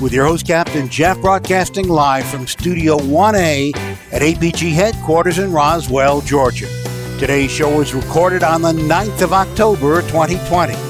with your host, Captain Jeff, broadcasting live from Studio 1A at APG headquarters in Roswell, Georgia. Today's show was recorded on the 9th of October, 2020.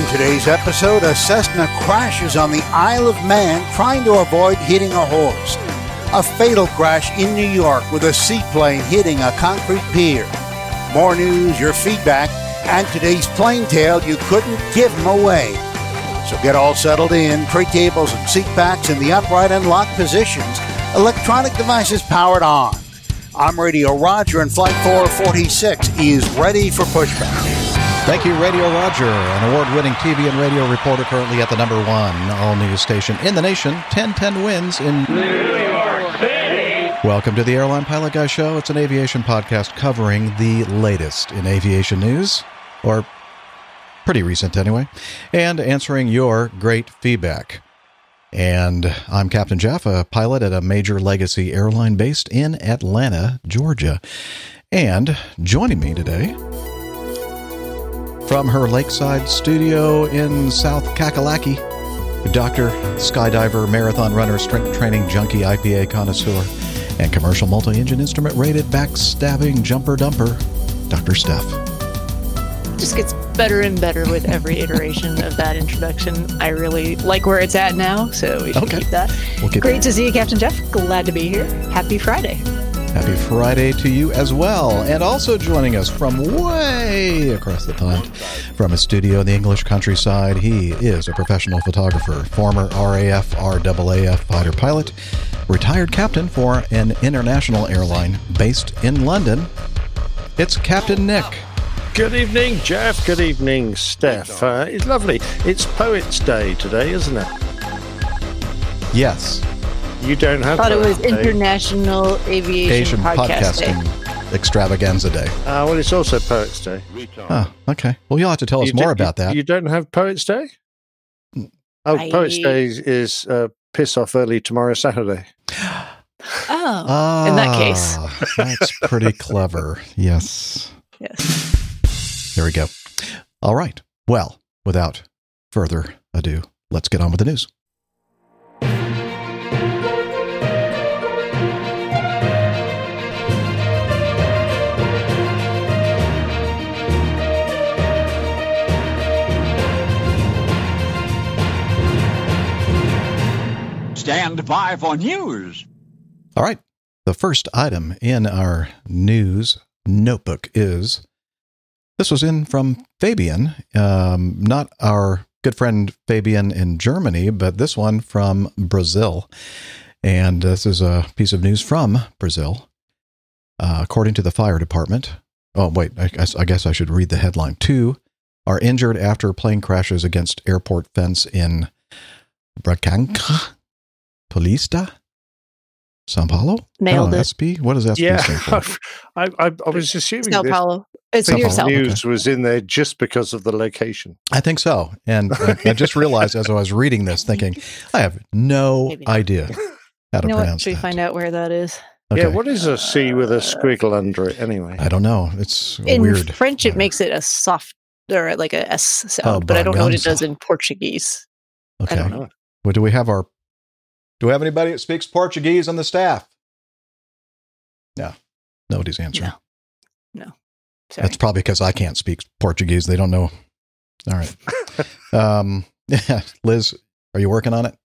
In today's episode, a Cessna crashes on the Isle of Man trying to avoid hitting a horse. A fatal crash in New York with a seaplane hitting a concrete pier. More news, your feedback, and today's plane tale you couldn't give them away. So get all settled in, tray tables and seat backs in the upright and locked positions, electronic devices powered on. I'm Radio Roger and Flight 446 is ready for pushback. Thank you, Radio Roger, an award winning TV and radio reporter currently at the number one all news station in the nation. 1010 wins in New York City. Welcome to the Airline Pilot Guy Show. It's an aviation podcast covering the latest in aviation news, or pretty recent anyway, and answering your great feedback. And I'm Captain Jeff, a pilot at a major legacy airline based in Atlanta, Georgia. And joining me today from her lakeside studio in South Kakalaki, doctor, skydiver, marathon runner, strength training junkie, IPA connoisseur, and commercial multi engine instrument rated backstabbing jumper dumper, Dr. Steph. just gets better and better with every iteration of that introduction. I really like where it's at now, so we should Okay. keep that. We'll Great to see you, Captain Jeff. Glad to be here. Happy Friday. Happy Friday to you as well. And also joining us from way across the pond from a studio in the English countryside, he is a professional photographer, former RAF RAAF fighter pilot, retired captain for an international airline based in London. It's Captain Nick. Good evening, Jeff. Good evening, Steph. Uh, it's lovely. It's Poets' Day today, isn't it? Yes, You don't have. Thought it was Poets' Day. International Aviation, Asian Podcast Day. Podcasting Extravaganza Day. Uh, well, it's also Poets' Day. Oh, okay. Well, you'll have to tell us You more about you- that. You don't have Poets' Day? Oh, I- Poets' Day is uh, piss off early tomorrow, Saturday. Oh, in that case. Ah, that's pretty clever. Yes. yes. There we go. All right. Well, without further ado, let's get on with the news. Stand by for news. All right. The first item in our news notebook is this was in from Fabian, um, not our good friend Fabian in Germany, but this one from Brazil. And this is a piece of news from Brazil. Uh, according to the fire department, oh, wait, I guess, I guess I should read the headline. Two are injured after plane crashes against airport fence in Braganca, Paulista, Sao Paulo? Nailed I know, it. SP? What does SP yeah, stand for? I, I, I was assuming Sao this Paulo. It's Sao near Paulo. Sao Paulo. news was in there just because of the location. I think so. And I, I just realized as I was reading this, thinking, I have no idea how to You know what? pronounce Should we that. find out where that is? Okay. Yeah, what is a C with a squiggle under it anyway? I don't know. It's a In weird. French, it makes it a soft or like a S sound, Oh, but I don't know what it does in Portuguese. Okay. I don't know. Well, do we have our? Do we have anybody that speaks Portuguese on the staff? No, nobody's answering. No. No. Sorry. That's probably because I can't speak Portuguese. They don't know. All right. um, yeah, Liz, are you working on it?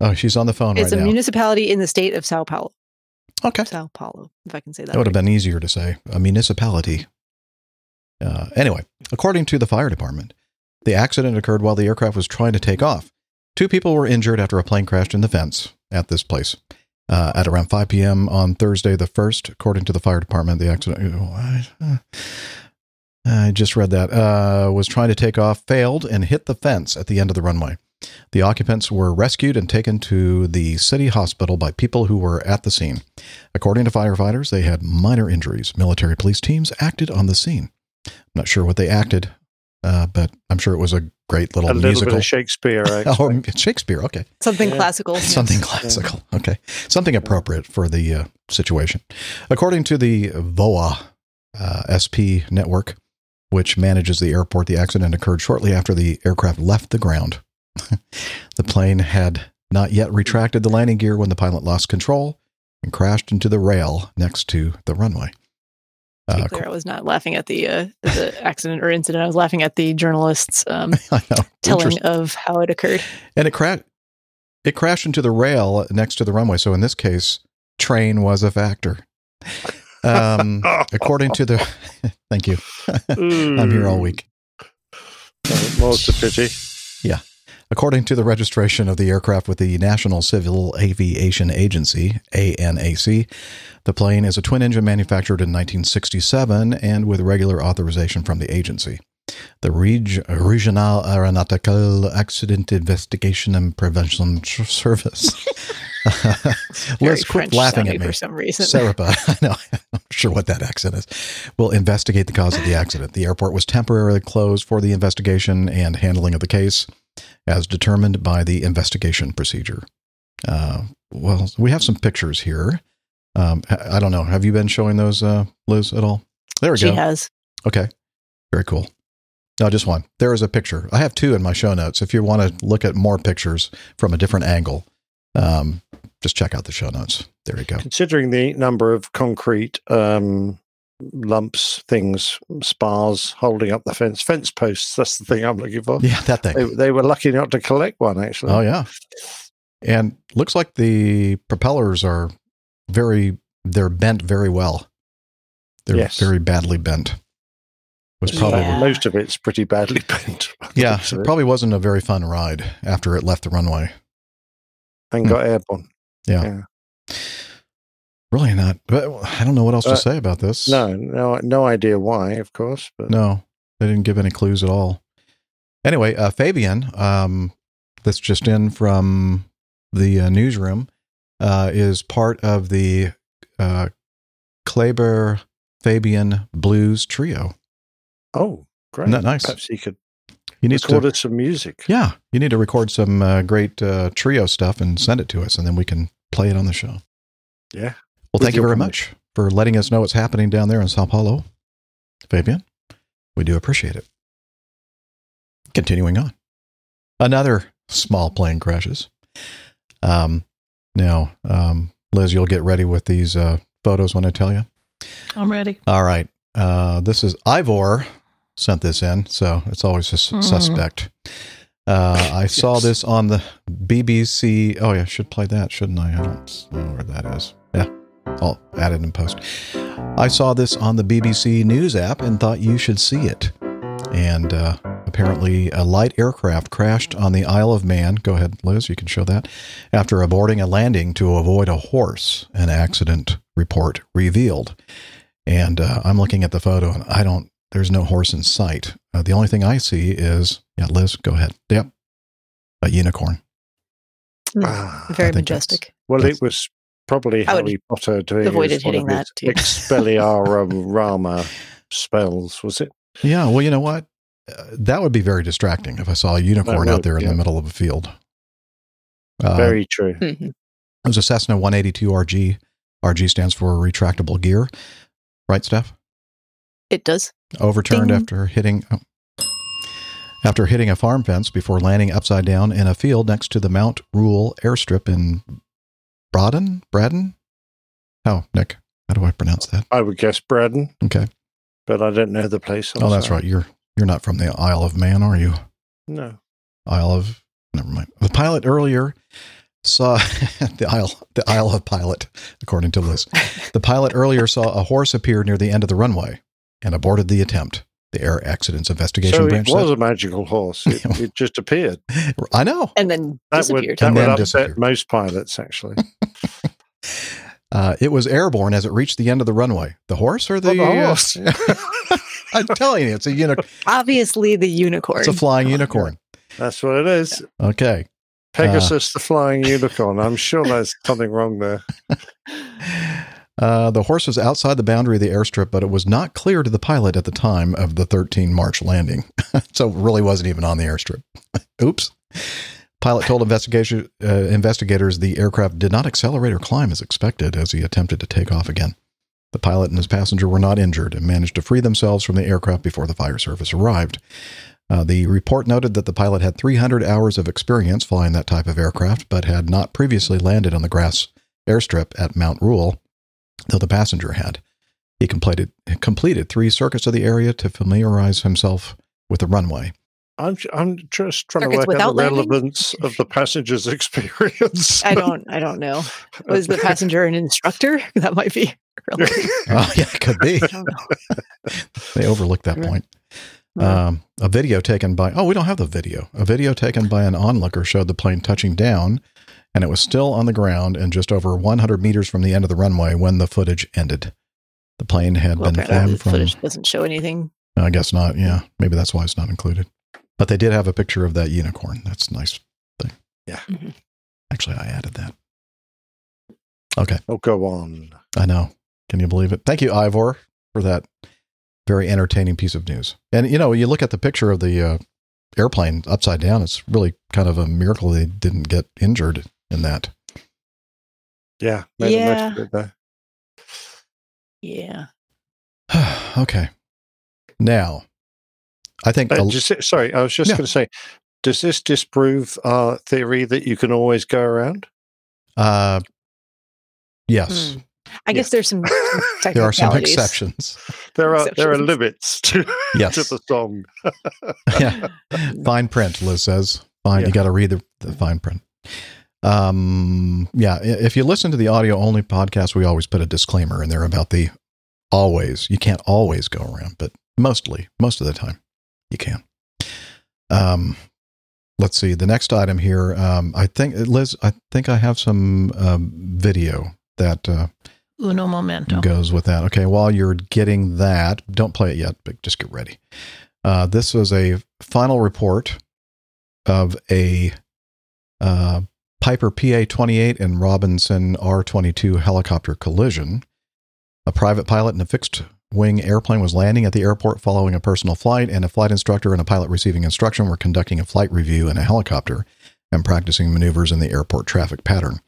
Oh, she's on the phone it's right a now. municipality in the state of Sao Paulo. okay. Sao Paulo, if I can say that. That would have been easier to say. A municipality. Uh, anyway, according to the fire department, The accident occurred while the aircraft was trying to take off. Two people were injured after a plane crashed in the fence at this place uh, at around 5 p.m. on Thursday the 1st, according to the fire department. The accident, uh, I just read that, uh, was trying to take off, failed, and hit the fence at the end of the runway. The occupants were rescued and taken to the city hospital by people who were at the scene. According to firefighters, they had minor injuries. Military police teams acted on the scene. I'm not sure what they acted, uh, but I'm sure it was a great little A little musical. bit of Shakespeare. I oh. Shakespeare. Okay. Something Yeah. classical. yes. Something classical. Okay. Something appropriate for the uh, situation. According to the VOA uh, SP network, which manages the airport, the accident occurred shortly after the aircraft left the ground. the plane had not yet retracted the landing gear when the pilot lost control and crashed into the rail next to the runway. To be Uh, clear, I was not laughing at the uh, the accident or incident. I was laughing at the journalist's um, telling of how it occurred. and it crashed. It crashed into the rail next to the runway. So in this case, train was a factor. Um, according to the, thank you. I'm here all week. Mm. More's the pity. According to the registration of the aircraft with the National Civil Aviation Agency, ANAC, the plane is a twin engine manufactured in 1967 and with regular authorization from the agency. The Reg- Regional Aeronautical Accident Investigation and Prevention Service. Liz, quit laughing at me. for some reason. SERIPA, I know, I'm not sure what that accent is, will investigate the cause of the accident. The airport was temporarily closed for the investigation and handling of the case as determined by the investigation procedure. Uh, well, we have some pictures here. Um, I I don't know. Have you been showing those, uh, Liz, at all? There we she go. She has. Okay. Very cool. No, just one. There is a picture. I have two in my show notes. If you want to look at more pictures from a different angle, um, just check out the show notes. There you go. Considering the number of concrete um, lumps, things, spars holding up the fence, fence posts, that's the thing I'm looking for. Yeah, that thing. They, they were lucky not to collect one, actually. Oh yeah, and looks like the propellers are very they're bent very well. They're Yes. very badly bent. Was probably Yeah. Most of it's pretty badly bent. yeah, it it. probably wasn't a very fun ride after it left the runway. and hmm. got airborne. Yeah. Really not. But I don't know what else Uh, to say about this. No, no, no idea why, of course. But No, they didn't give any clues at all. Anyway, uh, Fabian, um, that's just in from the uh, newsroom, uh, is part of the uh, Kleber Fabian Blues Trio. oh, great. Isn't that nice? Perhaps he could You need record to, some music. yeah, you need to record some uh, great uh, trio stuff and send it to us, and then we can play it on the show. Yeah. Well, thank you very much for letting us know what's happening down there in Sao Paulo, Fabian. We do appreciate it. Continuing on, another small plane crashes. Um, now, um, Liz, you'll get ready with these uh, photos when I tell you. I'm ready. All right. Uh, this is Ivor sent this in, so it's always a s- Mhm. suspect. Uh, I saw this on the BBC. Oh, yeah, I should play that, shouldn't I? I don't know where that is. Yeah, I'll add it in post. I saw this on the BBC News app and thought you should see it. And uh, apparently, a light aircraft crashed on the Isle of Man. Go ahead, Liz, you can show that. After aborting a landing to avoid a horse, an accident report revealed. And uh, I'm looking at the photo, and I don't. There's no horse in sight. Uh, the only thing I see is yeah. Liz, go ahead. Yep, a unicorn. I Very majestic. well, it was probably I Harry Potter doing avoided his, hitting that, his too. Expelliarmus spells, was it? Yeah. Well, you know what? Uh, that would be very distracting if I saw a unicorn out there in yeah. the middle of a field. Uh, Very true. Mhm. It was a Cessna 182 RG. RG stands for retractable gear, right, Steph? It does. Overturned Ding. after hitting oh. after hitting a farm fence before landing upside down in a field next to the Mount Rule airstrip in Braddan. Braddan. How Nick? How do I pronounce that? I would guess Braddan. Okay. but I don't know the place. I'm oh, that's sorry. right. You're you're not from the Isle of Man, are you? No. Isle of never mind. The pilot earlier saw the Isle the Isle of Pilot, according to Liz. The pilot earlier saw a horse appear near the end of the runway and aborted the attempt. The Air Accidents Investigation So it was said. a magical horse. It, it just appeared. I know. And then That would, disappeared. that And would then upset most pilots, actually. Uh, it was airborne as it reached the end of the runway. The horse or the, Oh, the uh, horse. I'm telling you, it's a unicorn. Obviously, the unicorn. It's a flying unicorn. That's what it is. Okay. Pegasus, the flying unicorn. I'm sure there's something wrong there. Uh, the horse was outside the boundary of the airstrip, but it was not clear to the pilot at the time of the 13 March landing. so really wasn't even on the airstrip. Oops. Pilot told investigation, uh, investigators the aircraft did not accelerate or climb as expected as he attempted to take off again. The pilot and his passenger were not injured and managed to free themselves from the aircraft before the fire service arrived. Uh, the report noted that the pilot had 300 hours of experience flying that type of aircraft, but had not previously landed on the grass airstrip at Mount Rule, though the passenger had. He completed, completed three circuits of the area to familiarize himself with the runway. I'm, I'm just trying Circuits to work out without the landing? relevance of the passenger's experience. I don't. I don't know. Was the passenger an instructor? That might be. relevant. Oh, yeah, it could be. I don't know. They overlooked that Right. point. Right. Um, a video taken by, oh, we don't have the video. A video taken by an onlooker showed the plane touching down, and it was still on the ground and just over 100 meters from the end of the runway when the footage ended. The plane had Well, been apparently from. footage doesn't show anything. I guess not. Yeah, maybe that's why it's not included. But they did have a picture of that unicorn. That's a nice thing. Yeah. Mhm. Actually, I added that. Okay. Oh, go on. I know. Can you believe it? Thank you, Ivor, for that very entertaining piece of news. And you know, you look at the picture of the uh, airplane upside down. It's really kind of a miracle they didn't get injured in that. Yeah. made the most Yeah. of it. Yeah. okay. Now, I think Uh, just- sorry, I was just Yeah. going to say, does this disprove our theory that you can always go around? uh, yes, Hmm. I guess there's some, some there are some exceptions. There are there are limits to, Yes. to the song. yeah. Fine print, Liz says. Fine, Yeah. you got to read the, the fine print. Um, yeah, if you listen to the audio only podcast, we always put a disclaimer in there about the always. You can't always go around, but mostly, most of the time, you can. Um, let's see. The next item here, um, I think Liz, I think I have some um, video that uh, Uno momento. goes with that. Okay, while you're getting that, don't play it yet, but just get ready. Uh, this was a final report of a uh, Piper PA 28 and Robinson R 22 helicopter collision. A private pilot in a fixed wing airplane was landing at the airport following a personal flight, and a flight instructor and a pilot receiving instruction were conducting a flight review in a helicopter and practicing maneuvers in the airport traffic pattern.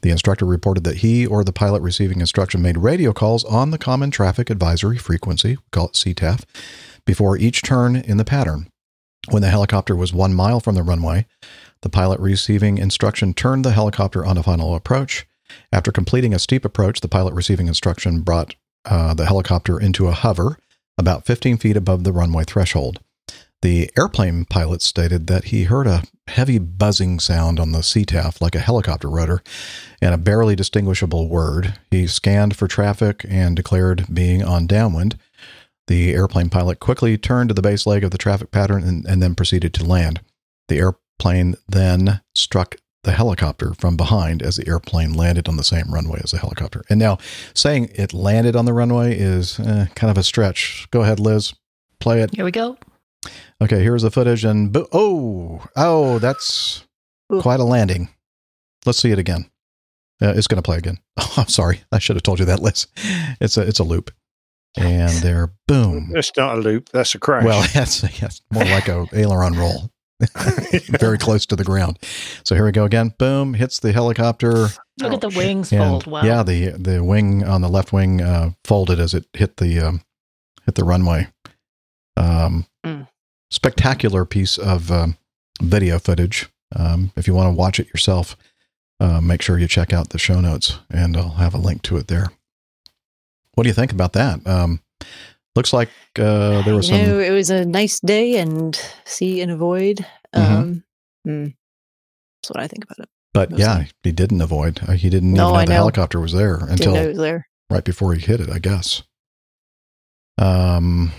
The instructor reported that he or the pilot receiving instruction made radio calls on the Common Traffic Advisory Frequency, we call it CTAF, before each turn in the pattern. When the helicopter was one mile from the runway, the pilot receiving instruction turned the helicopter on a final approach. After completing a steep approach, the pilot receiving instruction brought uh, the helicopter into a hover about 15 feet above the runway threshold. The airplane pilot stated that he heard a heavy buzzing sound on the CTAF like a helicopter rotor and a barely distinguishable word. He scanned for traffic and declared being on downwind. The airplane pilot quickly turned to the base leg of the traffic pattern and, and then proceeded to land. The airplane then struck the helicopter from behind as the airplane landed on the same runway as the helicopter. And now, saying it landed on the runway is eh, kind of a stretch. Go ahead, Liz. Play it. Here we go. Okay, here's the footage, and bo- oh, oh, that's quite a landing. Let's see it again. Uh, it's going to play again. Oh, I'm sorry, I should have told you that, Liz. It's a it's a loop, and there, boom. It's not a loop. That's a crash. Well, that's yes, more like a aileron roll, very close to the ground. So here we go again. Boom, hits the helicopter. Look at the wings And fold. Wow. yeah, the the wing on the left wing uh, folded as it hit the um, hit the runway. Um, Mm. Spectacular piece of um, video footage. Um, if you want to watch it yourself, uh, make sure you check out the show notes, and I'll have a link to it there. What do you think about that? Looks like uh, there was you some. know, it was a nice day and see and avoid. Mhm. Um, hmm. That's what I think about it. But yeah, he didn't avoid. Uh, He didn't No, even know I the know. helicopter was there until was there. right before he hit it, I guess. Um,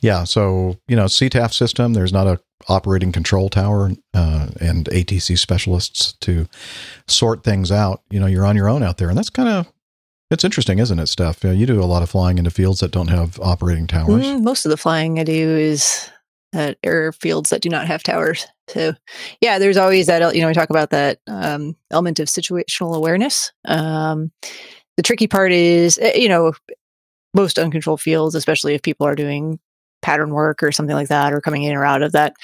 Yeah, so you know, CTAF system. There's not a operating control tower uh, and ATC specialists to sort things out. You know, you're on your own out there, and that's kind of it's interesting, isn't it, Steph? Yeah, you do a lot of flying into fields that don't have operating towers. Mm, most of the flying I do is at airfields that do not have towers. So, yeah, there's always that. You know, we talk about that um, element of situational awareness. Um, the tricky part is, eh, you know, most uncontrolled fields, especially if people are doing pattern work or something like that, or coming in or out of that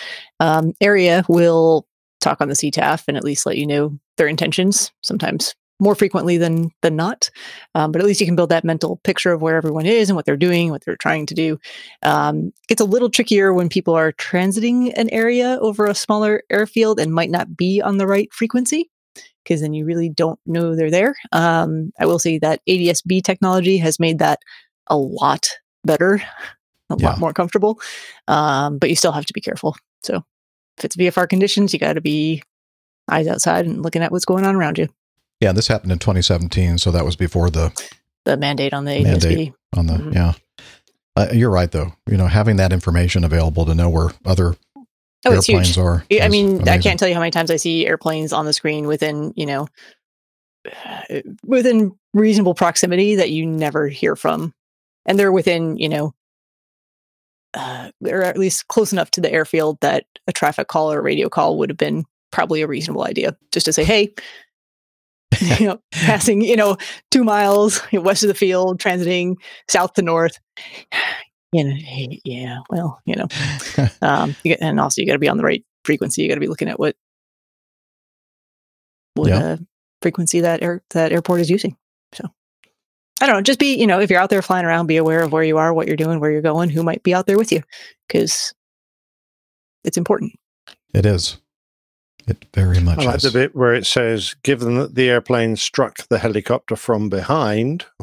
um, area, will talk on the CTAF and at least let you know their intentions. Sometimes more frequently than than not, um, but at least you can build that mental picture of where everyone is and what they're doing, what they're trying to do. Um, it's a little trickier when people are transiting an area over a smaller airfield and might not be on the right frequency because then you really don't know they're there. Um, I will say that ADSB technology has made that a lot better, a Yeah. lot more comfortable, um, but you still have to be careful. So if it's VFR conditions, you got to be eyes outside and looking at what's going on around you. Yeah, this happened in 2017, so that was before the The mandate on the. Mandate. on the Mhm. yeah. Uh, you're right though. You know, having that information available to know where other Oh, it's airplanes huge. are. I mean, I can't tell you how many times I see airplanes on the screen within, you know, within reasonable proximity that you never hear from, and they're within, you know, uh, they're at least close enough to the airfield that a traffic call or a radio call would have been probably a reasonable idea, just to say, hey. you know, passing, you know, two miles west of the field, transiting south to north. You know, yeah, well, you know, um, you get, and also you got to be on the right frequency. You got to be looking at what what Yeah. uh, frequency that air that airport is using. So I don't know. Just be you know if you're out there flying around, be aware of where you are, what you're doing, where you're going, who might be out there with you, because it's important. It is. It very much I like is. the bit where it says, given that the airplane struck the helicopter from behind,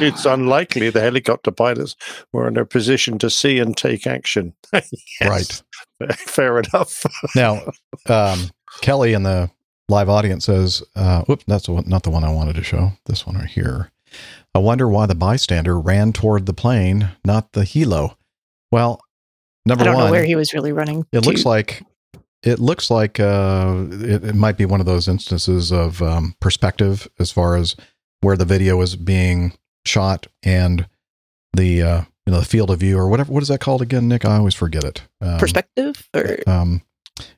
it's unlikely the helicopter pilots were in a position to see and take action. Yes. Right. Fair enough. Now, um, Kelly in the live audience says, uh, "Whoops, that's not the one I wanted to show. This one right here. I wonder why the bystander ran toward the plane, not the helo. Well, number I don't one, know where he was really running. it to. looks like it looks like uh, it, it might be one of those instances of um, perspective as far as where the video is being shot and the uh, you know the field of view or whatever. What is that called again, Nick? I always forget it. Um, perspective or Um,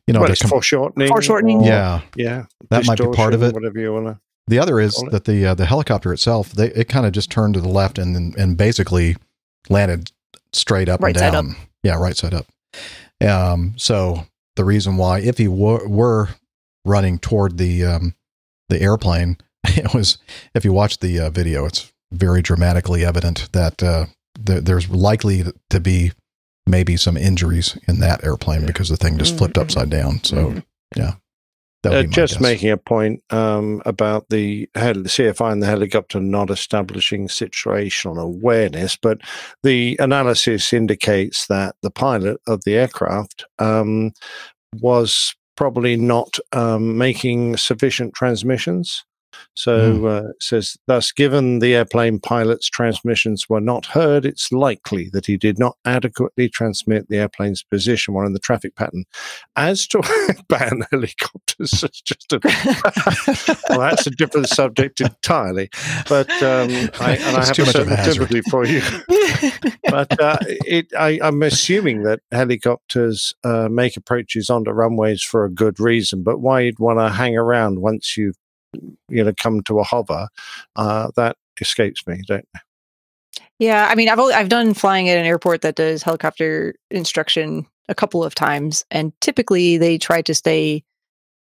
you know, well, the it's com- foreshortening. Foreshortening? yeah, Yeah. that might be part of it. Whatever you want to. The other is that the uh, the helicopter itself, they it kind of just turned to the left and and basically landed straight up Right and side down. Yeah, right side up. Um, so the reason why, if he were, were running toward the um, the airplane, it was if you watch the uh, video, it's very dramatically evident that uh, th- there's likely to be maybe some injuries in that airplane because the thing just flipped Mhm. upside down. So Mhm. yeah, that would Uh, just making a point um, about the CFI and the helicopter not establishing situational awareness, but the analysis indicates that the pilot of the aircraft um, was probably not um, making sufficient transmissions. So uh, it says, thus, given the airplane pilot's transmissions were not heard, it's likely that he did not adequately transmit the airplane's position while in the traffic pattern. As to ban helicopters, it's just a well, that's a different subject entirely. But um, I, and I have a certain sympathy for you. But uh, it, I, I'm assuming that helicopters uh, make approaches onto runways for a good reason. But why you'd want to hang around once you've you know come to a hover, uh, that escapes me. Don't Yeah, I mean, I've only, I've done flying at an airport that does helicopter instruction a couple of times, and typically they try to stay.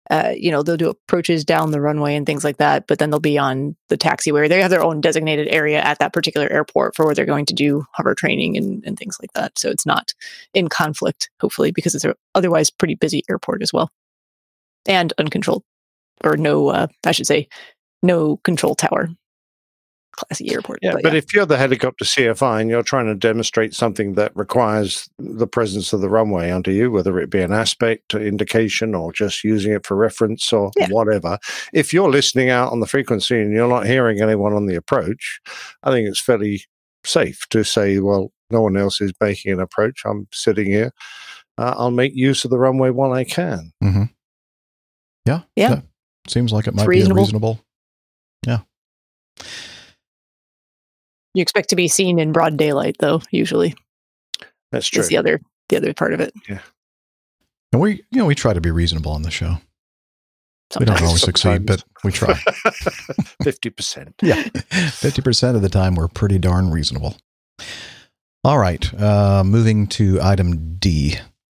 Uh, you know, they'll do approaches down the runway and things like that, but then they'll be on the taxiway. They have their own designated area at that particular airport for where they're going to do hover training and, and things like that. So it's not in conflict, hopefully, because it's a otherwise pretty busy airport as well, and uncontrolled, or no, uh, I should say, no control tower. Classy airport. Yeah, but, if you're the helicopter CFI and you're trying to demonstrate something that requires the presence of the runway under you, whether it be an aspect indication or just using it for reference or Yeah. whatever, if you're listening out on the frequency and you're not hearing anyone on the approach, I think it's fairly safe to say, well, no one else is making an approach. I'm sitting here. Uh, I'll make use of the runway while I can. Mm-hmm. Yeah. Yeah. that seems like it might reasonable. be reasonable. Yeah. You expect to be seen in broad daylight, though. Usually, That's true. is the other the other part of it. Yeah. And we, you know, we try to be reasonable on the show. We don't Sometimes. always succeed, but we try. Fifty percent. yeah. 50% of the time, we're pretty darn reasonable. All right. Uh, moving to item D.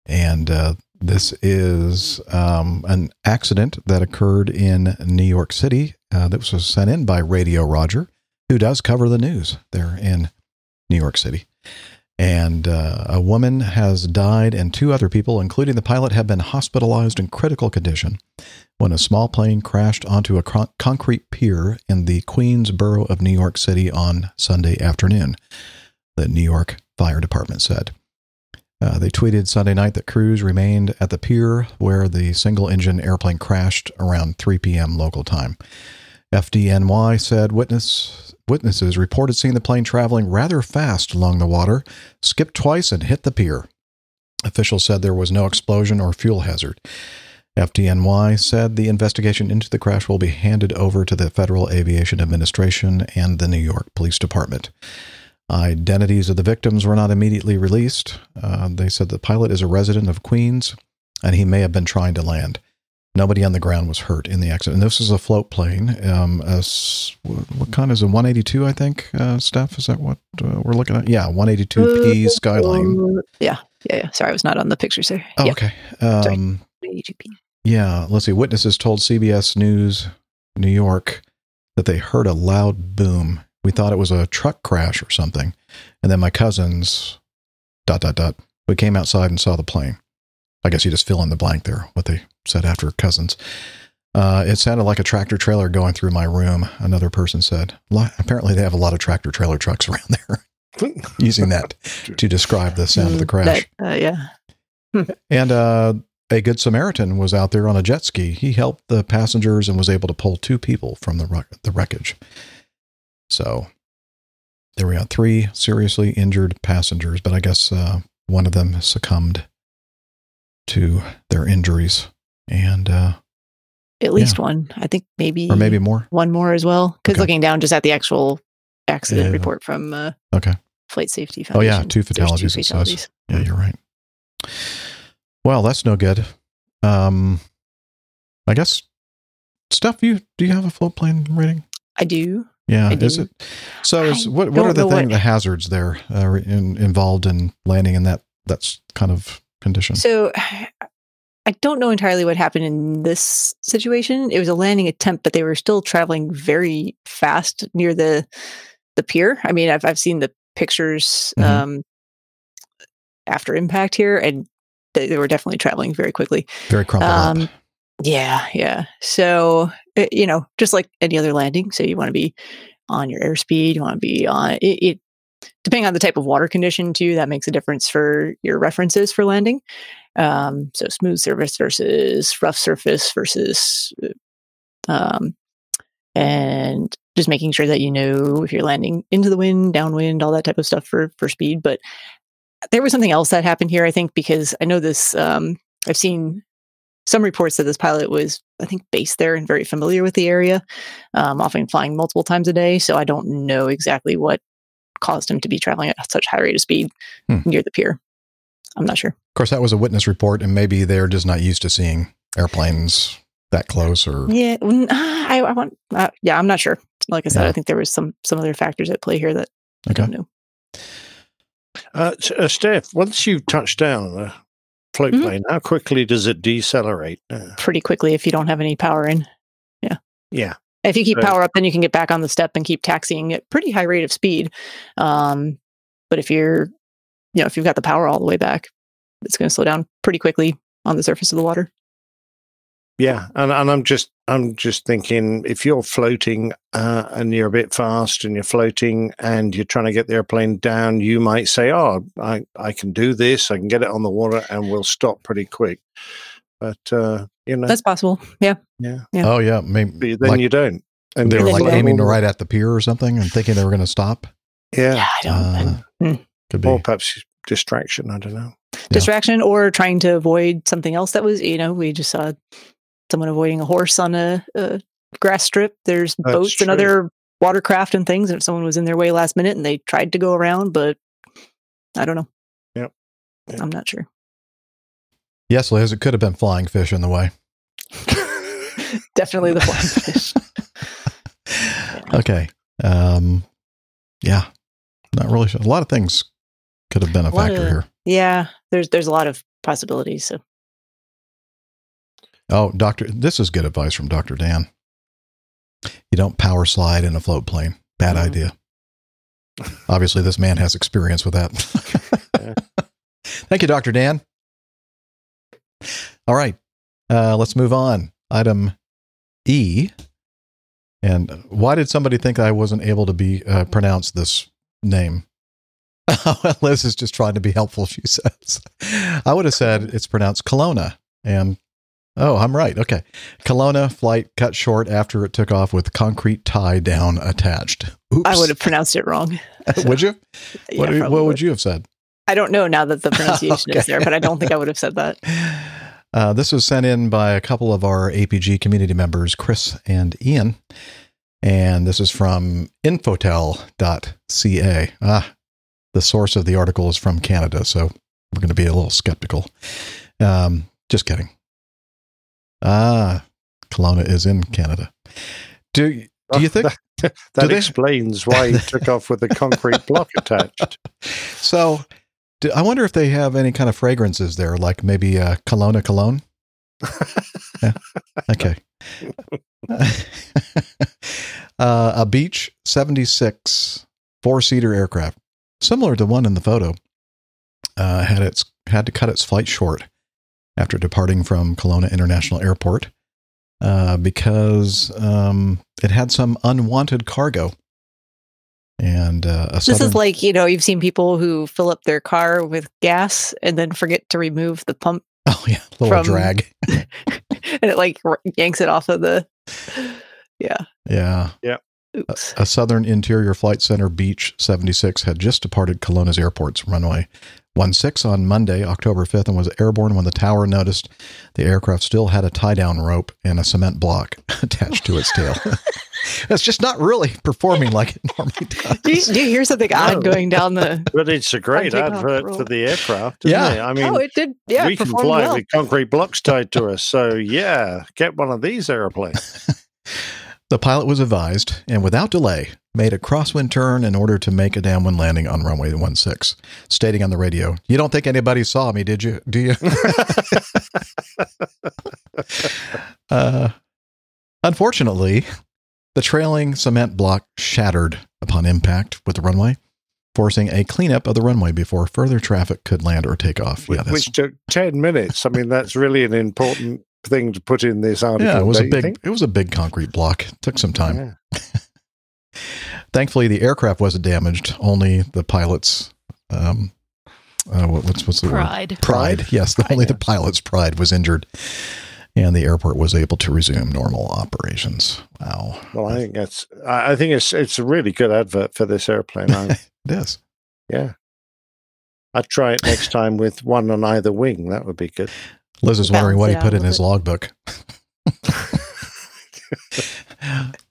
And uh, this is um, an accident that occurred in New York City uh, that was sent in by Radio Roger, who does cover the news there in New York City. And uh, a woman has died, and two other people, including the pilot, have been hospitalized in critical condition when a small plane crashed onto a con- concrete pier in the Queens borough of New York City on Sunday afternoon, the New York Fire Department said. Uh, they tweeted Sunday night that crews remained at the pier where the single engine airplane crashed around 3 p.m. local time. FDNY said witness, witnesses reported seeing the plane traveling rather fast along the water, skipped twice, and hit the pier. Officials said there was no explosion or fuel hazard. FDNY said the investigation into the crash will be handed over to the Federal Aviation Administration and the New York Police Department. Identities of the victims were not immediately released. Uh, they said the pilot is a resident of Queens and he may have been trying to land. Nobody on the ground was hurt in the accident. This is a float plane. Um, a what kind is a 182? I think, uh, Steph. Is that what uh, we're looking at? Yeah, 182p Skylane. Yeah, yeah, yeah. Sorry, I was not on the pictures there. Oh, yeah, okay. Um, 82p. Yeah, let's see. Witnesses told CBS News New York that they heard a loud boom. We thought it was a truck crash or something. And then my cousins, dot, dot, dot, we came outside and saw the plane. I guess you just fill in the blank there, what they said after cousins. Uh, it sounded like a tractor trailer going through my room, another person said. Apparently, they have a lot of tractor trailer trucks around there using that to describe the sound of the Mm, crash. that, uh, yeah. And uh, a good Samaritan was out there on a jet ski. He helped the passengers and was able to pull two people from the wreck- the wreckage. So there we are, three seriously injured passengers, but I guess uh, one of them succumbed to their injuries, and uh, At least one. I think maybe or maybe more. one more as well. Because Okay. looking down just at the actual accident Yeah. report from uh, Okay, Flight Safety Foundation, Oh, yeah, two fatalities, it says. yeah, you're right. Well, that's no good. Um, I guess stuff. You do you have a float plane rating? I do. Yeah, is it? So, is, what what are the thing, what- the hazards there uh, in, involved in landing in that that's kind of condition? So I don't know entirely what happened in this situation. It was a landing attempt, but they were still traveling very fast near the the pier. I mean, I've I've seen the pictures Mhm. um, after impact here, and they, they were definitely traveling very quickly. Very crumpled um, up. Yeah, yeah. So you know, just like any other landing, so you want to be on your airspeed. You want to be on it, it. Depending on the type of water condition, too, that makes a difference for your references for landing. Um, so smooth surface versus rough surface versus, um, and just making sure that you know if you're landing into the wind, downwind, all that type of stuff for for speed. But there was something else that happened here, I think, because I know this. Um, I've seen some reports that this pilot was, I think, based there and very familiar with the area, um, often flying multiple times a day. So I don't know exactly what caused him to be traveling at such high rate of speed Hmm. near the pier. I'm not sure. Of course, that was a witness report, and maybe they're just not used to seeing airplanes that close. Or Yeah, I, I want. Uh, yeah, I'm not sure. Like I said, Yeah. I think there was some some other factors at play here that I don't know. Uh, uh, Steph, once you've touched down on a float Mhm. plane, how quickly does it decelerate? Uh, Pretty quickly if you don't have any power in. yeah. Yeah. If you keep power up, then you can get back on the step and keep taxiing at pretty high rate of speed. Um, but if you're, you know, if you've got the power all the way back, it's going to slow down pretty quickly on the surface of the water. Yeah, and and I'm just I'm just thinking if you're floating uh, and you're a bit fast and you're floating and you're trying to get the airplane down, you might say, "Oh, I I can do this. I can get it on the water and we'll stop pretty quick." But uh, you know, That's possible. Yeah. yeah, yeah. oh yeah, maybe but then like you don't. And they were like you don't. aiming right at the pier or something and thinking they were going to stop. Yeah, Yeah. I don't. Uh, hmm. Could be. or perhaps distraction. I don't know. distraction or trying to avoid something else that was you know we just saw someone avoiding a horse on a, a grass strip there's That's boats and other watercraft and things and if someone was in their way last minute and they tried to go around but i don't know Yep. Yep. i'm not sure Yes, Liz, it could have been flying fish in the way. definitely the flying fish Okay. Um, yeah, not really sure. A lot of things could have been a A factor of- here. yeah there's there's a lot of possibilities so Oh, Doctor, this is good advice from Doctor Dan. You don't power slide in a float plane. Bad Mhm. idea. Obviously, this man has experience with that. Thank you, Doctor Dan. All right, uh, let's move on. Item E. And why did somebody think I wasn't able to be uh, pronounce this name? Liz is just trying to be helpful. She says, "I would have said it's pronounced Kelowna." And oh, I'm right. Okay, Kelowna flight cut short after it took off with concrete tie down attached. Oops. i would have pronounced it wrong would you? Yeah, what, what would you have said? i don't know now that the pronunciation Okay. is there but i don't think i would have said that Uh, this was sent in by a couple of our APG community members, Chris and Ian. And this is from infotel.ca. Ah, the source of the article is from Canada, so we're going to be a little skeptical. Um, just kidding. Ah, Kelowna is in Canada. Do do you think that they- explains why he took off with a concrete block attached? so? Do, I wonder if they have any kind of fragrances there, like maybe uh, Kelowna cologne. Yeah. Okay. uh, a Beech 76 four seater aircraft, similar to one in the photo, uh, had its had to cut its flight short after departing from Kelowna International Airport uh, because um, it had some unwanted cargo. And uh, a This southern, is like, you know, you've seen people who fill up their car with gas and then forget to remove the pump oh yeah, little from- drag. and it like r- yanks it off of the. Yeah. Yeah. Oops. A Southern Interior Flight Center Beech 76 had just departed Kelowna's airport's runway 16 on Monday, October 5th, and was airborne when the tower noticed the aircraft still had a tie down rope and a cement block attached to its tail. it's just not really performing like it normally does. Do you, do you hear something odd No. going down the? But it's a great taking advert for the aircraft, isn't Yeah. it? I mean, oh, it did. Yeah, we can fly well. with concrete blocks tied to us. So, yeah, get one of these airplanes. The pilot was advised and without delay made a crosswind turn in order to make a downwind landing on runway 16, stating on the radio, You don't think anybody saw me, did you? Do you? uh, unfortunately, the trailing cement block shattered upon impact with the runway, forcing a cleanup of the runway before further traffic could land or take off. Yeah, that's, which took 10 minutes. I mean, that's really an important thing to put in this article. yeah, it was a big, think? it was a big concrete block. It took some time. Yeah. Thankfully, the aircraft wasn't damaged. Only the pilot's, um, uh, what, what's what's the word? Pride. Pride. Yes, the, only the pilot's pride was injured, and the airport was able to resume normal operations. Wow. Well, I think that's. I I think it's it's a really good advert for this airplane. I, it is. yeah, I'd try it next time with one on either wing. That would be good. Liz is wondering what he put in his little logbook.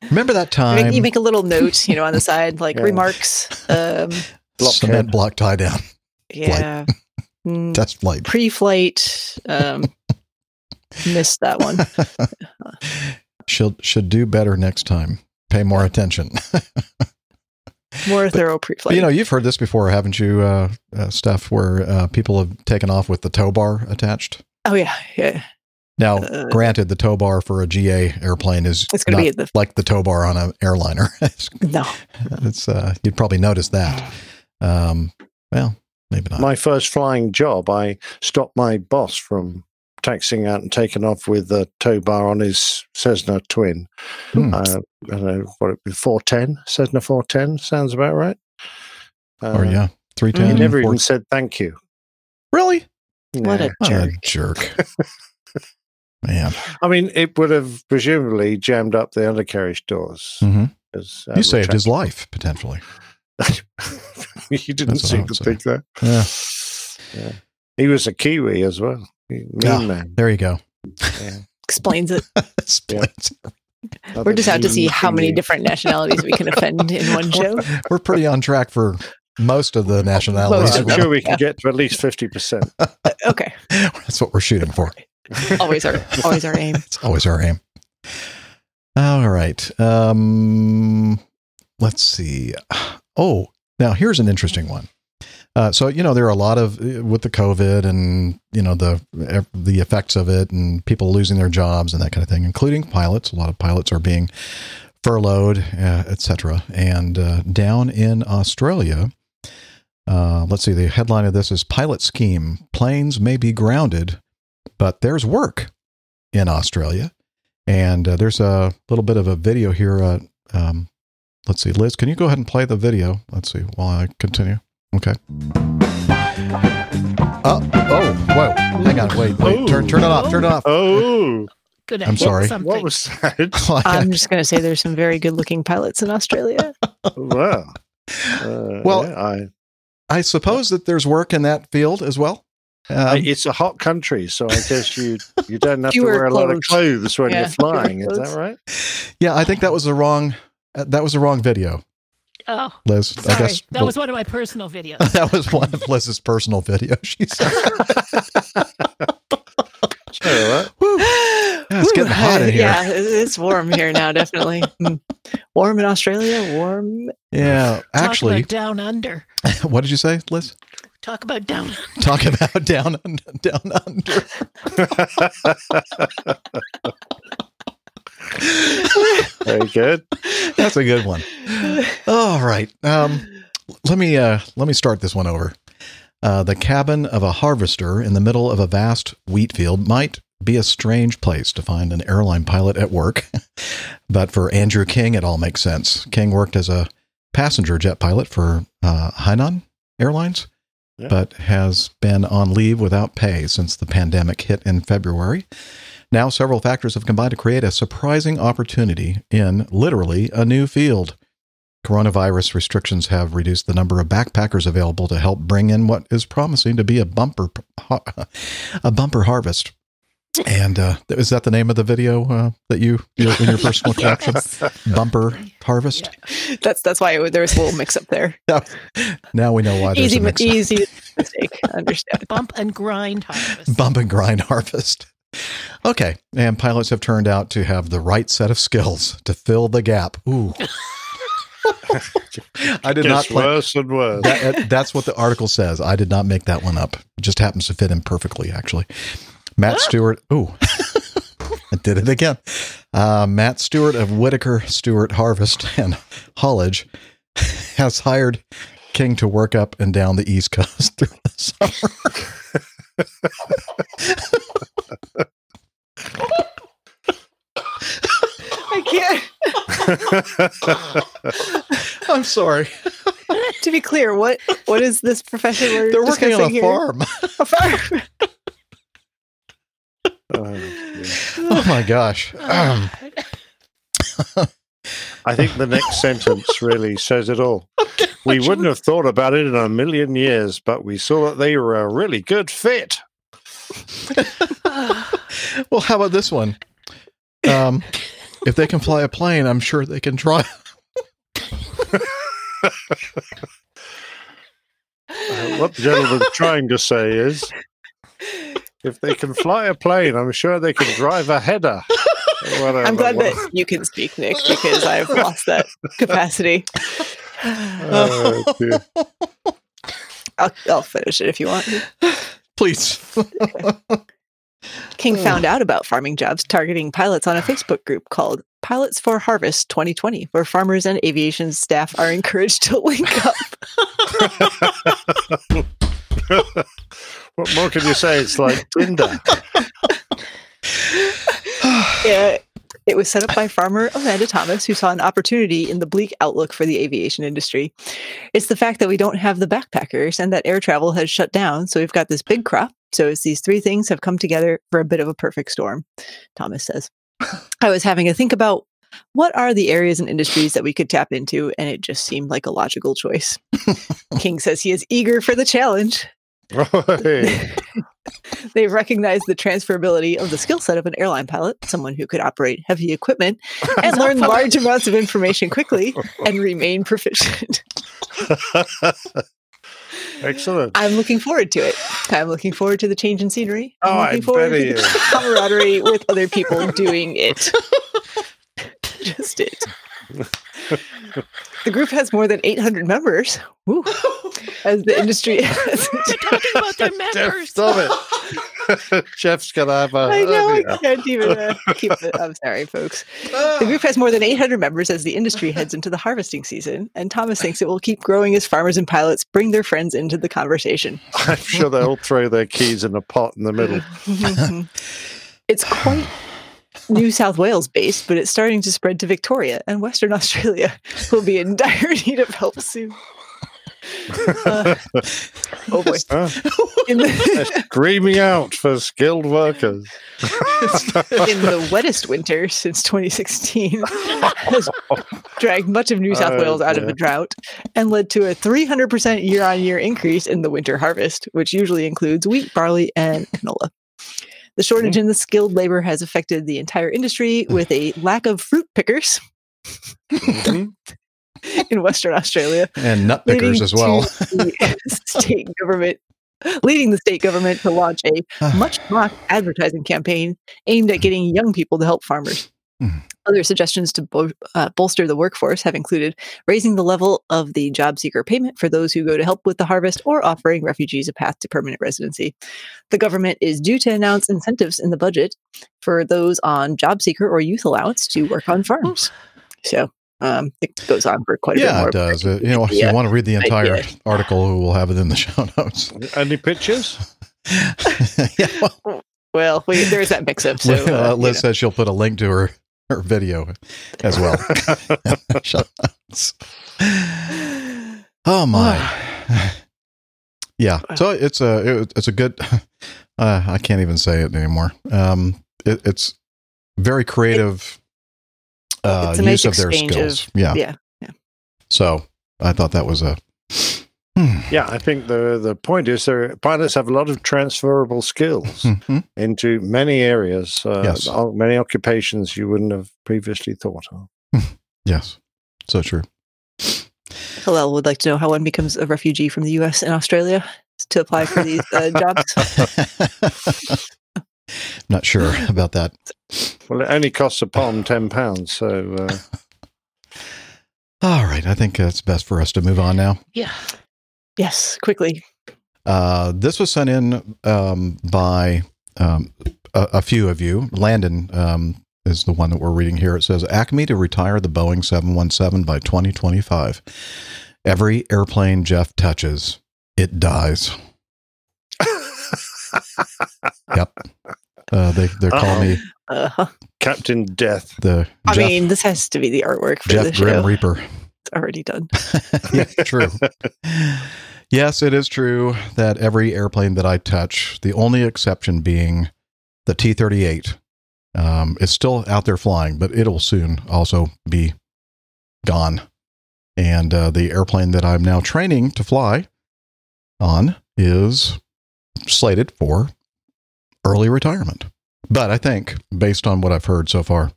Remember that You make- time? you make a little note, you know, on the side, like Yeah. remarks. Um, cement Blockhead. block tie down yeah. Mm, test flight. pre-flight. Um, missed that one. should should do better next time. Pay more attention. More thorough pre-flight. you know, you've heard this before, haven't you, uh, uh, Steph? Where uh, people have taken off with the tow bar attached. Oh yeah, yeah. Now, Uh, granted, the tow bar for a GA airplane is It's going not to be the like the tow bar on an airliner. it's, no. it's, uh, you'd probably notice that. Um, well, maybe not. My first flying job, I stopped my boss from taxiing out and taking off with a tow bar on his Cessna twin. Hmm. Uh, I don't know what it be, 410, Cessna 410, sounds about right. Uh, or yeah, three ten. He ten. never even said thank you. really. What Nah. a What a jerk. jerk. Man, I mean, it would have presumably jammed up the undercarriage doors. hmm 'cause, uh, you saved his life potentially. you didn't That's what seem to say. think that. Yeah. Yeah. He was a Kiwi as well. Mean Ah, man. There you go. Yeah. Explains it. Explains. it. We're just out to see how many different nationalities we can offend in one show. We're pretty on track for most of the nationalities. I'm sure we can get to at least 50%. Okay. That's what we're shooting for. Always our always our aim. It's always our aim. All right. Um, let's see. Oh, now here's an interesting one. Uh, so you know there are a lot of uh, with the COVID and you know the the effects of it and people losing their jobs and that kind of thing, including pilots. A lot of pilots are being furloughed, uh, etc. And uh, down in Australia, uh, let's see. The headline of this is "Pilot Scheme: Planes may be grounded, but there's work in Australia." And uh, there's a little bit of a video here. Uh, um, let's see, Liz, can you go ahead and play the video? Let's see while I continue. Okay. Oh, oh, whoa! Hang on, wait, wait. Turn, turn it off. Turn it off. Oh, Good I'm sorry. Something. what was that? Oh, I- I'm just going to say there's some very good looking pilots in Australia. wow. Uh, Well, yeah, I, I suppose that there's work in that field as well. Um, it's a hot country, so I guess you you don't have to wear a lot of clothes. clothes when Yeah, you're flying. Is that right? yeah, I think that was the wrong. Uh, that was the wrong video, Oh, Liz. sorry. I guess that was one of my personal videos. that was one of Liz's personal videos. She said, Sorry, what? Woo. Yeah, it's getting hot in here. Yeah, it's warm here now, definitely. Mm. Warm in Australia, warm. "Yeah, Talk actually, about down under. what did you say, Liz? Talk about down. under. Talk about down down under." Very good. That's a good one. All right. Um, let me uh, let me start this one over. Uh, the cabin of a harvester in the middle of a vast wheat field might be a strange place to find an airline pilot at work, but for Andrew King, it all makes sense. King worked as a passenger jet pilot for uh, Hainan Airlines, Yeah. but has been on leave without pay since the pandemic hit in February. Now, several factors have combined to create a surprising opportunity in literally a new field. Coronavirus restrictions have reduced the number of backpackers available to help bring in what is promising to be a bumper a bumper harvest. And uh, is that the name of the video uh, that you you- in your personal caption? Bumper harvest. That's that's why it, there was a little mix up there. Now we know why Easy, a mix. easy mistake. Understand. Bump and grind harvest. Bump and grind harvest. Okay, and pilots have turned out to have the right set of skills to fill the gap. Ooh. I did not Gets plan. worse and worse. That, that's what the article says. I did not make that one up. It just happens to fit in perfectly, actually. Matt Stewart. Ooh, I did it again. Uh, Matt Stewart of Whitaker Stewart Harvest and Haulage has hired King to work up and down the East Coast through the summer. I can't. I'm sorry. To be clear, what what is this profession They're working on a here? farm. A farm. Oh, yeah. Oh my gosh. Um, I think the next sentence really says it all. We wouldn't have thought about it in a million years, but we saw that they were a really good fit. well, how about this one? Um, if they can fly a plane, I'm sure they can try. Uh, what the gentleman's trying to say is if they can fly a plane, I'm sure they can drive a header. Whatever. I'm glad that you can speak, Nick, because I've lost that capacity. Oh. I'll, I'll finish it if you want. Please. King hmm. found out about farming jobs targeting pilots on a Facebook group called Pilots for Harvest 2020, where farmers and aviation staff are encouraged to link up. what more can you say? It's like Tinder. Yeah, it was set up by farmer Amanda Thomas, who saw an opportunity in the bleak outlook for the aviation industry. It's the fact that we don't have the backpackers and that air travel has shut down, so we've got this big crop. So it's these three things have come together for a bit of a perfect storm, Thomas says. I was having a think about what are the areas and industries that we could tap into? And it just seemed like a logical choice. King says he is eager for the challenge. Hey. They've recognized the transferability of the skill set of an airline pilot, someone who could operate heavy equipment and learn large amounts of information quickly and remain proficient. Excellent. I'm looking forward to it. I'm looking forward to the change in scenery. Oh, I'm Oh, I looking forward to the camaraderie with other people doing it. Just it. The group has more than 800 members. Woo. As the industry has. They're talking about their Jeff, members. stop it. Jeff's gonna have a. I know, I hernia. can't even uh, keep it. I'm sorry, folks. The group has more than 800 members as the industry heads into the harvesting season, and Thomas thinks it will keep growing as farmers and pilots bring their friends into the conversation. I'm sure they'll throw their keys in a pot in the middle. it's quite New South Wales based, but it's starting to spread to Victoria, and Western Australia will be in dire need of help soon. Uh, oh boy. Huh? The, screaming out for skilled workers. in the wettest winter since 2016 has dragged much of New South Oh, Wales out of a drought and led to a 300% year on year increase in the winter harvest, which usually includes wheat, barley, and canola. The shortage mm-hmm. in the skilled labor has affected the entire industry with a lack of fruit pickers Mhm. in Western Australia, and nut pickers as well. state government leading the state government to launch a ah. much mocked advertising campaign aimed at mm. getting young people to help farmers. Mm. Other suggestions to bo- uh, bolster the workforce have included raising the level of the job seeker payment for those who go to help with the harvest or offering refugees a path to permanent residency. The government is due to announce incentives in the budget for those on job seeker or youth allowance to work on farms. So um, it goes on for quite a bit yeah, it does. Uh, you know, if Yeah. you want to read the entire article, we'll have it in the show notes. Any pictures? yeah, well, Well, we, there's that mix up. So, Liz, uh, uh, you Liz know. says she'll put a link to her, her video as well. Oh my. yeah. So it's a it- it's a good. Uh, I can't even say it anymore. Um, it, it's very creative uh, It's a nice use of their skills. of- skills. yeah. yeah. So I thought that was a. Hmm. Yeah, I think the the point is there pilots have a lot of transferable skills Mhm. into many areas, uh, Yes. many occupations you wouldn't have previously thought of. Yes. So true. Hillel would like to know how one becomes a refugee from the U.S. and Australia to apply for these uh, jobs. Not sure about that. Well, it only costs a palm ten pounds, so uh, All right. I think it's best for us to move on now. Yeah. Yes, quickly. Uh, this was sent in um, by um, a, a few of you. Landon um, is the one that we're reading here. It says Acme to retire the Boeing 717 by 2025. Every airplane Jeff touches, it dies. Yep. Uh, they they're calling me Uh, Captain Death. the I Jeff, mean, this has to be the artwork for Jeff the Grim show. Reaper. It's already done. yeah, true. yes, it is true that every airplane that I touch, the only exception being the T 38, um, is still out there flying, but it'll soon also be gone. And uh, the airplane that I'm now training to fly on is slated for early retirement. But I think, based on what I've heard so far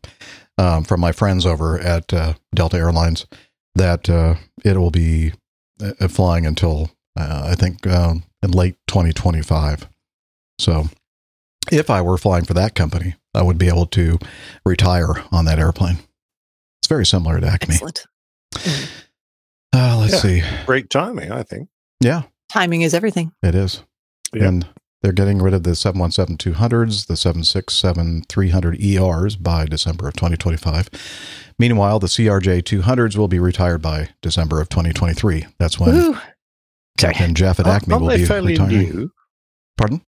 um, from my friends over at uh, Delta Airlines, that uh, it will be uh, flying until uh, I think um, in late 2025. So, if I were flying for that company, I would be able to retire on that airplane. It's very similar to Acme. Excellent. Uh, let's Yeah. see. Great timing, I think. Yeah, Timing is everything. it is. Yeah. And they're getting rid of the 717 200s, the 767 300 ERs by December of 2025. Meanwhile, the CRJ 200s will be retired by December of 2023. That's when Woo. Sorry. Captain Jeff at Aren't- Acme aren't will they be fairly retiring. new? Pardon?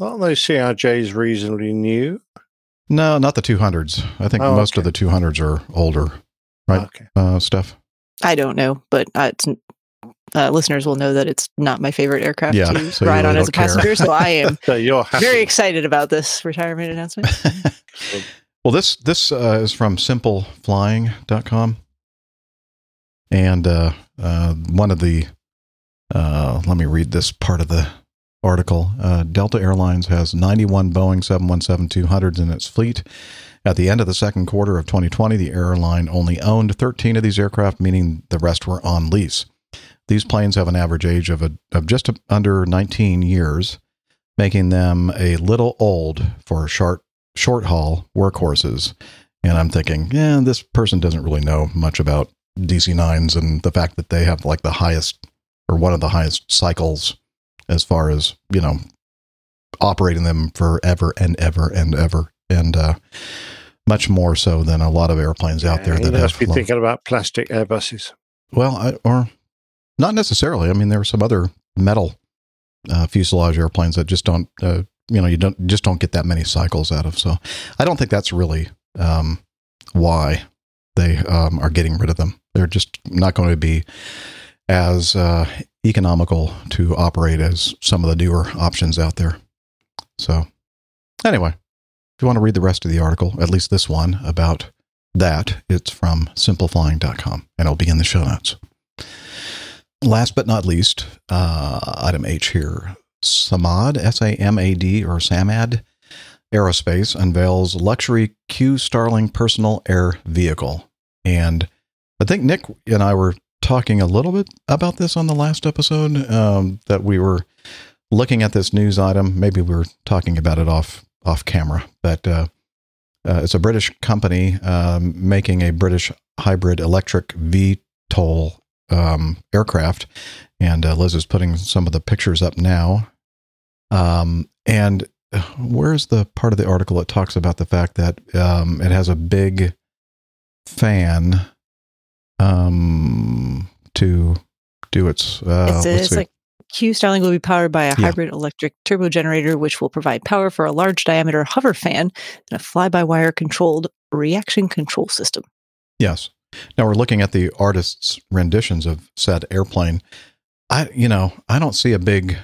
Aren't those CRJs reasonably new? No, not the 200s. I think Oh, most of the 200s are older Right. Okay. uh, stuff. I don't know, but uh, it's, uh, listeners will know that it's not my favorite aircraft Yeah, to so you ride on as a don't care. passenger. So I am So very excited about this retirement announcement. Well, this this uh, is from simpleflying.com. And uh, uh, one of the, uh, let me read this part of the article. Uh, Delta Airlines has 91 Boeing 717-200s in its fleet. At the end of the second quarter of 2020, the airline only owned 13 of these aircraft, meaning the rest were on lease. These planes have an average age of, a, of just under 19 years, making them a little old for short short haul workhorses. And I'm thinking, yeah, this person doesn't really know much about DC nines and the fact that they have like the highest or one of the highest cycles as far as you know operating them forever and ever and ever and uh, much more so than a lot of airplanes out there that have be long- thinking about plastic Airbuses. well, I, or not necessarily. I mean, there are some other metal uh, fuselage airplanes that just don't, uh, you know, you don't just don't get that many cycles out of. So, I don't think that's really um, why they um, are getting rid of them. They're just not going to be as uh, economical to operate as some of the newer options out there. So, anyway, if you want to read the rest of the article, at least this one about that, it's from simpleflying.com and it'll be in the show notes. Last but not least, uh, item H here Samad, S A M A D, or SAMAD Aerospace unveils luxury Q Starling personal air vehicle. And I think Nick and I were talking a little bit about this on the last episode um, that we were looking at this news item. Maybe we were talking about it off off camera, but uh, uh, it's a British company um, making a British hybrid electric VTOL um, aircraft, and uh, Liz is putting some of the pictures up now. Um, and where's the part of the article that talks about the fact that um, it has a big fan um, to do its? Uh, it's it's like Q Starling will be powered by a Yeah. hybrid electric turbo generator, which will provide power for a large diameter hover fan and a fly by wire controlled reaction control system. Yes. Now we're looking at the artist's renditions of said airplane. I, you know, I don't see a big,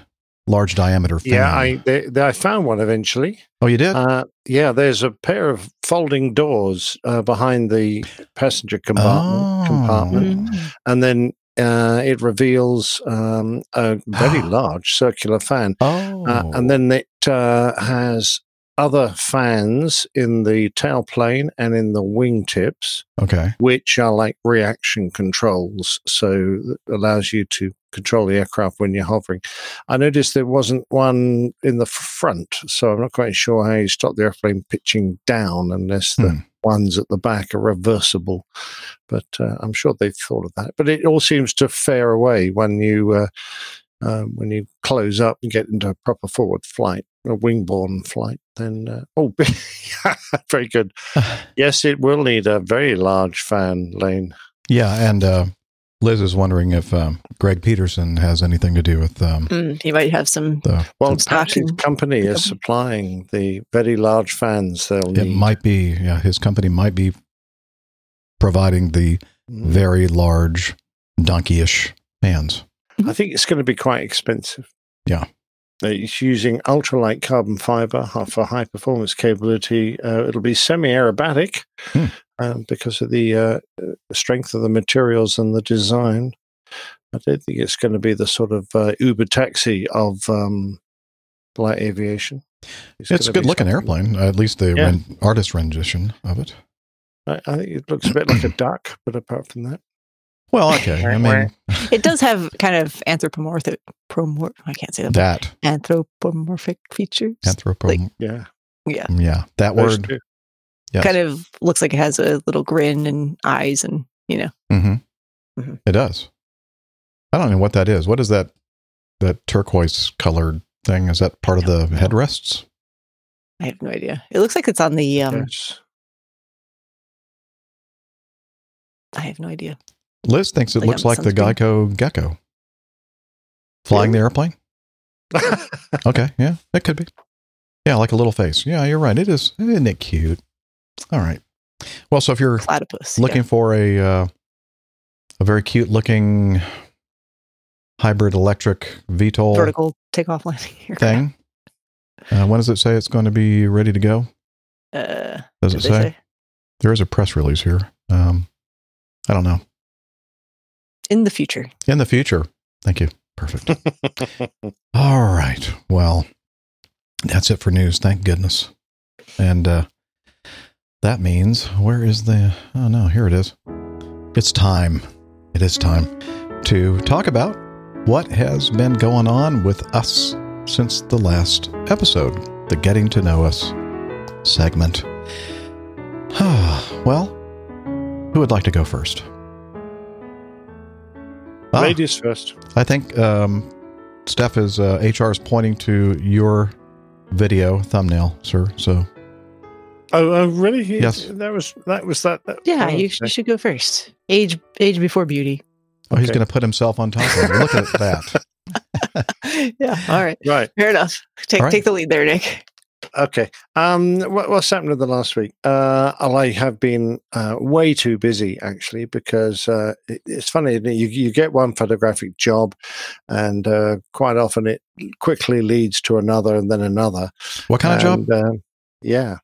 large diameter fan. Yeah, I they, they, I found one eventually. oh, you did? Uh, yeah, there's a pair of folding doors uh, behind the passenger compartment, Oh. compartment and then uh, it reveals um, a very large circular fan, oh, uh, and then it uh, has other fans in the tailplane and in the wingtips, okay. which are like reaction controls, so that allows you to control the aircraft when you're hovering. I noticed there wasn't one in the front, so I'm not quite sure how you stop the airplane pitching down unless the Hmm. ones at the back are reversible. But uh, I'm sure they've thought of that. But it all seems to fair away when you uh, um, when you close up and get into a proper forward flight, a wingborne flight. Then uh, oh, very good. Yes, it will need a very large fan lane. Yeah, and uh, Liz is wondering if um, Greg Peterson has anything to do with um, Mm, you might have some. the. Well, Some his company is supplying the very large fans they'll It need. might be, yeah, his company might be providing the Mm. very large, donkeyish fans. I think it's going to be quite expensive. Yeah. Uh, It's using ultralight carbon fiber for high performance capability. Uh, it'll be semi aerobatic Hmm. Um, because of the uh, uh, strength of the materials and the design. I don't think it's going to be the sort of uh, Uber taxi of um, light aviation. It's a good looking airplane, at least the Yeah. ren- artist rendition of it. I, I think it looks a bit like a duck, but apart from that, Well, okay. I mean, It does have kind of anthropomorphic. Promor- I can't say that. that Anthropomorphic features. anthropom. Like- yeah, yeah. yeah, that those word. two. Yes. Kind of looks like it has a little grin and eyes, and you know. hmm Mhm. It does. I don't know what that is. What is that? That turquoise colored thing? Is that part of the headrests? I have no idea. It looks like it's on the. um Yes. I have no idea. Liz thinks it Like looks like the sunscreen? Geico gecko flying the airplane. Okay, yeah, it could be. Yeah, like a little face. Yeah, you're right. It is. Isn't it cute? All right. Well, so if you're Platypus. looking for a uh, a very cute looking hybrid electric. VTOL vertical takeoff landing. aircraft. thing, uh, when does it say it's going to be ready to go? Uh, Does it say? say? There is a press release here. Um, I don't know. In the future. In the future. Thank you. Perfect. All right. Well, that's it for news. Thank goodness. And uh, that means, where is the. Oh, no, here it is. It's time. It is time to talk about what has been going on with us since the last episode, the Getting to Know Us segment. well, who would like to go first? Ah, Ladies first. I think um, Steph is uh, HR is pointing to your video thumbnail, sir. So Oh, oh, really? He- Yes. That was that was that. that- Yeah, oh, you, sh- you okay. should go first. Age age before beauty. oh, he's going to put himself on top of it. Look at that. yeah. All right. Right. Fair enough. Take All right. take the lead there, Nick. Okay. Um, what, what's happened in the last week? Uh, I have been uh, way too busy actually because uh, it, it's funny. You you get one photographic job, and uh, quite often it quickly leads to another and then another. What kind of job? And, um, yeah,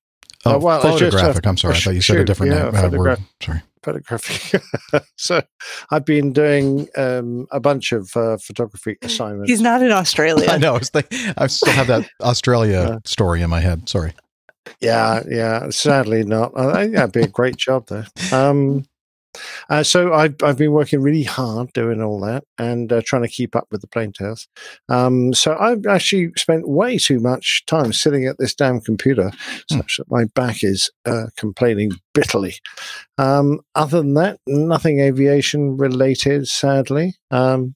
Oh, uh, well, it's just a- photographic. I'm sorry. I thought you said a different yeah, name, uh, word. Sorry. photographic. so I've been doing um, a bunch of uh, photography assignments. He's not in Australia. I know. I, was thinking, I still have that Australia Yeah. story in my head. Sorry. Yeah, yeah. Sadly, not. I think that'd be a great job, though. Um, uh, so I've I've been working really hard doing all that and uh, trying to keep up with the plaintails. Um, so I've actually spent way too much time sitting at this damn computer, such that my back is uh, complaining bitterly. Um, other than that, nothing aviation related, sadly. Um,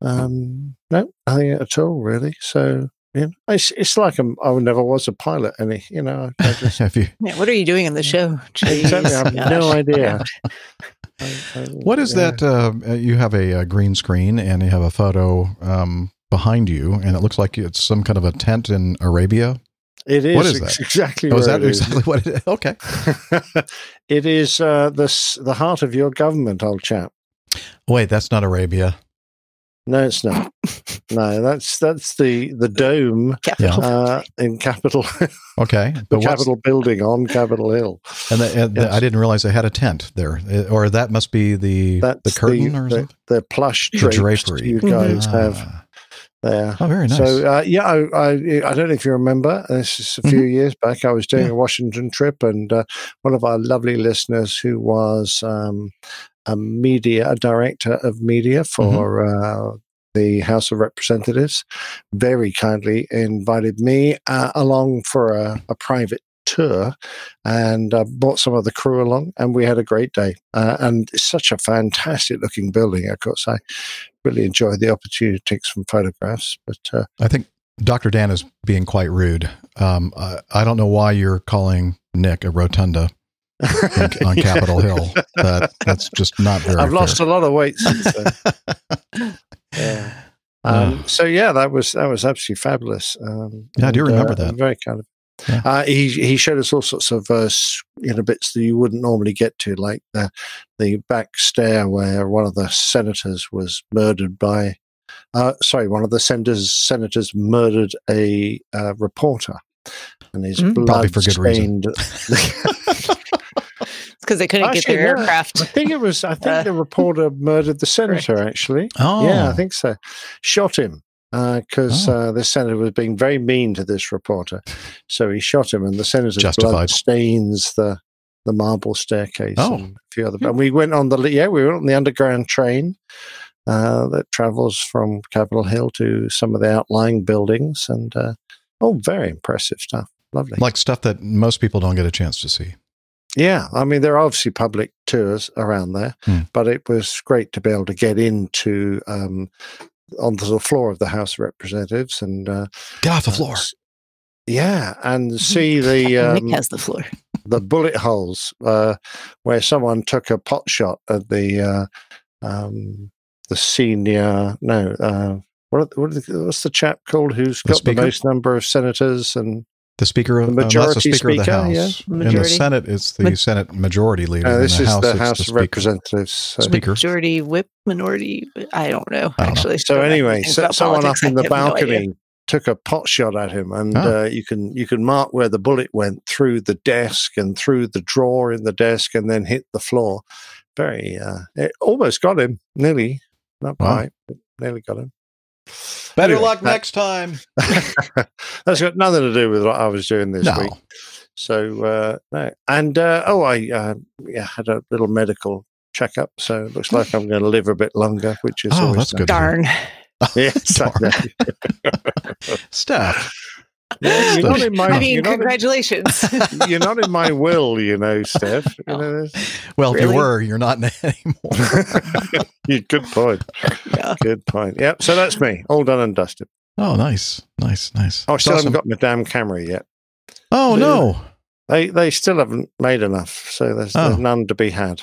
um, no, nothing at all, really. So. Yeah, it's, it's like I'm, I never was a pilot, any you know. I just, Have you, Yeah, what are you doing in the show? Exactly, I have Jeez. no idea. I- I- what is yeah. that? Uh, you have a, uh green screen and you have a photo um, behind you, and it looks like it's some kind of a tent in Arabia. It is, What is that? exactly. Oh, is that it is. exactly what it is? Okay. it is uh, the the heart of your government, old chap. Wait, that's not Arabia. No, it's not. no, that's that's the the dome Capitol. uh, in Capitol, Okay. the Capitol building on Capitol Hill. and, the, and the- Yes. I didn't realize they had a tent there, Uh, or that must be the That's the curtain or the, something. the plush The drapery. you guys have Ah. there. Oh, very nice. So uh, yeah, I, I I don't know if you remember. This is a few Mm-hmm. years back. I was doing Yeah. a Washington trip, and uh, one of our lovely listeners, who was um, a media a director of media for Mm-hmm. uh, the House of Representatives, very kindly invited me uh, along for a, a private tour and uh, brought some of the crew along and we had a great day uh, and it's such a fantastic looking building of course i really enjoyed the opportunity to take some photographs but uh, I think Dr. Dan is being quite rude. Um, I, I don't know why you're calling Nick a rotunda on, on Capitol Hill. That that's just not very. I've lost a lot of weight since then. yeah. Um, so yeah, that was that was absolutely fabulous. Um, Yeah, I do and, remember uh, that. Very kind of. Yeah. Uh, he he showed us all sorts of uh, you know bits that you wouldn't normally get to, like the the back stair where one of the senators was murdered by. Uh, sorry, one of the senators senators murdered a uh, reporter, and his Mm. blood Probably for good reason. stained. It's because they couldn't Actually, get their no. aircraft. I think it was. I think Uh, the reporter murdered the senator. Actually, Oh, yeah, I think so. Shot him because Oh. uh, this senator was being very mean to this reporter, so he shot him, and the senator's Justified. blood stains the the marble staircase Oh. and a few other. And we went on the yeah, we went on the underground train uh, that travels from Capitol Hill to some of the outlying buildings, and uh, oh, very impressive stuff. Lovely. like stuff that most people don't get a chance to see. Yeah, I mean, there are obviously public tours around there, Hmm. but it was great to be able to get into um, onto the floor of the House of Representatives and uh, Get off the uh, floor. s- yeah, and see the um, Nick has the floor. the bullet holes uh, where someone took a pot shot at the uh, um, the senior no. Uh, what, what are the, what's the chap called who's The got speaker? the most number of senators and The speaker of the uh, majority the speaker of the speaker, House. yeah. In the Senate, it's the Ma- Senate majority leader. uh, In this the is House, the it's House the of Speaker. Representatives. So. Speaker. Majority whip, minority. I don't know. I don't know. actually, So anyway, so, someone up politics. I in the have no balcony took a pot shot at him, and Ah. uh, you can you can mark where the bullet went through the desk and through the drawer in the desk, and then hit the floor. Very, uh, it almost got him, nearly, not Wow. quite, but nearly got him. Better Anyway, luck that- next time. That's got nothing to do with what I was doing this No. week. So uh, no, and uh, oh, I uh, yeah had a little medical checkup, so it looks like I'm going to live a bit longer, which is Oh, always that's good. Darn. Yes, I Darn. know. Steph. Yeah, you're not in my. I mean, you're, not congratulations. in, you're not in my will, you know, Steph. You Oh. know, this- Well, if you Really? were, you're not anymore. You- good point. Yeah. Good point. Yep. So that's me, all done and dusted. oh, nice, nice, nice. Oh, I still Awesome. haven't got my damn camera yet. Oh no. They they still haven't made enough, so there's, Oh. there's none to be had.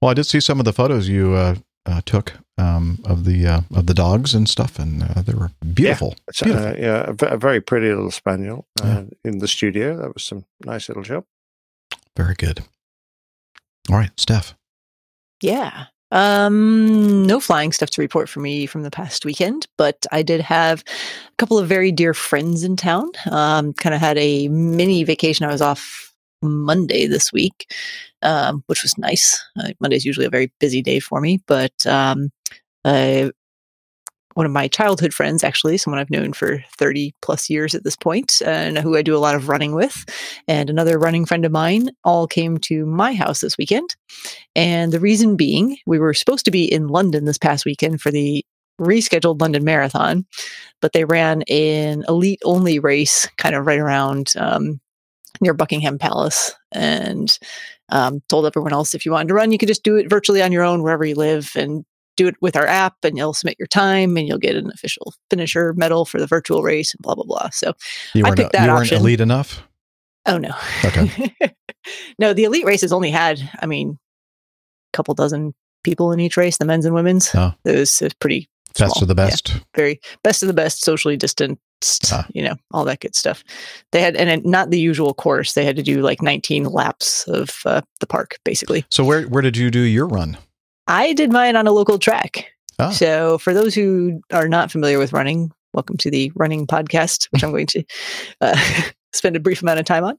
Well, I did see some of the photos you uh, uh, took um, of the uh, of the dogs and stuff, and uh, they were beautiful. It's, Beautiful. uh, yeah, a, very pretty little spaniel uh, Yeah. in the studio. That was some nice little job. Very good. All right, Steph. Yeah. Um, no flying stuff to report for me from the past weekend, but I did have a couple of very dear friends in town. Um, kind of had a mini vacation. I was off Monday this week, um, which was nice. Uh, Monday's usually a very busy day for me, but um, uh, one of my childhood friends, actually, someone I've known for 30 plus years at this point, and who I do a lot of running with, and another running friend of mine all came to my house this weekend. And the reason being, we were supposed to be in London this past weekend for the rescheduled London Marathon, but they ran an elite only race kind of right around um, near Buckingham Palace and um, told everyone else if you wanted to run, you could just do it virtually on your own wherever you live and do it with our app and you'll submit your time and you'll get an official finisher medal for the virtual race and blah, blah, blah. So, You I weren't, picked that you weren't option. elite enough. oh no. Okay. no, the elite races only had, I mean, a couple dozen people in each race, the men's and women's. Oh. It was, it was pretty Best small. of the Yeah, best. very best of the best, socially distanced, Ah. you know, all that good stuff. They had, and it, not the usual course. They had to do like 19 laps of uh, the park, basically. So where where did you do your run? I did mine on a local track. Ah. So, for those who are not familiar with running, welcome to the running podcast, which I'm going to uh, spend a brief amount of time on.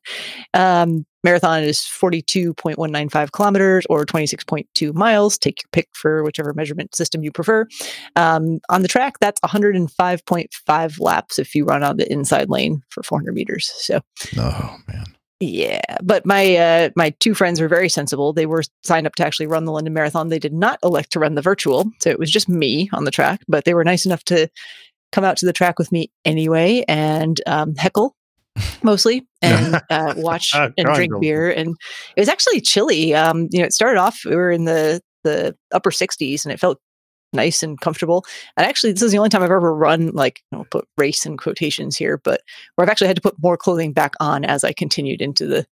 Um, marathon is 42.195 kilometers or 26.2 miles. Take your pick for whichever measurement system you prefer. Um, on the track, that's 105.5 laps if you run on the inside lane for 400 meters. So, Oh man. yeah, but my uh, my two friends were very sensible. They were signed up to actually run the London Marathon. They did not elect to run the virtual, so it was just me on the track. But they were nice enough to come out to the track with me anyway and um, heckle mostly and uh, watch Ah, and drink beer. And it was actually chilly. Um, you know, it started off we were in the the upper 60s and it felt nice and comfortable. And actually, this is the only time I've ever run like I'll put race in quotations here, but where I've actually had to put more clothing back on as I continued into the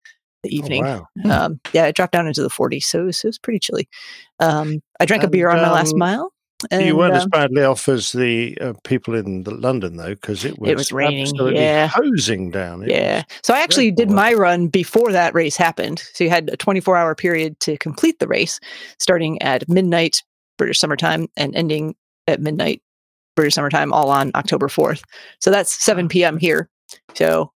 the evening. Oh, wow. Um, yeah, it dropped down into the 40s, so it was, it was pretty chilly. Um, I drank a beer on my last um, mile. And, you weren't as um, badly off as the uh, people in the London, though, because it was, was raining, absolutely yeah. hosing down. It yeah. So I actually did my run before that race happened. So you had a 24 hour period to complete the race, starting at midnight British summertime and ending at midnight British summertime, all on October 4th. So that's 7 p.m. here. So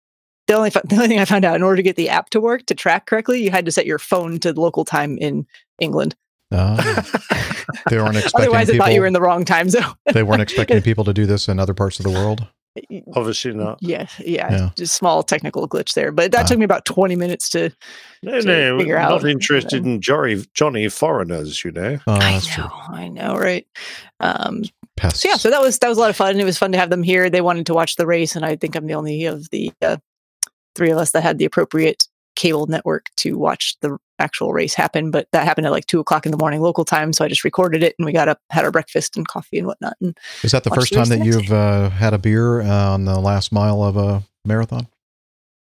the only, the only thing I found out in order to get the app to work to track correctly, you had to set your phone to the local time in England. Oh. they weren't expecting Otherwise, I people. thought you were in the wrong time zone. they weren't expecting people to do this in other parts of the world. Obviously not. Yeah, yeah, Yeah. just small technical glitch there, but that Ah. took me about twenty minutes to. No, to no, figure not out, interested um, in Johnny, Johnny foreigners, you know. Oh, I know, true. I know, right? Um, so yeah, so that was that was a lot of fun. It was fun to have them here. They wanted to watch the race, and I think I'm the only of the uh, three of us that had the appropriate cable network to watch the actual race happen. But that happened at like two o'clock in the morning local time, so I just recorded it, and we got up, had our breakfast and coffee and whatnot. And Is that the first time that you've uh, had a beer uh, on the last mile of a marathon?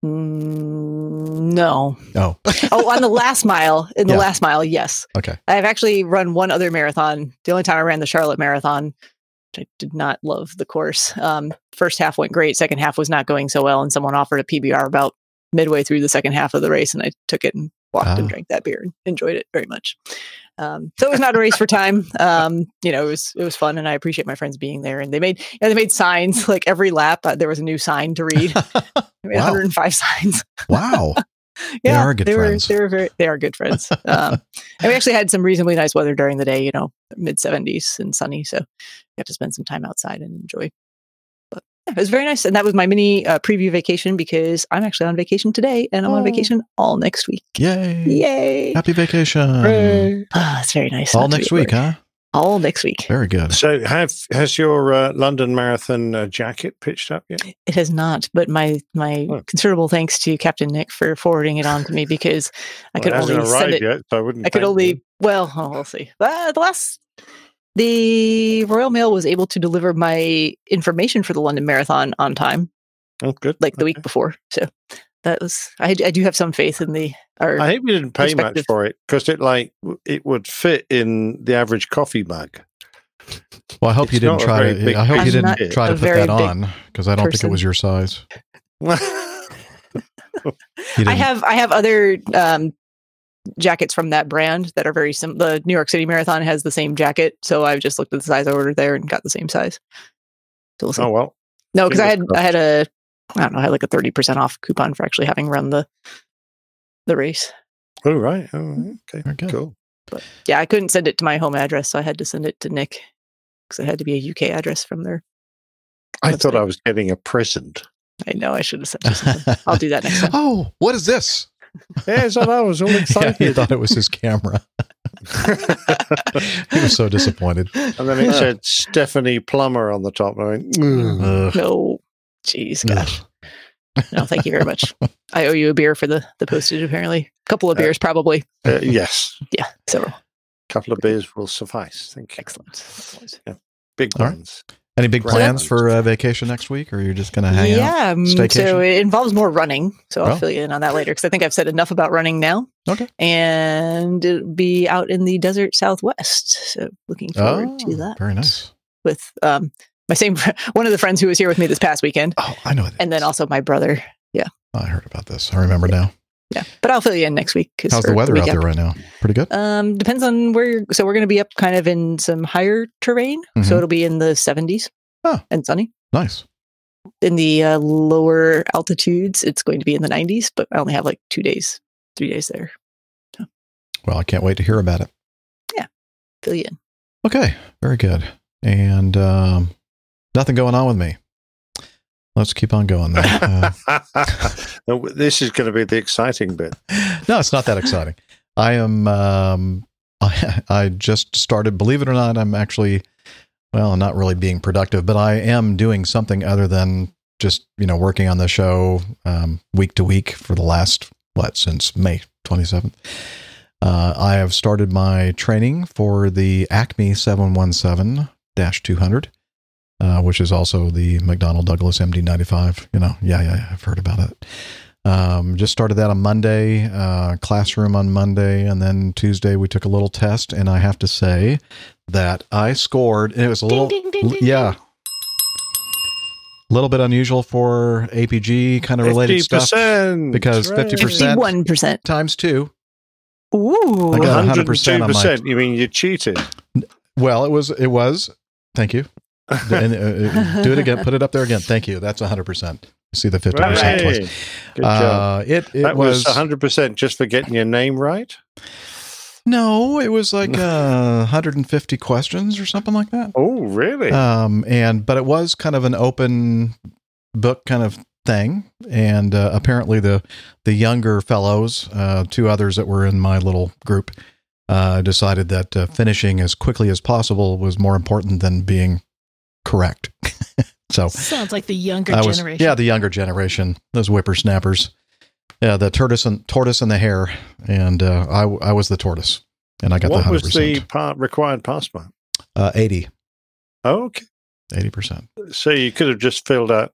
mm, no, Oh, oh, on the last mile, in the Yeah. last mile, yes. okay. I've actually run one other marathon. The only time I ran the Charlotte Marathon, I did not love the course. Um, first half went great. Second half was not going so well, and someone offered a PBR about midway through the second half of the race, and I took it and walked Ah. and drank that beer and enjoyed it very much. Um, so it was not a race for time. Um, you know, it was it was fun, and I appreciate my friends being there. And they made yeah, they made signs like every lap. Uh, there was a new sign to read. They made Wow. 105 signs. Wow. They yeah, are good they friends. Were, they were very they are good friends. Um, and we actually had some reasonably nice weather during the day. You know, mid 70s and sunny, so we got to spend some time outside and enjoy. But yeah, it was very nice, and that was my mini uh, preview vacation because I'm actually on vacation today, and I'm on Oh. vacation all next week. Yay. Yay! Happy vacation. Hooray. Ah, it's very nice. All not to be next week, work. huh? All next week. Very good. So, have has your uh, London Marathon uh, jacket pitched up yet? It has not, but my my Oh. considerable thanks to Captain Nick for forwarding it on to me because I Well, could it hasn't only send it. yet, so I wouldn't. I could thank only you. well, oh, we'll see. Uh, the last the Royal Mail was able to deliver my information for the London Marathon on time, Oh, good. like the Okay. week before. So that was I, I do have some faith in the or I hope you didn't pay much for it because it like it would fit in the average coffee mug. Well, I hope you didn't try very to. big I hope you didn't try to put that on because I don't think it was your size. You I have I have other um, jackets from that brand that are very sim. The New York City Marathon has the same jacket, so I've just looked at the size I ordered there and got the same size. So we'll oh well, no, because I had fingers I had a I don't know I had like a thirty percent off coupon for actually having run the the race. oh right, oh, right. okay, cool. But yeah, I couldn't send it to my home address, so I had to send it to Nick because it had to be a UK address from there. I thought I was getting a present. I know I should have sent you something. I'll do that next time. oh, what is this? Yes, so. I was all Yeah, he thought it was his camera. he was so disappointed. and then it said Stephanie Plummer on the top. And I went, "Ugh." Ugh. No, jeez, gosh. No, thank you very much. I owe you a beer for the the postage. Apparently, a couple of Uh, beers, probably. Uh, yes, Yeah, several. a couple of beers will suffice. Thank you. Excellent. Big All right. Any big plans for uh, vacation next week, or you're just going to hang out? yeah, um, so it involves more running. So I'll Oh. fill you in on that later because I think I've said enough about running now. Okay. And it'll be out in the desert southwest. So looking forward to Oh, that. very nice. With um my same fr- one of the friends who was here with me this past weekend, Oh, I know. And then also my brother. Yeah. I heard about this. I remember now. Yeah, but I'll fill you in next week. How's the weather out week there right now? Pretty good. Um, depends on where. You're, so we're going to be up kind of in some higher terrain. Mhm. So it'll be in the 70s Oh. and sunny. Nice. In the uh, lower altitudes, it's going to be in the 90s, but I only have like two days, three days there. Well, I can't wait to hear about it. Yeah. Fill you in. Okay, very good. And um, nothing going on with me. Let's keep on going. Then. Uh, this is going to be the exciting bit. no, it's not that exciting. I am. Um, I, I just started. Believe it or not, I'm actually. Well, not really being productive, but I am doing something other than just you know working on the show um, week to week for the last what since May 27th. Uh, I have started my training for the Acme 717 200, uh, which is also the McDonnell Douglas MD95. You know, yeah, yeah, I've heard about it. Um, just started that on Monday, uh, classroom on Monday, and then Tuesday we took a little test, and I have to say that I scored. And it was a little, ding, ding, ding, yeah, a little bit unusual for APG kind of related stuff 50%. because 50% 51%. times two. Ooh. I got 100% on my- 102%. You mean you cheated? Well, it was, it was. Thank you. And, uh, uh, do it again. Put it up there again. Thank you. That's 100%. You see the 50% Hooray. place. Good job. Uh, it it that was, was 100% just for getting your name right? no, it was like uh, 150 questions or something like that. Oh, really? Um, and but it was kind of an open book kind of thing, and uh, apparently the the younger fellows, uh, two others that were in my little group, uh, decided that uh, finishing as quickly as possible was more important than being correct. so Sounds like the younger I was, generation. yeah, the younger generation, those whippersnappers. Yeah, the tortoise and tortoise and the hare, and uh, I I was the tortoise, and I got the what was the percent, part, required pass mark? uh, 80 Oh, okay. percent. So you could have just filled out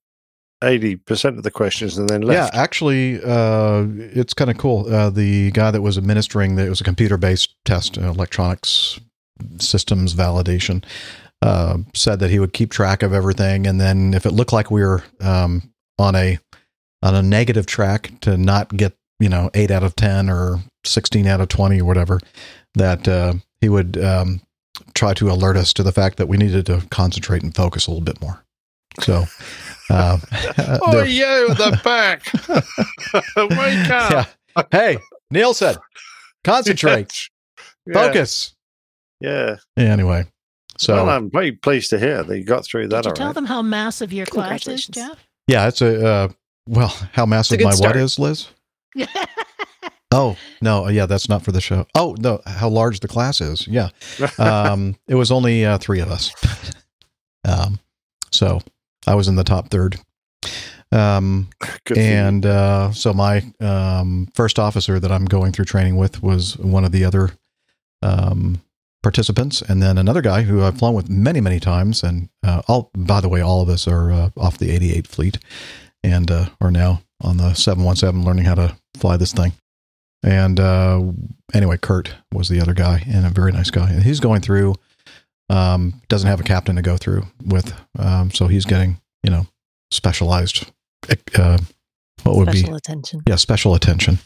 80% of the questions and then left. Yeah, actually, uh, it's kind of cool. Uh, the guy that was administering the, it was a computer based test, uh, electronics systems validation, uh, said that he would keep track of everything, and then if it looked like we were um, on a on a negative track to not get you know, eight out of 10 or 16 out of 20 or whatever, that uh, he would um, try to alert us to the fact that we needed to concentrate and focus a little bit more. So, uh, Oh, you, the back. Wake up. yeah. Hey, Neil said, concentrate, Yeah. focus. Yeah. Anyway, so well, I'm very pleased to hear that you got through that Did you all tell right. them how massive your class is, Jeff? yeah, it's a uh, well, how massive my start. what is, Liz? Oh no, yeah, that's not for the show. Oh no, how large the class is? Yeah, um, it was only uh, three of us. um, so I was in the top third. Um, Good and uh, so my um, first officer that I'm going through training with was one of the other um, participants, and then another guy who I've flown with many, many times. And uh, all, by the way, all of us are uh, off the 88 fleet and uh, are now on the 717, learning how to fly this thing. And uh, anyway, Kurt was the other guy, and a very nice guy. And he's going through. Um, doesn't have a captain to go through with, um, so he's getting you know specialized. Uh, what would Special be attention. yeah special attention.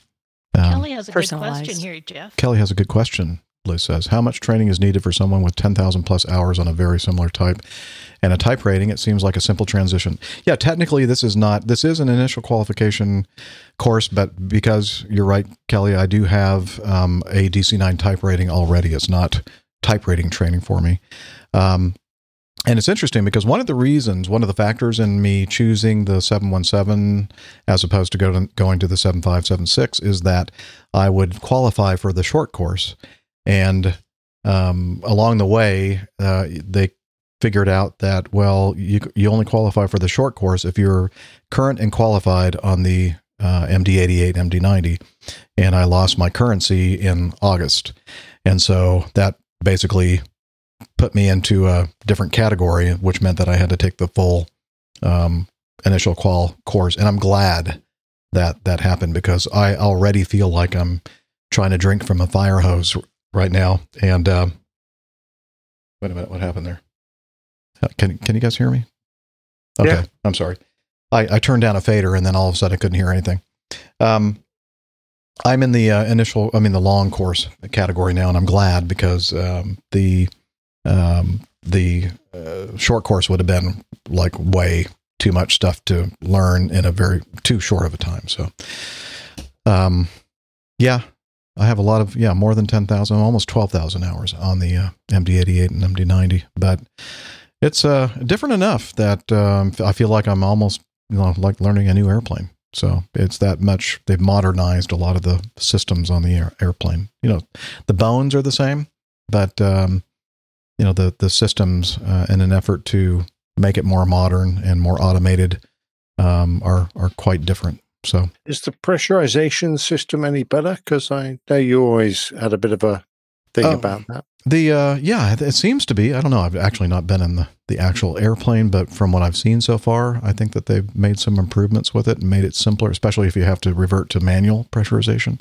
Um, Kelly has a good question here, Jeff. Kelly has a good question. Liz says, "How much training is needed for someone with ten thousand plus hours on a very similar type and a type rating? It seems like a simple transition. Yeah, technically, this is not. This is an initial qualification course, but because you're right, Kelly, I do have um, a DC nine type rating already. It's not type rating training for me. Um, and it's interesting because one of the reasons, one of the factors in me choosing the 717 as opposed to go to, going to the 7576 is that I would qualify for the short course. And um, along the way, uh, they figured out that, well, you, you only qualify for the short course if you're current and qualified on the uh, MD88, MD90. And I lost my currency in August. And so that basically put me into a different category, which meant that I had to take the full um, initial qual course. And I'm glad that that happened because I already feel like I'm trying to drink from a fire hose right now. And um, wait a minute, what happened there? Uh, Can can you guys hear me? Okay, Yeah. I'm sorry. I, I turned down a fader and then all of a sudden I couldn't hear anything. Um, I'm in the uh, initial, I mean the long course category now, and I'm glad because um, the um, the uh, short course would have been like way too much stuff to learn in a very too short of a time. So, um, yeah, I have a lot of yeah more than ten thousand, almost twelve thousand hours on the uh, MD88 and MD90, but it's uh, different enough that um, I feel like I'm almost you know like learning a new airplane. So it's that much. They've modernized a lot of the systems on the air, airplane. You know, the bones are the same, but um, you know the the systems uh, in an effort to make it more modern and more automated um, are are quite different. So Is the pressurization system any better? Because I know you always had a bit of a thing Oh. about that. the uh, yeah, it, it seems to be. I don't know. I've actually not been in the the actual airplane, but from what I've seen so far, I think that they've made some improvements with it and made it simpler, especially if you have to revert to manual pressurization.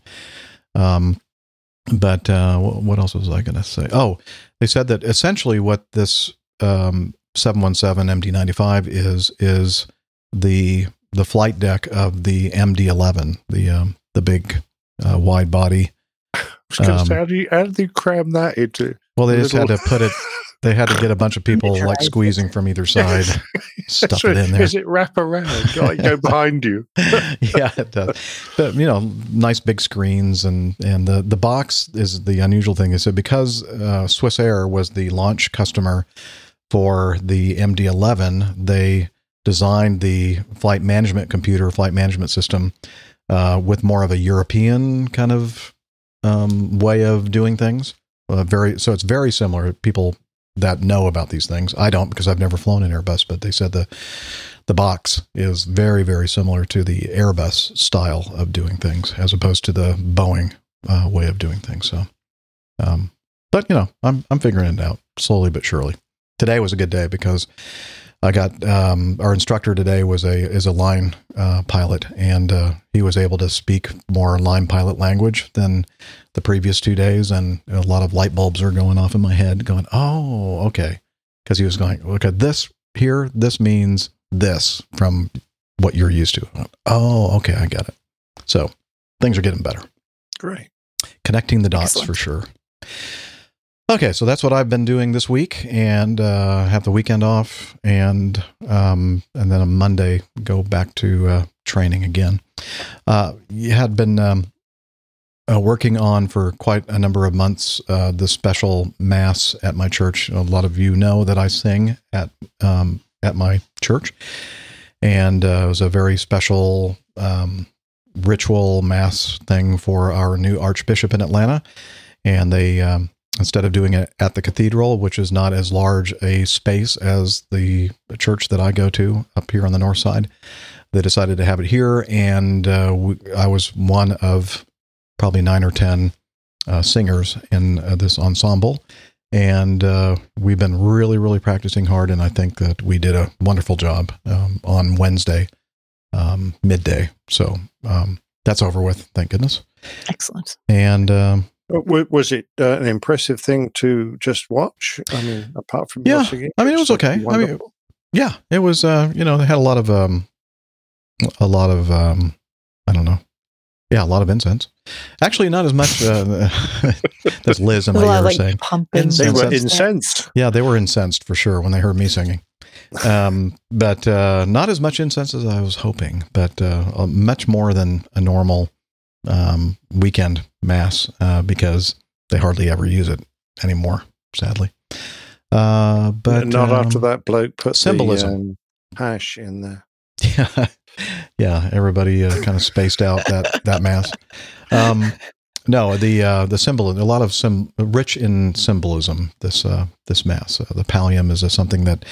Um, but uh, what else was I going to say? Oh, they said that essentially what this um, 717 MD95 is is the the flight deck of the MD11, the um, the big uh, wide body. I was going to Um, say, how do you how do you cram that into? Well, they just had to put it. They had to get a bunch of people like squeezing from either side, stuff So it in there. Is it wrap around? Like go behind you? yeah, it does. But you know, nice big screens and and the the box is the unusual thing. Is that because uh, Swissair was the launch customer for the MD11, they designed the flight management computer, flight management system, uh, with more of a European kind of um, way of doing things. Uh, very so it's very similar. People that know about these things. I don't because I've never flown an Airbus, but they said the the box is very very similar to the Airbus style of doing things as opposed to the Boeing uh, way of doing things. So, um, but you know, I'm I'm figuring it out slowly but surely. Today was a good day because I got um, our instructor today was a is a line uh, pilot, and uh, he was able to speak more line pilot language than the previous two days, and a lot of light bulbs are going off in my head, going, "Oh, okay," because he was going, "Okay, this here, this means this from what you're used to." Oh, okay, I get it. So things are getting better. Great. Connecting the dots Excellent. for sure. Okay, so that's what I've been doing this week, and uh, have the weekend off, and um, and then on Monday go back to uh, training again. Uh, you had been um, uh, working on for quite a number of months uh, the special mass at my church. A lot of you know that I sing at um, at my church, and uh, it was a very special um, ritual mass thing for our new archbishop in Atlanta, and they. Um, Instead of doing it at the cathedral, which is not as large a space as the church that I go to up here on the north side, they decided to have it here, and uh, we, I was one of probably nine or ten uh, singers in uh, this ensemble, and uh, we've been really, really practicing hard, and I think that we did a wonderful job um, on Wednesday um, midday. So um, that's over with, thank goodness. Excellent. And um, Uh, Was it uh, an impressive thing to just watch? I mean, apart from your Yeah, singing, I mean, it was it's okay. I mean, yeah, it was. Uh, you know, they had a lot of um, a lot of um, I don't know. Yeah, a lot of incense. Actually, not as much. Uh, that's Liz in my A lot ear like saying. pumping. They were incensed. Yeah, they were incensed for sure when they heard me singing. Um, but uh, not as much incense as I was hoping, but uh, uh, much more than a normal um, weekend mass uh, because they hardly ever use it anymore, sadly. Uh, but not after um, that bloke put symbolism. the um, hash in there. Yeah, yeah. Everybody uh, kind of spaced out that that mass. Um, no, the uh, the symbol, a lot of some rich in symbolism. This uh, this mass, uh, the pallium, is a, something that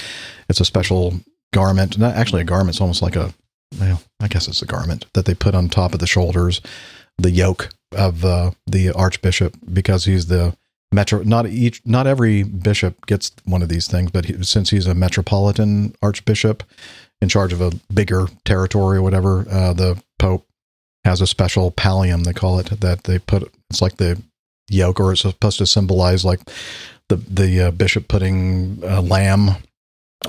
it's a special garment. Not actually a garment. It's almost like a well, I guess it's a garment that they put on top of the shoulders, the yoke of uh, the archbishop, because he's the metro. Not each, not every bishop gets one of these things, but he, since he's a metropolitan archbishop in charge of a bigger territory or whatever, uh, the pope has a special pallium they call it that they put. It's like the yoke, or it's supposed to symbolize like the the uh, bishop putting a lamb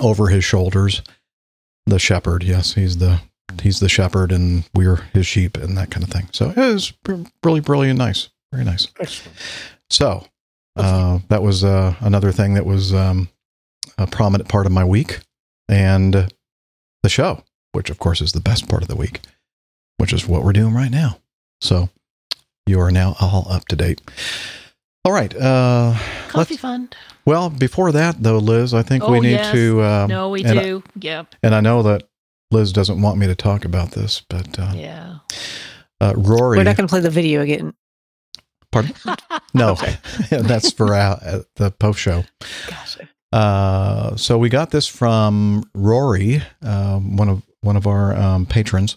over his shoulders. The shepherd, yes, he's the he's the shepherd, and we're his sheep, and that kind of thing. So it was really, really nice, very nice. Excellent. So uh, that was uh, another thing that was um, a prominent part of my week, and the show, which of course is the best part of the week, which is what we're doing right now. So you are now all up to date. All right. Uh, Coffee fund. well, before that though, Liz, I think we Oh, need yes. to. Um, no, we and I- do. yep. and I know that Liz doesn't want me to talk about this, but uh, Yeah. uh, Rory, We're not going to play the video again. pardon? No, that's for uh, the post show. Gosh. Uh, so we got this from Rory, um, one of one of our um, patrons,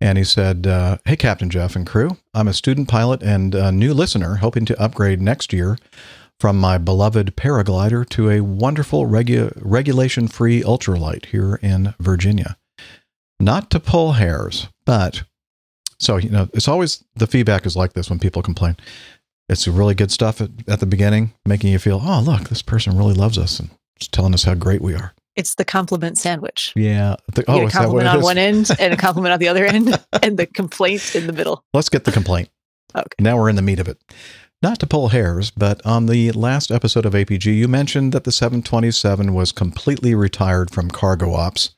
and he said, uh, "Hey, Captain Jeff and crew, I'm a student pilot and a new listener, hoping to upgrade next year from my beloved paraglider to a wonderful regu- regulation-free ultralight here in Virginia. Not to pull hairs, but so you know, it's always the feedback is like this when people complain." It's really good stuff at, at the beginning, making you feel, oh, look, this person really loves us and just telling us how great we are. It's the compliment sandwich. Yeah. The- oh, a compliment on one end and a compliment on the other end, and the complaint in the middle. Let's get the complaint. Okay. Now we're in the meat of it. Not to pull hairs, but on the last episode of APG, you mentioned that the 727 was completely retired from cargo ops.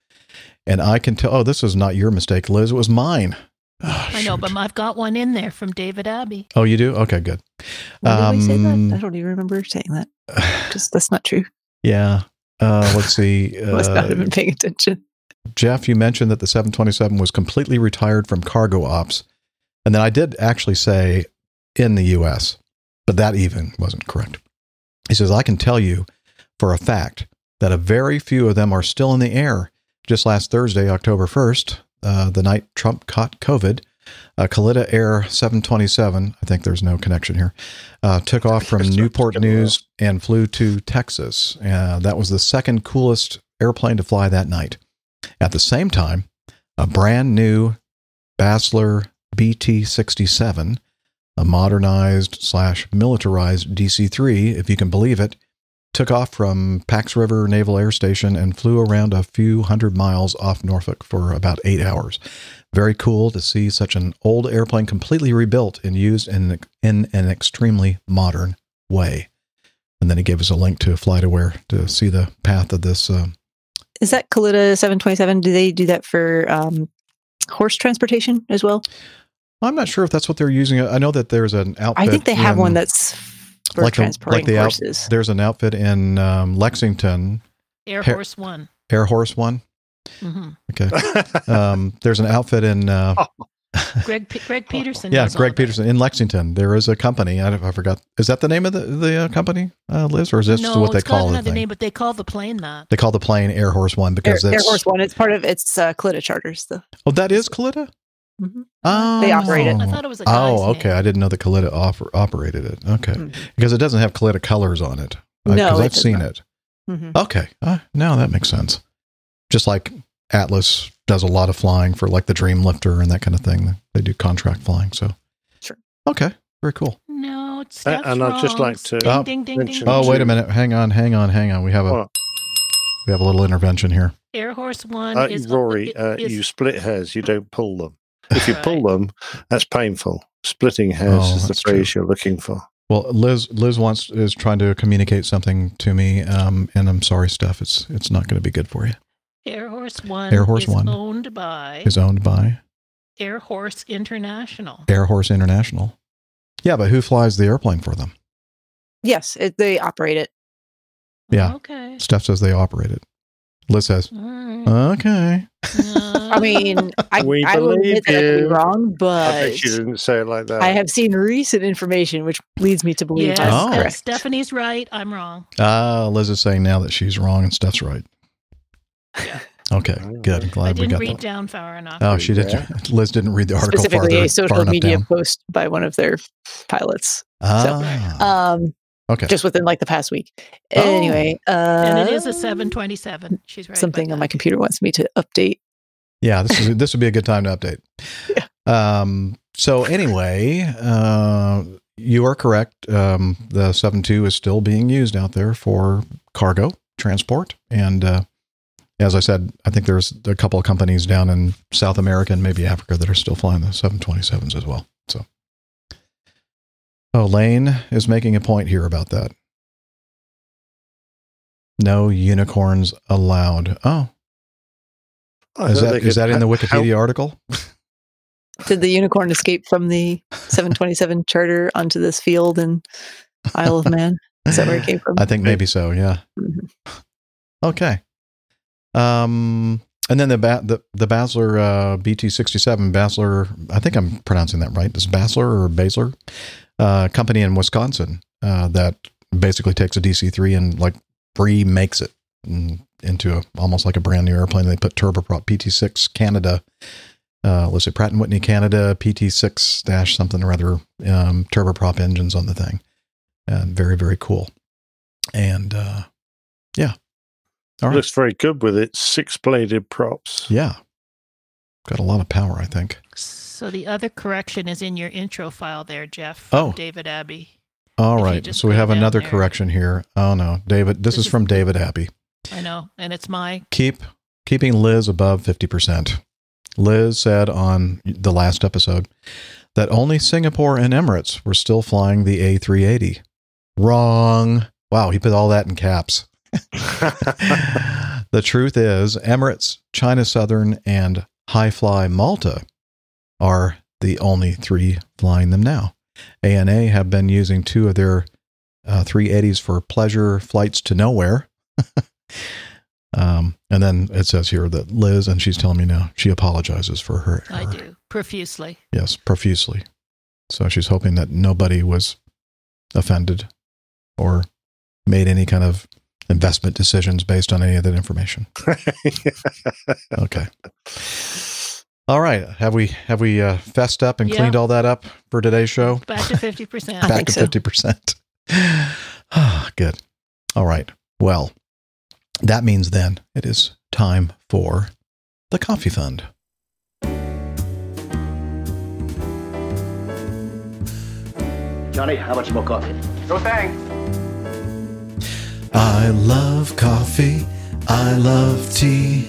And I can tell, oh, this is not your mistake, Liz. It was mine. Oh, I know, shoot. but I've got one in there from David Abbey. Oh, you do? Okay, good. When did we say Um, that? I don't even remember saying that Just that's not true. yeah. Uh, let's see. I must not have Uh, been paying attention. Jeff, you mentioned that the 727 was completely retired from cargo ops. And then I did actually say in the US, but that even wasn't correct. He says, I can tell you for a fact that a very few of them are still in the air. Just last Thursday, October 1st, uh, the night Trump caught COVID, uh, Kalitta Air 727, I think there's no connection here, uh, took off from Newport News and flew to Texas. Uh, that was the second coolest airplane to fly that night. At the same time, a brand new Basler BT 67, a modernized slash militarized DC 3, if you can believe it, took off from Pax River Naval Air Station and flew around a few hundred miles off Norfolk for about eight hours. Very cool to see such an old airplane completely rebuilt and used in, in an extremely modern way. And then he gave us a link to FlightAware to see the path of this. Uh, Is that Kalitta 727? Do they do that for um, horse transportation as well? I'm not sure if that's what they're using. I know that there's an outfit. I think they have in- one that's for like the- transporting the out- horses. there's an outfit in um, Lexington, Air Hair- Force One. Air Horse One. hmm Okay. Um, there's an outfit in uh, Greg P- Greg Peterson. yeah, Greg. Peterson in Lexington. There is a company. I, I forgot. Is that the name of the the uh, company, uh, Liz, or is this no, what they call got the name, but they call the plane that. They call the plane Air Horse One because Air that's Force One. It's part of it's uh, Kalitta Charters. The oh that is Kalitta. Mhm. Oh, They operate it. I thought it was a guy's Oh, okay. name. I didn't know that Kalitta offer, operated it. Okay, Mhm. because it doesn't have Kalitta colors on it. No, because it I've seen not. it. Mhm. Okay, uh, now that makes sense. Just like Atlas does a lot of flying for like the Dreamlifter and that kind of thing. They do contract flying. So Sure. Okay, very cool. No, it's Uh, that's and I'd just like to ding, Oh, ding, ding, mention- ding, Oh, ding. wait a minute. Hang on, hang on, hang on. We have a What? we have a little intervention here. Air Horse One Uh, is Rory, uh, is- you split hairs. You don't pull them. If you pull them, that's painful. Splitting hairs Oh, is the that's phrase you're looking for. Well, Liz Liz wants is trying to communicate something to me, um, and I'm sorry, Steph. It's it's not going to be good for you. Air Horse One. Air Horse is One owned by Is owned by Air Horse International. Air Horse International. Yeah, but who flies the airplane for them? Yes, it, they operate it. Yeah. Okay. Steph says they operate it. Liz says, All right. okay. I mean, I, We I will admit believe that I could be you. wrong, I but bet you didn't say it like that. I have seen recent information which leads me to believe yes, that's Oh. Stephanie's right. I'm wrong. Ah, Liz is saying now that she's wrong and Steph's right. Yeah. Okay, good. I Glad we didn't got read that. down far enough. Oh, she did. Yeah. Liz didn't read the article Specifically, farther, a social media down. post by one of their pilots, Ah, um, okay. just within like the past week. Oh. Anyway, uh, and it is a 727. She's right. Something about on my computer wants me to update. Yeah, this is this would be a good time to update. yeah. Um, so anyway, uh, you are correct. Um, the 7.2 is still being used out there for cargo transport, and uh, as I said, I think there's a couple of companies down in South America and maybe Africa that are still flying the 727s as well. So, oh, Lane is making a point here about that. No unicorns allowed. Oh, I is thought that they is could that in the ha- Wikipedia article? Did the unicorn escape from the 727 charter onto this field in Isle of Man? Is that where it came from? I think maybe so. Yeah. Mhm. Okay. Um, and then the ba- the the Basler uh, BT sixty seven Basler. I think I'm pronouncing that right. Is Basler or Basler? Uh, company in Wisconsin uh, that basically takes a DC three and like remakes it into a, almost like a brand new airplane. They put turboprop PT six Canada. Uh, let's say Pratt and Whitney Canada PT six dash something or other um, turboprop engines on the thing. And very very cool. And uh, yeah, all right. Looks very good with its six bladed props. Yeah. Got a lot of power, I think. So the other correction is in your intro file there, Jeff. from Oh. David Abbey. All If right. So we have another there. correction here. Oh no, David. This, This is is- from David Happy. I know, and it's my Keep keeping Liz above 50%. Liz said on the last episode that only Singapore and Emirates were still flying the A380. Wrong. Wow, he put all that in caps. the truth is, Emirates, China Southern, and Hi Fly Malta are the only three flying them now. ANA have been using two of their uh, 380s for pleasure flights to nowhere. um, and then it says here that Liz, and she's telling me now, she apologizes for her I error. do profusely. Yes, profusely. So she's hoping that nobody was offended or made any kind of investment decisions based on any of that information. Okay. All right. Have we have we uh, fessed up and Yeah. cleaned all that up for today's show? Back to fifty percent. Back think to so. fifty percent. Good. All right. Well, that means then it is time for the coffee fund. Johnny, how much more coffee? No thanks. I love coffee. I love tea.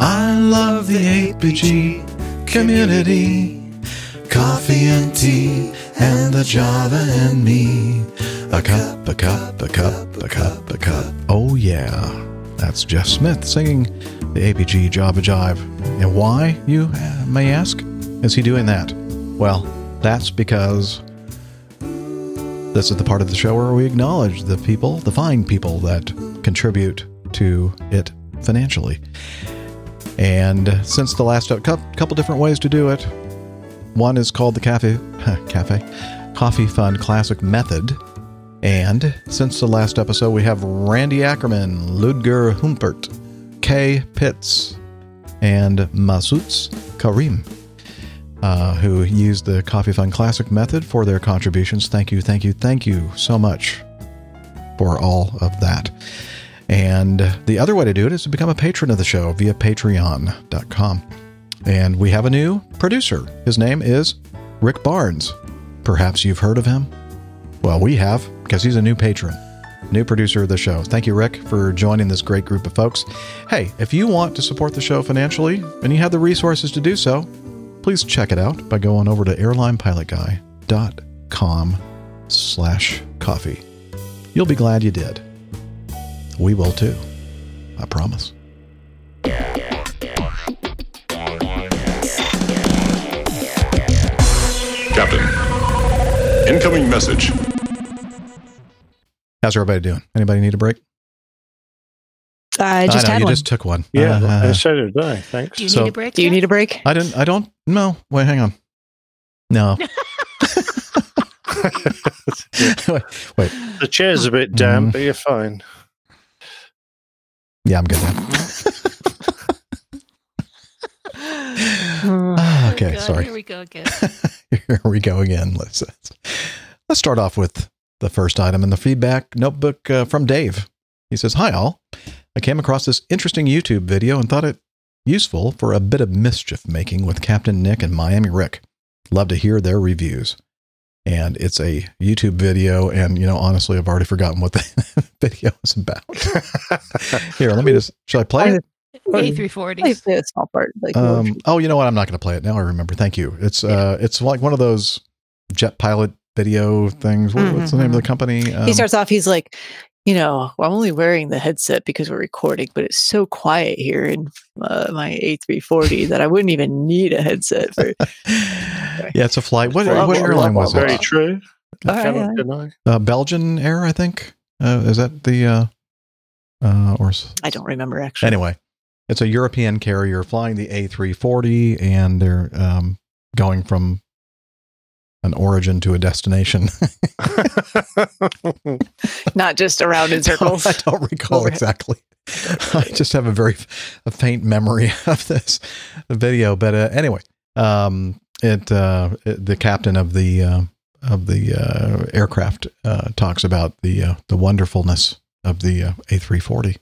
I love the APG community. Coffee and tea and the Java and me. A cup, a cup, a cup, a cup, a cup. Oh, yeah. That's Jeff Smith singing the APG Java Jive. And why, you uh, may ask, is he doing that? Well, that's because this is the part of the show where we acknowledge the people, the fine people that contribute to it financially. And since the last cou- couple different ways to do it, one is called the Cafe Cafe Coffee Fund Classic Method. And since the last episode, we have Randy Ackerman, Ludger Humpert, Kay Pitts, and Masuts Karim, uh, who used the Coffee Fund Classic Method for their contributions. Thank you, thank you, thank you so much for all of that. And the other way to do it is to become a patron of the show via patreon.com. And we have a new producer. His name is Rick Barnes. Perhaps you've heard of him. Well, we have because he's a new patron, new producer of the show. Thank you, Rick, for joining this great group of folks. Hey, if you want to support the show financially and you have the resources to do so, please check it out by going over to airlinepilotguy.com slash coffee. You'll be glad you did. We will too. I promise. Captain. Incoming message. How's everybody doing? Anybody need a break? I just know had you one. just took one. Yeah, Uh, I said it today. Thanks. Do you So- need a break? Do you Jeff? need a break? I didn't. I don't. No. Wait. Hang on. No. wait, wait. The chair's a bit damp, but you're fine. Yeah, I'm good now. Ah, okay, God, sorry. Here we go again. Here we go again. Let's let's start off with the first item in the feedback notebook uh, from Dave. He says, "Hi all. I came across this interesting YouTube video and thought it useful for a bit of mischief making with Captain Nick and Miami Rick. Love to hear their reviews." And it's a YouTube video, and you know, honestly, I've already forgotten what the video is about. Here, let me just. Should I play it? A340. Play play a small part. Like Um, oh, you know what? I'm not going to play it now. I remember. Thank you. It's uh, it's like one of those jet pilot video things. What, What's the name of the company? Um, he starts off. He's like, you know, well, I'm only wearing the headset because we're recording, but it's so quiet here in uh, my A340 that I wouldn't even need a headset for. yeah, it's a flight. What, Blah, what blah, airline blah, was blah, Very it? true. I All right, cannot deny. Uh, Belgian Air, I think. Uh, is that the uh, uh, or s- I don't remember actually. anyway? It's a European carrier flying the A340, and they're um, going from an origin to a destination. Not just around in circles. I don't recall Over- exactly. I just have a very a faint memory of this video, but uh, anyway, um, it, uh, it the captain of the uh, of the uh, aircraft uh, talks about the uh, the wonderfulness of the uh, A340.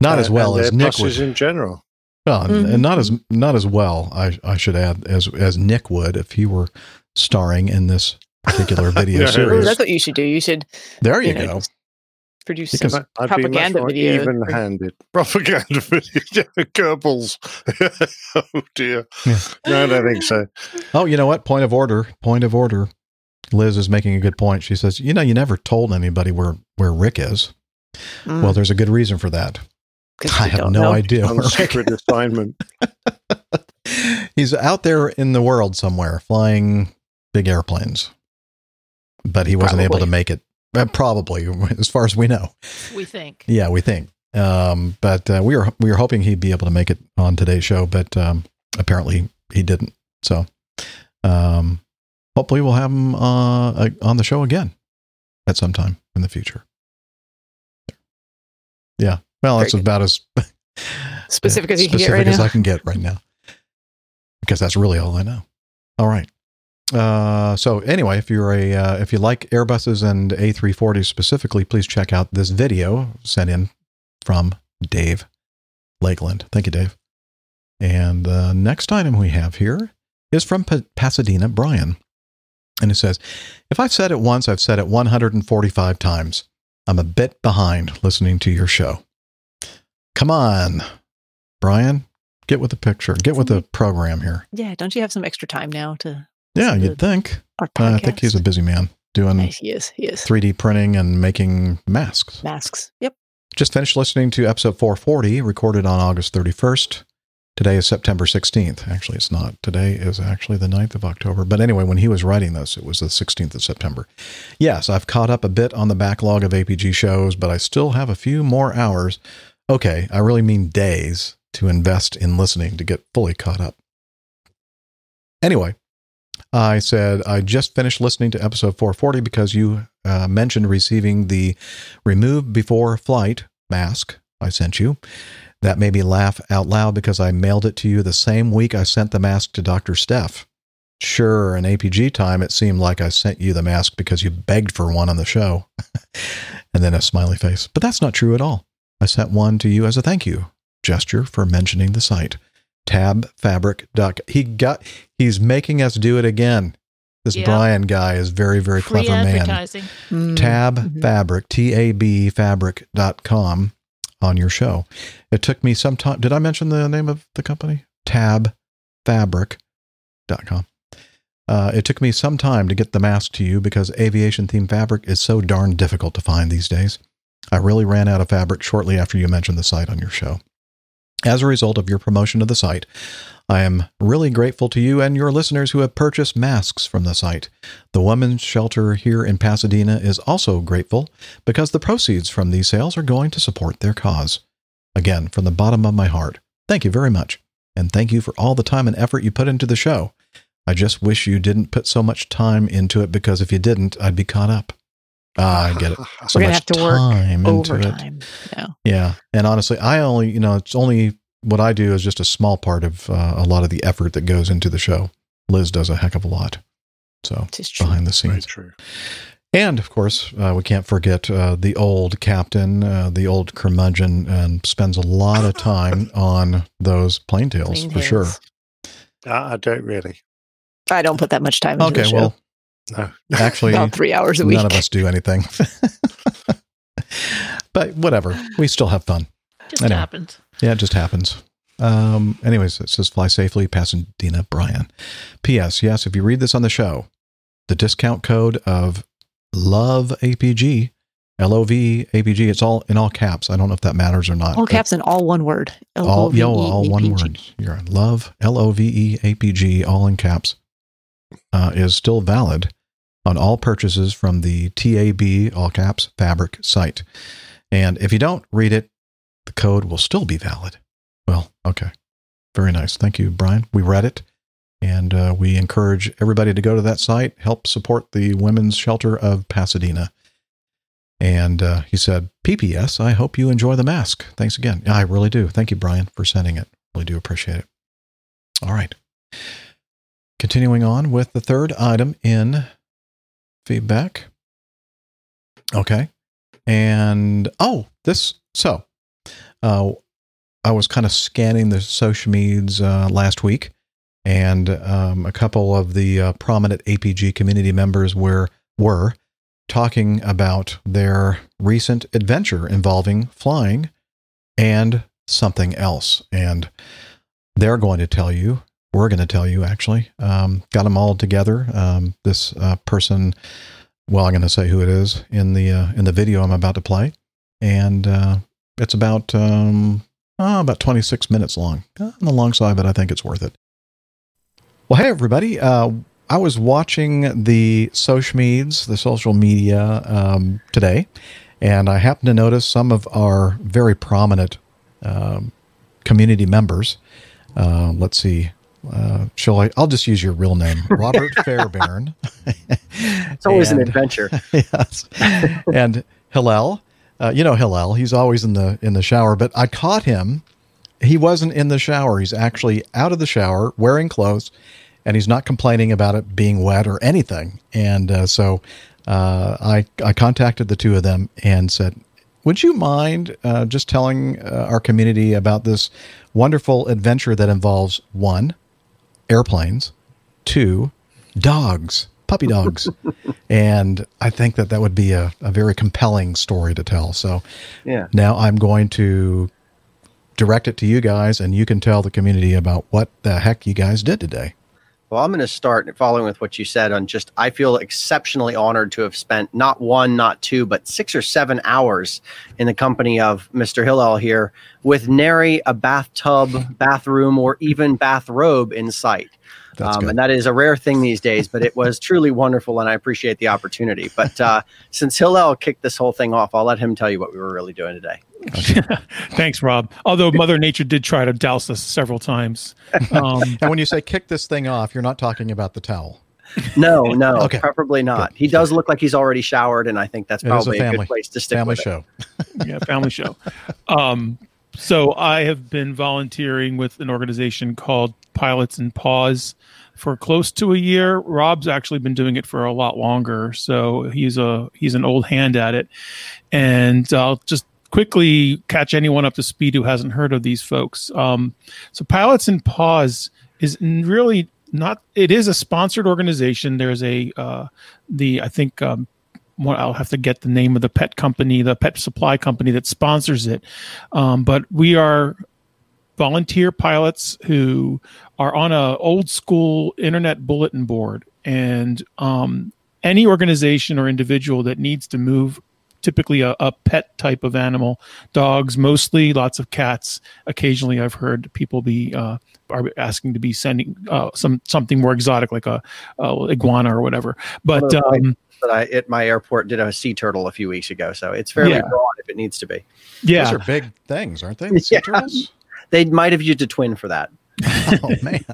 Not as And- well and as Nick buses would. in general. Well, and- Mhm. and not as not as well. I I should add as as Nick would if he were starring in this particular video Yeah. Ooh, series. that's what you should do. You should There you you know, go. produce Because- some I'd be much propaganda more videos. even-handed. Propaganda video. Goebbels. oh dear. Yeah. No, I don't think so. Oh, you know what? Point of order. Point of order. Liz is making a good point. She says, "You know, you never told anybody where where Rick is. Mm, Well, there's a good reason for that. I have no know. idea. On secret assignment. He's out there in the world somewhere, flying big airplanes, but he wasn't able to make it. Probably, as far as we know. We think. Yeah, we think. Um, but uh, we were we were hoping he'd be able to make it on today's show, but um, apparently he didn't. So, um, hopefully we'll have him uh, on the show again at some time in the future. Yeah. Well, Very that's good. about as Specific as you can get right as now. I can get right now, because that's really all I know. All right. Uh, so anyway, if you're a uh, if you like Airbuses and A340s specifically, please check out this video sent in from Dave Lakeland. Thank you, Dave. And the next item we have here is from Pa- Pasadena, Brian. And it says, If I've said it once, I've said it 145 times. I'm a bit behind listening to your show. Come on, Brian, get with the picture, get with the program here. Yeah, don't you have some extra time now to Yeah, you'd think. Uh, I think he's a busy man doing he is. He is. 3D printing and making masks. Masks. Yep. Just finished listening to episode 440, recorded on August 31st. Today is September 16th. Actually, it's not. Today is actually the 9th of October. But anyway, when he was writing this, it was the 16th of September. Yes, I've caught up a bit on the backlog of APG shows, but I still have a few more hours. Okay, I really mean days to invest in listening to get fully caught up. Anyway, I said I just finished listening to episode 440 because you uh, mentioned receiving the remove before flight mask I sent you. That made me laugh out loud because I mailed it to you the same week I sent the mask to Dr. Steph. Sure, in APG time, it seemed like I sent you the mask because you begged for one on the show. and then a smiley face. But that's not true at all. I sent one to you as a thank you gesture for mentioning the site. Tabfabric. He got. He's making us do it again. This Yeah. Brian guy is very, very Free clever man. advertising. Mm, Tab mhm. Fabric, T A B fabric.com on your show. It took me some time. Did I mention the name of the company? Tab Fabric.com. Uh, it took me some time to get the mask to you because aviation themed fabric is so darn difficult to find these days. I really ran out of fabric shortly after you mentioned the site on your show. As a result of your promotion of the site, I am really grateful to you and your listeners who have purchased masks from the site. The women's shelter here in Pasadena is also grateful because the proceeds from these sales are going to support their cause. Again, from the bottom of my heart, thank you very much. And thank you for all the time and effort you put into the show. I just wish you didn't put so much time into it because if you didn't, I'd be caught up. Ah, I get it. So We're gonna much have to work time into it. Overtime. Yeah. Yeah. And honestly, I only, you know, it's only what I do is just a small part of uh, a lot of the effort that goes into the show. Liz does a heck of a lot. So It is true. behind the Very scenes. true. And of course, uh, we can't forget uh, the old captain, uh, the old curmudgeon, and spends a lot of time on those plane tails Clean for sure. hands. Ah, I don't really. I don't put that much time into the Okay, well, No. actually, About three hours a week. none of us do anything. but whatever, we still have fun. Just I know. happens. Yeah, it just happens. Um, anyways, it says fly safely, Pasadena, Brian. P.S. Yes, if you read this on the show, the discount code of love APG, L O V APG, it's all in all caps. I don't know if that matters or not. all caps and all one word. all, yo, all one word. You're on love, L O V E A P G, all in caps, uh, is still valid on all purchases from the TAB, all caps, fabric site. And if you don't read it, the code will still be valid. Well, okay. Very nice. Thank you, Brian. We read it. And uh, we encourage everybody to go to that site, help support the Women's Shelter of Pasadena. And uh, he said, PPS, I hope you enjoy the mask. Thanks again. I really do. Thank you, Brian, for sending it. Really do appreciate it. All right. Continuing on with the third item in feedback. Okay. And oh, this so uh I was kind of scanning the social medias uh, last week, and um, a couple of the uh, prominent APG community members were were talking about their recent adventure involving flying and something else, and they're going to tell you. We're going to tell you actually. Um, got them all together. Um, this uh, person, well, I'm going to say who it is in the uh, in the video I'm about to play, and uh, it's about um, oh, about 26 minutes long. On the long side, but I think it's worth it. Well, hey everybody. Uh, I was watching the social medias, the social media um, today, and I happened to notice some of our very prominent um, community members. Uh, let's see. Uh, shall I? I'll just use your real name, Robert Fairbairn. It's always an adventure. yes. And Hillel, uh, you know Hillel, he's always in the in the shower, but I caught him. He wasn't in the shower. He's actually out of the shower, wearing clothes, and he's not complaining about it being wet or anything. And uh, so uh, I I contacted the two of them and said, "Would you mind uh, just telling uh, our community about this wonderful adventure that involves one, airplanes, two, dogs, puppy dogs, And I think that that would be a, a very compelling story to tell. So Yeah. now I'm going to direct it to you guys, and you can tell the community about what the heck you guys did today. Well, I'm going to start following with what you said on just, I feel exceptionally honored to have spent not one, not two, but six or seven hours in the company of Mr. Hillel here with nary a bathtub, bathroom, or even bathrobe in sight. Um, and that is a rare thing these days, but it was truly wonderful, and I appreciate the opportunity. But uh, since Hillel kicked this whole thing off, I'll let him tell you what we were really doing today. Thanks, Rob. Although Mother Nature did try to douse us several times. Um, and when you say kick this thing off, you're not talking about the towel. No, no, Okay. preferably not. He does look like he's already showered, and I think that's It is a probably a, family- good place to stick family with it. show. yeah, family show. Um, so I have been volunteering with an organization called Pilots and Paws for close to a year. Rob's actually been doing it for a lot longer, so he's a he's an old hand at it. And I'll just quickly catch anyone up to speed who hasn't heard of these folks. Um, so Pilots and Paws is really not. It is a sponsored organization. There's a uh, the I think um, well, I'll have to get the name of the pet company, the pet supply company that sponsors it. Um, but we are volunteer pilots who are on a old school internet bulletin board, and um, any organization or individual that needs to move. Typically, a, a pet type of animal, dogs mostly, lots of cats. Occasionally, I've heard people be uh, are asking to be sending uh, some something more exotic, like a, a iguana or whatever. But Although I- um, I at my airport did a sea turtle a few weeks ago, so it's fairly Yeah. broad if it needs to be. Yeah. Those are big things, aren't they? Sea Yeah. turtles? They might have used a twin for that. Oh man.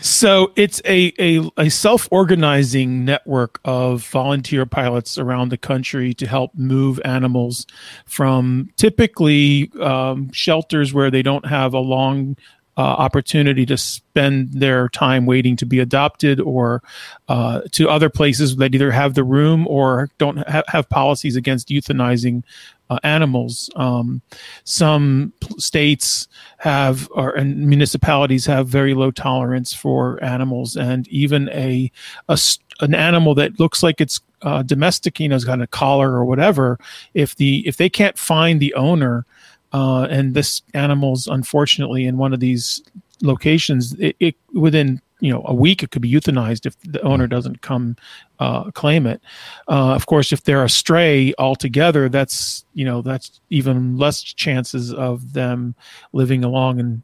So it's a, a, a self organizing network of volunteer pilots around the country to help move animals from typically um, shelters where they don't have a long uh, opportunity to spend their time waiting to be adopted or uh, to other places that either have the room or don't ha- have policies against euthanizing uh, animals. Um, some states have, or and municipalities have very low tolerance for animals, and even a, a an animal that looks like it's uh, domestic, you know, has got a collar or whatever. If the if they can't find the owner, uh, and this animal's unfortunately in one of these locations, it, it within you know a week it could be euthanized if the owner doesn't come uh, claim it. Uh, of course, if they're a stray altogether, that's you know that's even less chances of them living along and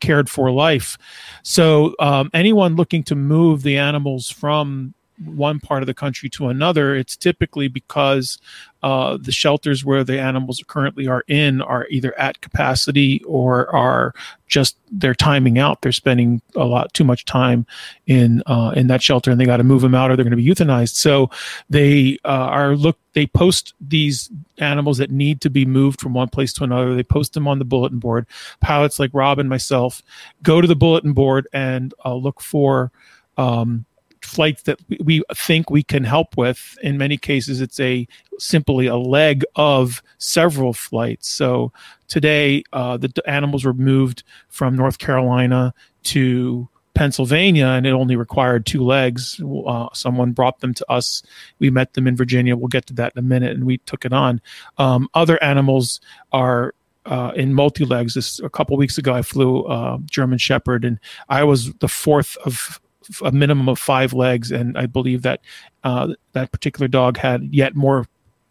cared for life. So um, anyone looking to move the animals from one part of the country to another, it's typically because uh, the shelters where the animals currently are in are either at capacity or are just they're timing out. They're spending a lot too much time in uh, in that shelter, and they got to move them out, or they're going to be euthanized. So they uh, are look. They post these animals that need to be moved from one place to another. They post them on the bulletin board. Pilots like Rob and myself go to the bulletin board and uh, look for. Um, flights that we- think we can help with. In many cases it's a simply a leg of several flights. So today uh, the animals were moved from north carolina to pennsylvania and it only required two legs. Uh, someone brought them to us. We met them in virginia. We'll get to that in a minute and we took it on. Um, other animals are uh, in multi legs. This a couple weeks ago, I flew uh, German Shepherd, and I was the fourth of a minimum of five legs, and I believe that uh, that particular dog had yet more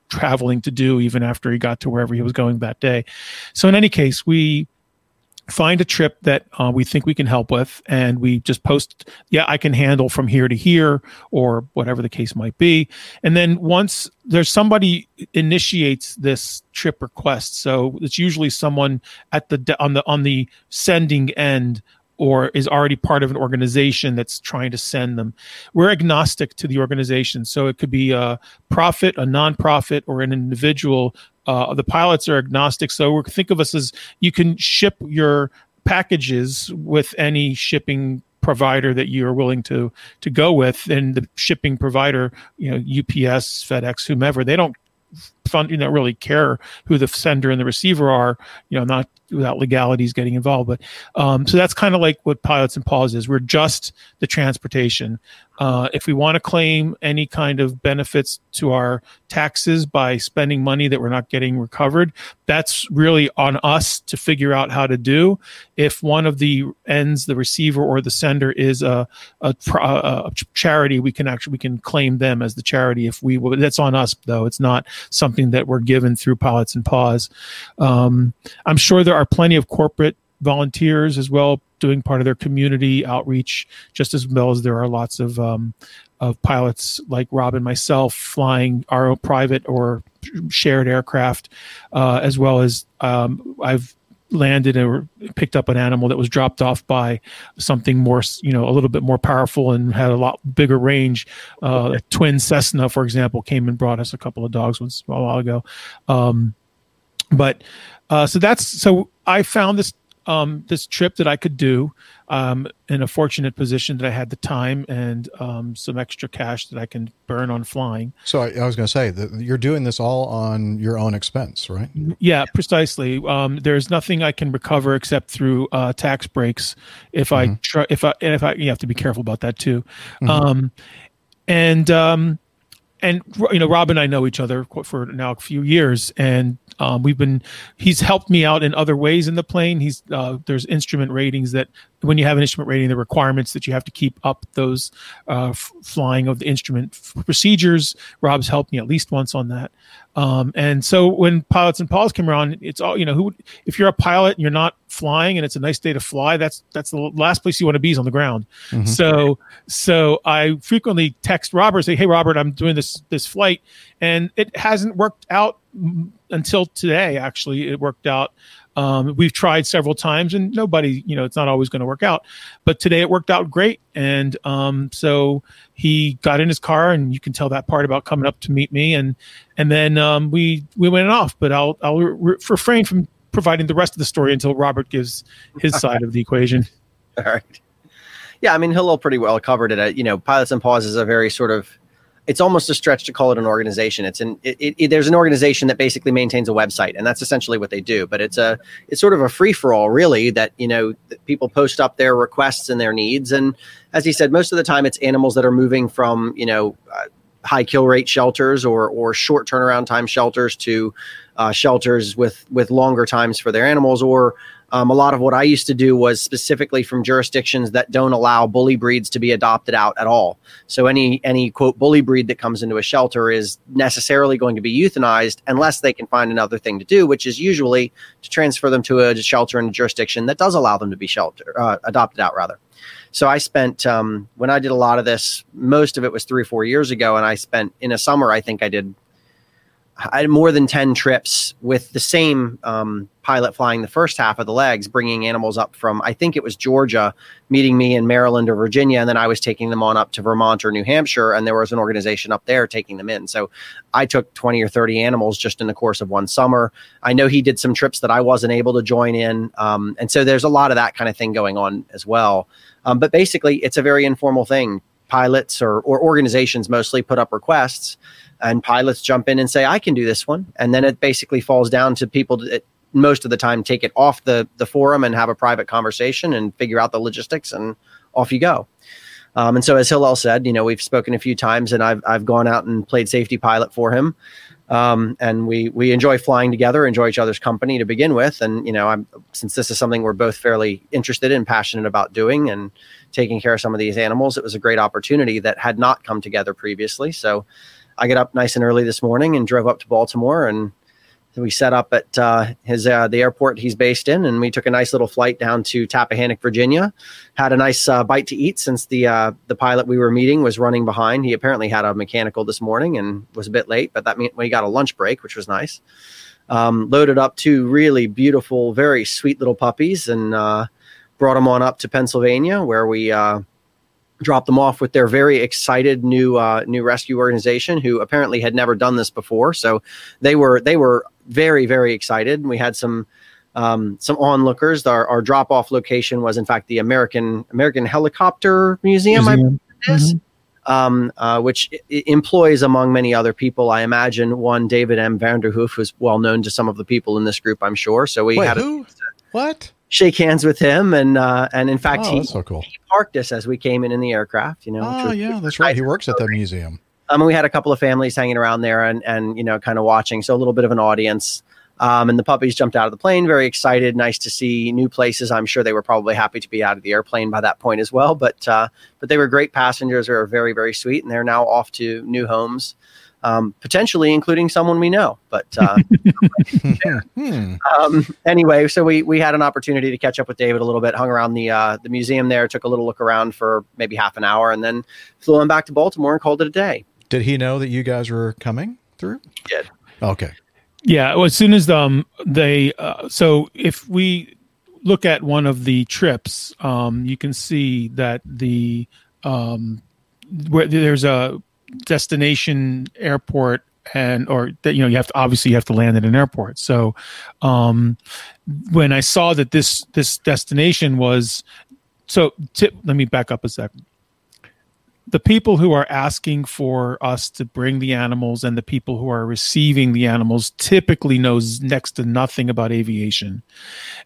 traveling to do even after he got to wherever he was going that day. So in any case, we find a trip that uh, we think we can help with and we just post yeah i can handle from here to here or whatever the case might be and then once there's somebody initiates this trip request so it's usually someone at the on the on the sending end or is already part of an organization that's trying to send them. We're agnostic to the organization, so it could be a profit, a nonprofit, or an individual. Uh, the pilots are agnostic, so think of us as you can ship your packages with any shipping provider that you are willing to to go with, and the shipping provider, you know, UPS, FedEx, whomever, they don't fund you know really care who the sender and the receiver are you know not without legalities getting involved. But um, so that's kind of like what pilots and paws is. We're just the transportation Uh, if we want to claim any kind of benefits to our taxes by spending money that we're not getting recovered, that's really on us to figure out how to do. If one of the ends, the receiver or the sender, is a, a, a charity, we can actually we can claim them as the charity. If we that's on us though, it's not something that we're given through pilots and paws. Um, I'm sure there are plenty of corporate volunteers as well doing part of their community outreach just as well as there are lots of um, of pilots like rob and myself flying our own private or shared aircraft uh, as well as um, i've landed or picked up an animal that was dropped off by something more you know a little bit more powerful and had a lot bigger range. Uh, a twin cessna for example came and brought us a couple of dogs once a while ago. Um, but uh, so that's so i found this um, this trip that I could do um, in a fortunate position that I had the time and um, some extra cash that I can burn on flying. So I, I was going to say that you're doing this all on your own expense, right? Yeah, precisely. Um, there's nothing I can recover except through uh, tax breaks. If I Mm-hmm. try, if I, and if I, you have to be careful about that too. Mhm. Um, and um, and you know rob and i know each other for now a few years and um, we've been he's helped me out in other ways in the plane. He's uh, there's instrument ratings that when you have an instrument rating the requirements that you have to keep up those uh, f- flying of the instrument f- procedures rob's helped me at least once on that um, and so when pilots and paws come around it's all you know who would- if you're a pilot and you're not flying and it's a nice day to fly that's that's the last place you want to be is on the ground Mhm. so so I frequently text Robert, say, "Hey, Robert, I'm doing this this flight," and it hasn't worked out until today. Actually, it worked out. Um, we've tried several times, and nobody, you know, it's not always going to work out. But today it worked out great, and um, so he got in his car, and you can tell that part about coming up to meet me, and and then um, we we went off. But I'll I'll re- refrain from providing the rest of the story until Robert gives his side of the equation. All right. Yeah, I mean, Hillel pretty well covered it. Uh, you know, Pilots and Paws is a very sort of, it's almost a stretch to call it an organization. It's an, it, it, there's an organization that basically maintains a website, and that's essentially what they do. But it's a, it's sort of a free for all, really. That you know, that people post up their requests and their needs, and as he said, most of the time it's animals that are moving from, you know. Uh, high kill rate shelters or or short turnaround time shelters to uh, shelters with with longer times for their animals or um, a lot of what I used to do was specifically from jurisdictions that don't allow bully breeds to be adopted out at all. So any any quote bully breed that comes into a shelter is necessarily going to be euthanized unless they can find another thing to do, which is usually to transfer them to a shelter in a jurisdiction that does allow them to be shelter uh, adopted out rather. So I spent um, when I did a lot of this. Most of it was three or four years ago, and I spent in a summer. I think I did I had more than 10 trips with the same um, pilot flying the first half of the legs, bringing animals up from, I think it was Georgia, meeting me in Maryland or Virginia. And then I was taking them on up to Vermont or New Hampshire. And there was an organization up there taking them in. So I took 20 or 30 animals just in the course of one summer. I know he did some trips that I wasn't able to join in. Um, and so there's a lot of that kind of thing going on as well. Um, but basically, it's a very informal thing. Pilots or, or organizations mostly put up requests and pilots jump in and say i can do this one. And then it basically falls down to people that most of the time take it off the the forum and have a private conversation and figure out the logistics and off you go. Um, and so as hillel said you know we've spoken a few times and i've, I've gone out and played safety pilot for him. Um, and we we enjoy flying together enjoy each other's company to begin with. And you know i'm since this is something we're both fairly interested in passionate about doing and taking care of some of these animals it was a great opportunity that had not come together previously so I got up nice and early this morning and drove up to Baltimore and we set up at uh, his uh, the airport he's based in, and we took a nice little flight down to Tappahannock, Virginia. Had a nice uh, bite to eat since the uh, the pilot we were meeting was running behind. He apparently had a mechanical this morning and was a bit late, but that meant we got a lunch break, which was nice. Um, loaded up two really beautiful, very sweet little puppies, and uh, brought them on up to Pennsylvania, where we uh, dropped them off with their very excited new uh, new rescue organization who apparently had never done this before. So they were they were very very excited. We had some um, some onlookers. Our, our drop off location was in fact the american american helicopter museum, I Museum. believe it is, um, uh, which i- i- employs among many other people i imagine one david m. Vanderhoof who's well known to some of the people in this group i'm sure. So we Wait, had a, who? What? Shake hands with him, and uh, and in fact, Oh, he, so cool. he parked us as we came in in the aircraft. You know, Oh was- yeah, that's right. He works at the museum. Um, and we had a couple of families hanging around there and, and you know, kind of watching. So a little bit of an audience. Um, and the puppies jumped out of the plane, very excited. Nice to see new places. I'm sure they were probably happy to be out of the airplane by that point as well. But uh, but they were great passengers. They were very very sweet, and they're now off to new homes, um, potentially including someone we know. But uh, Hmm. um, anyway, so we we had an opportunity to catch up with David a little bit. Hung around the uh, the museum there, took a little look around for maybe half an hour, and then flew on back to Baltimore and called it a day. Did he know that you guys were coming through? Did. Okay. Yeah, well, as soon as um they uh, so if we look at one of the trips, um, you can see that the um where there's a destination airport and or that you know you have to obviously you have to land at an airport. So um when I saw that this this destination was so tip, let me back up a second the people who are asking for us to bring the animals and the people who are receiving the animals typically knows next to nothing about aviation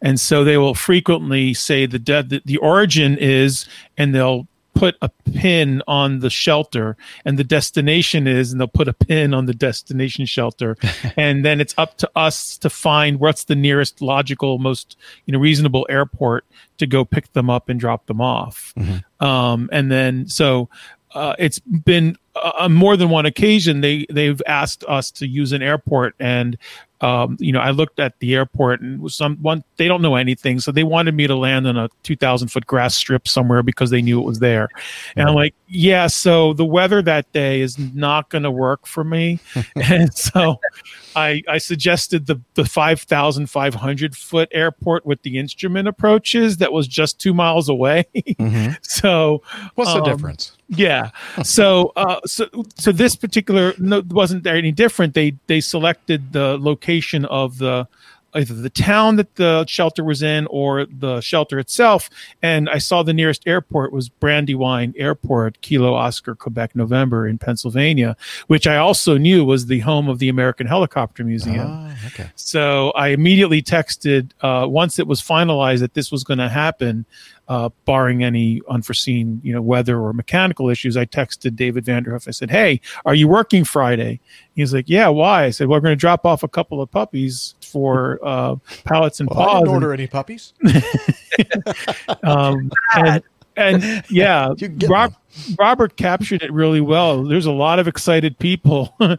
and so they will frequently say the de- the, the origin is and they'll put a pin on the shelter and the destination is and they'll put a pin on the destination shelter. And then it's up to us to find what's the nearest logical most you know reasonable airport to go pick them up and drop them off. Um, and then so uh, it's been uh, on more than one occasion they they've asked us to use an airport and um, you know I looked at the airport and was some one they don't know anything so they wanted me to land on a 2000 foot grass strip somewhere because they knew it was there and I'm like yeah so the weather that day is not going to work for me and so I, I suggested the, the 5,500 foot airport with the instrument approaches that was just two miles away. Mhm. so, What's the um, difference? Yeah. So, uh, so, so this particular no, wasn't there any different. They they selected the location of the either the town that the shelter was in or the shelter itself. And I saw the nearest airport was Brandywine Airport, Kilo Oscar, Quebec, November in Pennsylvania, which I also knew was the home of the American Helicopter Museum. Ah, okay. So I immediately texted uh, once it was finalized that this was going to happen, uh, barring any unforeseen, you know, weather or mechanical issues. I texted David Vanderhoof. I said, "Hey, are you working Friday?" He's like, "Yeah, why?" I said, "Well, we're going to drop off a couple of puppies for uh, Pilots and Well, I paws." didn't and- order any puppies. um, and, and yeah, Rob, Robert captured it really well. There's a lot of excited people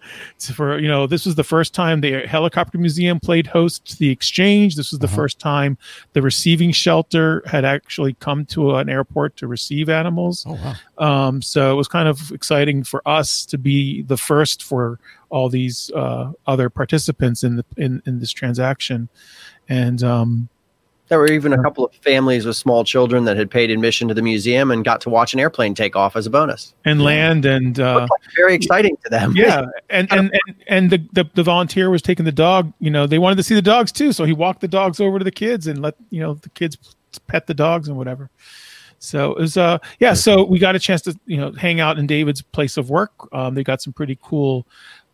for you know. This was the first time the helicopter museum played host to the exchange. This was the first time the receiving shelter had actually come to an airport to receive animals. Oh wow! Um, so it was kind of exciting for us to be the first for all these uh, other participants in the in, in this transaction, and um, There were even a couple of families with small children that had paid admission to the museum and got to watch an airplane take off as a bonus. and land and uh, Very exciting to them. yeah and and and, and the, the the volunteer was taking the dog you know they wanted to see the dogs too so he walked the dogs over to the kids and let you know the kids pet the dogs and whatever. So it was uh yeah so we got a chance to you know hang out in david's place of work. Um, they got some pretty cool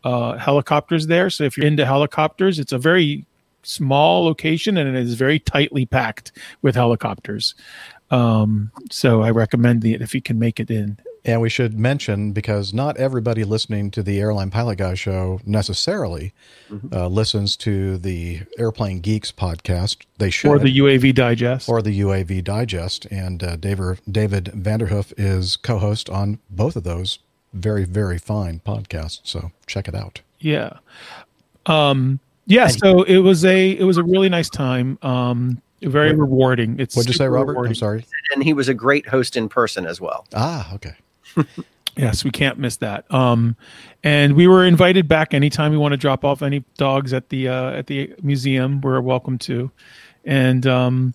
uh helicopters there. So if you're into helicopters it's a very small location and it is very tightly packed with helicopters um so i recommend it if you can make it in And we should mention because not everybody listening to the Airline Pilot Guy show necessarily Mm-hmm. uh, listens to the Airplane Geeks podcast. They should, or the uav digest or the UAV Digest. And uh, David David Vanderhoof is co-host on both of those very very fine podcasts. So check it out. Yeah. Um yeah, so it was a it was a really nice time. Um very rewarding. It's What'd you say, super Robert? I'm sorry. And he was a great host in person as well. Ah, okay. Yes, we can't miss that. Um and we were invited back anytime we want to drop off any dogs at the uh at the museum, we're welcome to. And um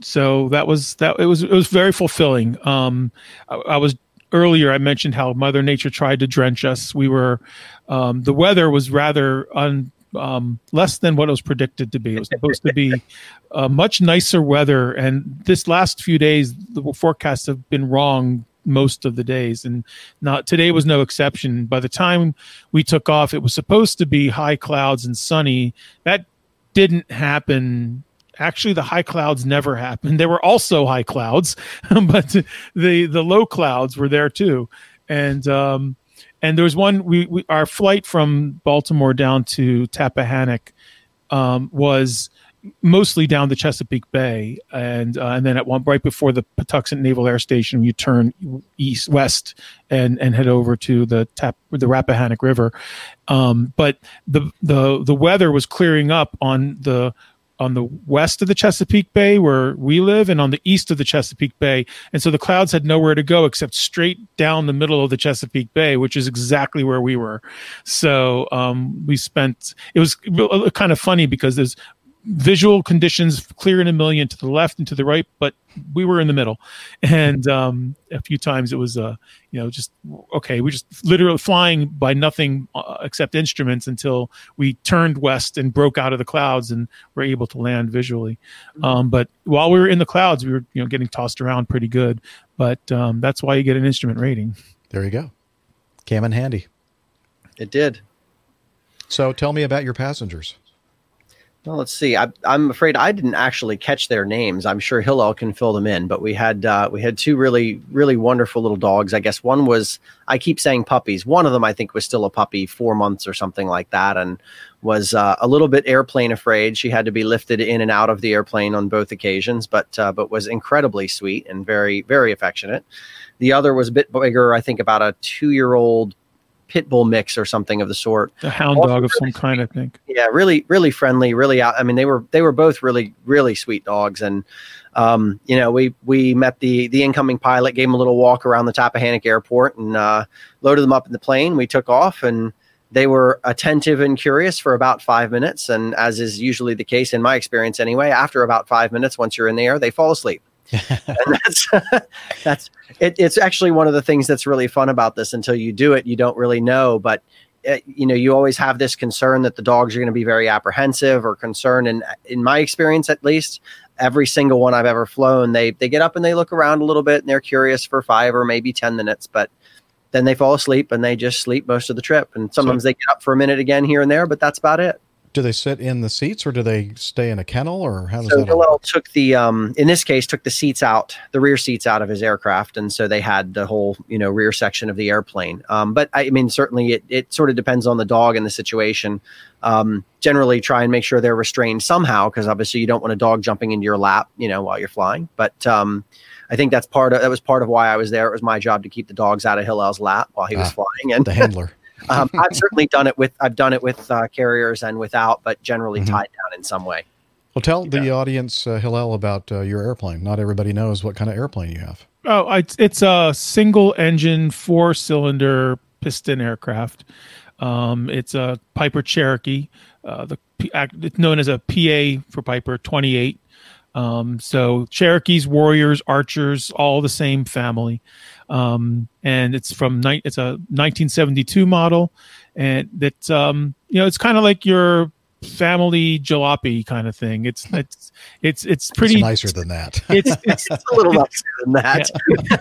so that was that it was it was very fulfilling. Um I, I was earlier I mentioned how Mother Nature tried to drench us. We were um the weather was rather un um, less than what it was predicted to be. It was supposed to be uh, much nicer weather, and this last few days, the forecasts have been wrong most of the days, and not today was no exception. By the time we took off, it was supposed to be high clouds and sunny. That didn't happen actually the high clouds never happened. There were also high clouds, but the the low clouds were there too. And um, and there was one we, we our flight from Baltimore down to Tappahannock um, was mostly down the Chesapeake Bay, and uh, and then at one right before the Patuxent Naval Air Station, you turn east west and and head over to the tap the Rappahannock River. Um, but the the the weather was clearing up on the on the west of the Chesapeake Bay where we live and on the east of the Chesapeake Bay. And so the clouds had nowhere to go except straight down the middle of the Chesapeake Bay, which is exactly where we were. So um, we spent, it was kind of funny because there's visual conditions clear in a million to the left and to the right, but we were in the middle. And um, a few times it was, uh, you know, just okay. We just literally flying by nothing uh, except instruments until we turned west and broke out of the clouds and were able to land visually. Um, but while we were in the clouds, we were, you know, getting tossed around pretty good. But um, that's why you get an instrument rating. There you go. Came in handy. It did. So tell me about your passengers. Well, let's see. I, am afraid I didn't actually catch their names. I'm sure Hillel can fill them in. But we had uh, we had two really really wonderful little dogs. I guess one was I keep saying puppies. One of them I think was still a puppy, four months or something like that, and was uh, a little bit airplane afraid. She had to be lifted in and out of the airplane on both occasions, but uh, but was incredibly sweet and very very affectionate. The other was a bit bigger. I think about a two year old pit bull mix or something of the sort. A hound also dog of really, some kind, I think. Yeah, really, really friendly. Really, out. I mean, they were they were both really, really sweet dogs, and um, you know, we we met the the incoming pilot, gave him a little walk around the Tappahannock Airport, and uh, loaded them up in the plane. We took off, and they were attentive and curious for about five minutes. And as is usually the case in my experience, anyway, after about five minutes, once you're in the air, they fall asleep. that's that's it, it's actually one of the things that's really fun about this. Until you do it, you don't really know. But uh, you know, you always have this concern that the dogs are going to be very apprehensive or concerned. And in my experience, at least, every single one I've ever flown, they they get up and they look around a little bit and they're curious for five or maybe ten minutes, but then they fall asleep and they just sleep most of the trip. And sometimes so, they get up for a minute again here and there, but that's about it do they sit in the seats or do they stay in a kennel or how does so that Hillel took the um in this case took the seats out the rear seats out of his aircraft and so they had the whole you know rear section of the airplane um but I mean certainly it, it sort of depends on the dog and the situation um generally try and make sure they're restrained somehow because obviously you don't want a dog jumping into your lap you know while you're flying but um I think that's part of that was part of why I was there. It was my job to keep the dogs out of Hillel's lap while he was ah, flying. And the handler. Um, I've certainly done it with I've done it with uh, carriers and without, but generally mm-hmm. tied down in some way. Well, tell the audience, uh, Hillel, about uh, your airplane. Not everybody knows what kind of airplane you have. Oh, it's, it's a single engine, four cylinder piston aircraft. Um, it's a Piper Cherokee. Uh, the it's known as a PA for Piper 28. Um, so Cherokees, Warriors, Archers, all the same family um, and it's from ni- it's a 1972 model, and it's um, you know it's kind of like your family jalopy kind of thing. It's it's it's it's pretty it's nicer than that. It's, it's, it's a little nicer than that. Yeah.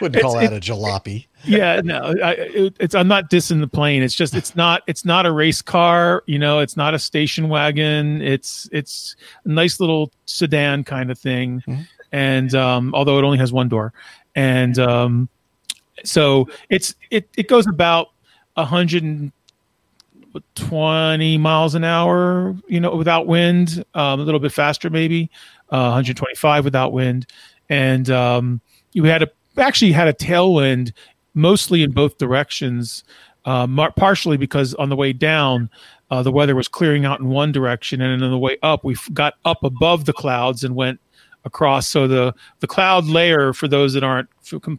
Wouldn't call that a jalopy. Yeah, no, I, it, it's I'm not dissing the plane. It's just it's not it's not a race car. You know, it's not a station wagon. It's it's a nice little sedan kind of thing. Mm-hmm. And um, although it only has one door, and um, so it's it it goes about 120 miles an hour, you know, without wind, um, a little bit faster maybe, uh, 125 without wind, and um, you had a actually had a tailwind mostly in both directions, uh, partially because on the way down. Uh, the weather was clearing out in one direction, and on the way up, we got up above the clouds and went across. So the the cloud layer, for those that aren't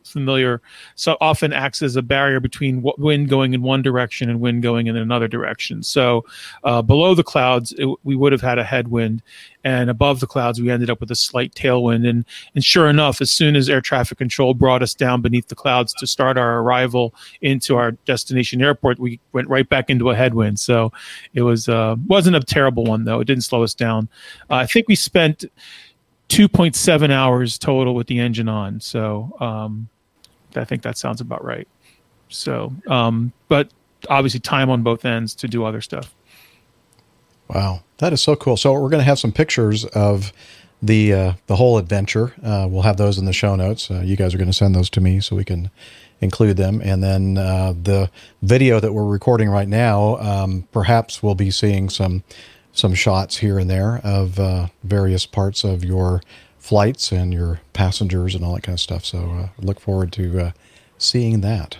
familiar, so often acts as a barrier between wind going in one direction and wind going in another direction. So uh, below the clouds, it, we would have had a headwind, and above the clouds, we ended up with a slight tailwind. And and sure enough, as soon as air traffic control brought us down beneath the clouds to start our arrival into our destination airport, we went right back into a headwind. So it was uh, wasn't a terrible one though. It didn't slow us down. Uh, I think we spent 2.7 hours total with the engine on. So um, I think that sounds about right. So, um, but obviously time on both ends to do other stuff. Wow, that is so cool. So we're going to have some pictures of the uh, the whole adventure. Uh, we'll have those in the show notes. Uh, you guys are going to send those to me so we can include them. And then uh, the video that we're recording right now, um, perhaps we'll be seeing some some shots here and there of uh, various parts of your flights and your passengers and all that kind of stuff. So uh, look forward to uh, seeing that.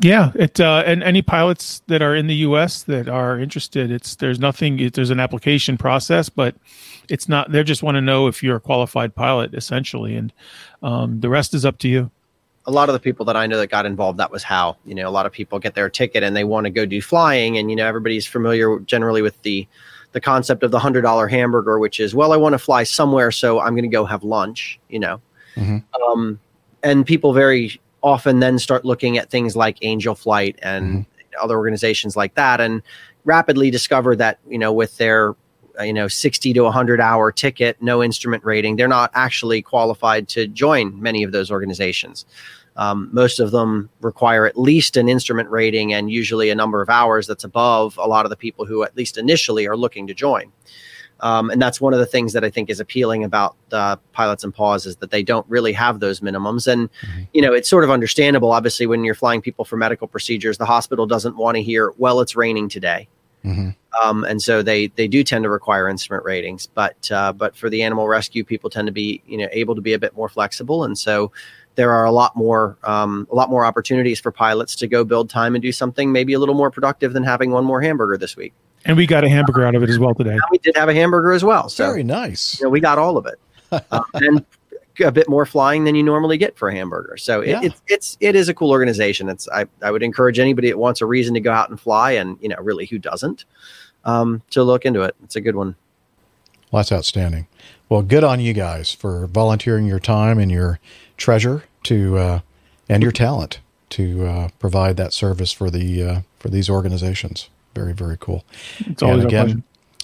Yeah, it uh, and any pilots that are in the U.S. that are interested, it's there's nothing. It, there's an application process, but it's not. They just want to know if you're a qualified pilot, essentially, and um, the rest is up to you. A lot of the people that I know that got involved, that was how. You know, a lot of people get their ticket and they want to go do flying, and you know, everybody's familiar generally with the the concept of the hundred dollar hamburger, which is, well, I want to fly somewhere, so I'm going to go have lunch. You know, um, and people very often then start looking at things like Angel Flight and other organizations like that, and rapidly discover that you know with their you know 60 to 100 hour ticket no instrument rating they're not actually qualified to join many of those organizations um, most of them require at least an instrument rating and usually a number of hours that's above a lot of the people who at least initially are looking to join um, and that's one of the things that I think is appealing about uh, Pilots and Paws is that they don't really have those minimums. And you know, it's sort of understandable. Obviously, when you're flying people for medical procedures, the hospital doesn't want to hear, "Well, it's raining today," um, and so they they do tend to require instrument ratings. But uh, but for the animal rescue, people tend to be you know able to be a bit more flexible, and so there are a lot more um, a lot more opportunities for pilots to go build time and do something maybe a little more productive than having one more hamburger this week. And we got a hamburger out of it as well today. And we did have a hamburger as well. So Very nice. you know, we got all of it, uh, and a bit more flying than you normally get for a hamburger. So it, Yeah. it's it's it is a cool organization. It's I I would encourage anybody that wants a reason to go out and fly, and you know, really who doesn't, um, to look into it. It's a good one. Well, that's outstanding. Well, good on you guys for volunteering your time and your treasure to uh, and your talent to uh, provide that service for the uh, for these organizations. Very very cool. It's always and our again,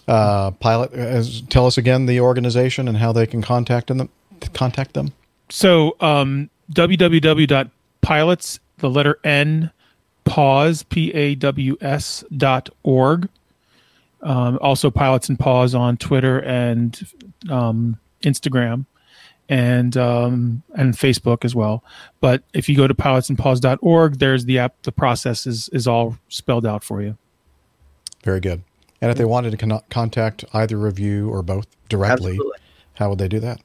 uh, pilot, uh, tell us again the organization and how they can contact them. Contact them. So um, www.pilots, the letter N, paws, P A W S dot org. Um, also, Pilots and Paws on Twitter and um, Instagram and um, and Facebook as well. But if you go to pilotsandpaws.org, there's the app. The process is is all spelled out for you. Very good. And if they wanted to con- contact either of you or both directly, Absolutely. how would they do that?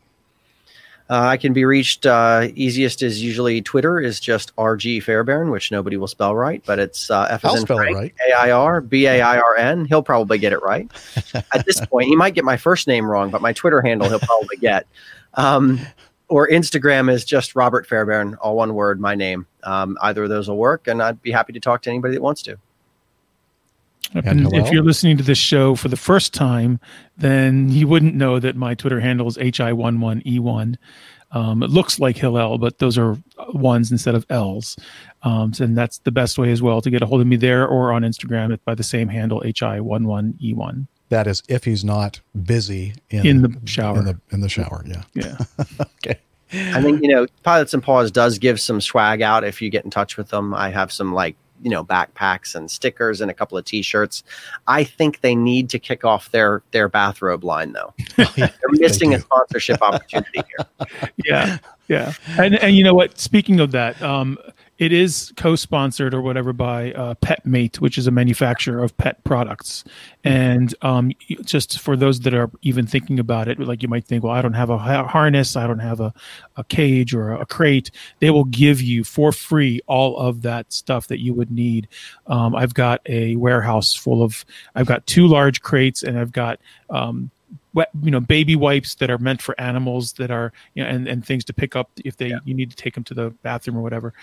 Uh, I can be reached. Uh, easiest is usually Twitter is just RG Fairbairn, which nobody will spell right, but it's uh, F as in Frank, right. A I R B A I R N. He'll probably get it right. At this point, he might get my first name wrong, but my Twitter handle he'll probably get. Um, or Instagram is just Robert Fairbairn, all one word, my name. Um, either of those will work, and I'd be happy to talk to anybody that wants to. And And if you're listening to this show for the first time, then you wouldn't know that my Twitter handle is hi11e1. Um, it looks like Hillel, but those are ones instead of L's. Um, and that's the best way as well to get a hold of me there or on Instagram by the same handle, hi11e1. That is, if he's not busy in, In the shower. In the in the shower, yeah. Yeah. okay. I think you know, Pilots and Paws does give some swag out if you get in touch with them. I have some like you know backpacks and stickers and a couple of T-shirts. I think they need to kick off their their bathrobe line though. They're missing a sponsorship opportunity here. yeah yeah and and you know what speaking of that um it is co-sponsored or whatever by uh, petmate which is a manufacturer of pet products. And um just for those that are even thinking about it like you might think well i don't have a harness i don't have a, a cage or a, crate. They will give you for free all of that stuff that you would need. Um, i've got a warehouse full of i've got two large crates and i've got um, wet, you know, baby wipes that are meant for animals that are, you know, and, and things to pick up if they you need to take them to the bathroom or whatever.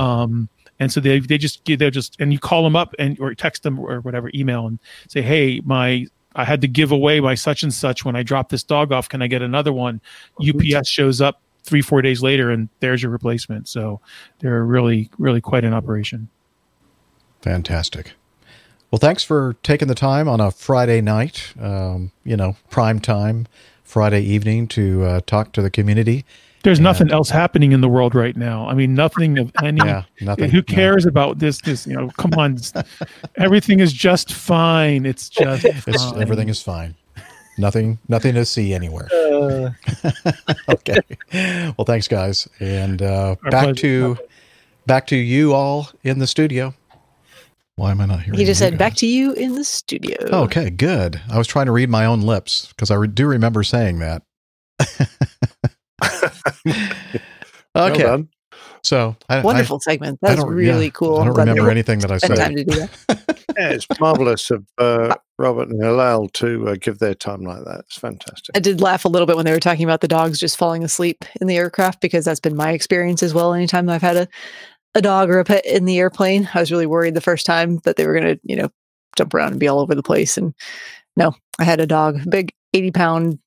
Um, and so they they just they're just and you call them up and or text them or whatever email and say, hey, my I had to give away my such and such when I dropped this dog off. Can I get another one? UPS shows up three four days later and there's your replacement. So they're really really quite an operation. Fantastic. Well, thanks for taking the time on a Friday night, um, you know, prime time, Friday evening to uh, talk to the community There's nothing else happening in the world right now. I mean, nothing of any. Yeah, nothing, Who no. cares about this? This, you know, come on. Everything is just fine. It's just It's, fine. everything is fine. Nothing, nothing to see anywhere. Uh, okay. Well, thanks, guys, and uh, back pleasure. to back to you all in the studio. Why am I not hearing? He just you said, guys? "Back to you in the studio." Okay, good. I was trying to read my own lips because I re- do remember saying that. Okay, done. so I, wonderful segment. That's really yeah, cool. I don't Glad remember anything that I said. time to do that. Yeah, it's marvelous of uh, Robert and Hillel to uh, give their time like that. It's fantastic. I did laugh a little bit when they were talking about the dogs just falling asleep in the aircraft because that's been my experience as well. Anytime I've had a, a dog or a pet in the airplane, I was really worried the first time that they were going to, you know, jump around and be all over the place. And no, I had a dog, a big 80 pound,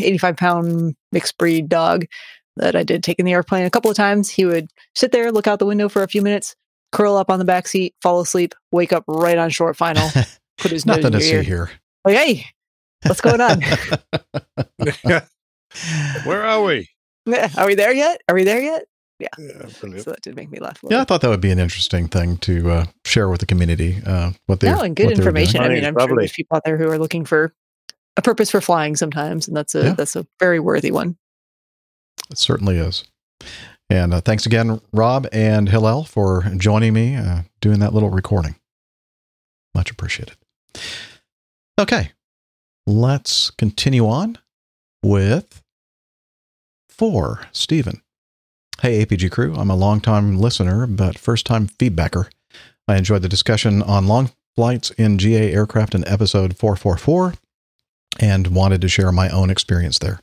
85 pound mixed breed dog that I did take in the airplane a couple of times. He would sit there, look out the window for a few minutes, curl up on the back seat, fall asleep, wake up right on short final, put his nose Nothing in to your see ear. here. Like, hey, what's going on? Where are we? Are we there yet? Are we there yet? Yeah. Yeah. So that did make me laugh. A Yeah, little. I thought that would be an interesting thing to uh, share with the community. Uh, what they No, and good what they were doing. information. I mean, I'm sure there's people out there who are looking for a purpose for flying sometimes, and that's a Yeah. that's a very worthy one. It certainly is. And uh, thanks again, Rob and Hillel, for joining me uh, doing that little recording. Much appreciated. Okay, let's continue on with four. Stephen. Hey, APG crew. I'm a longtime listener, but first time feedbacker. I enjoyed the discussion on long flights in GA aircraft in episode 444 and wanted to share my own experience there.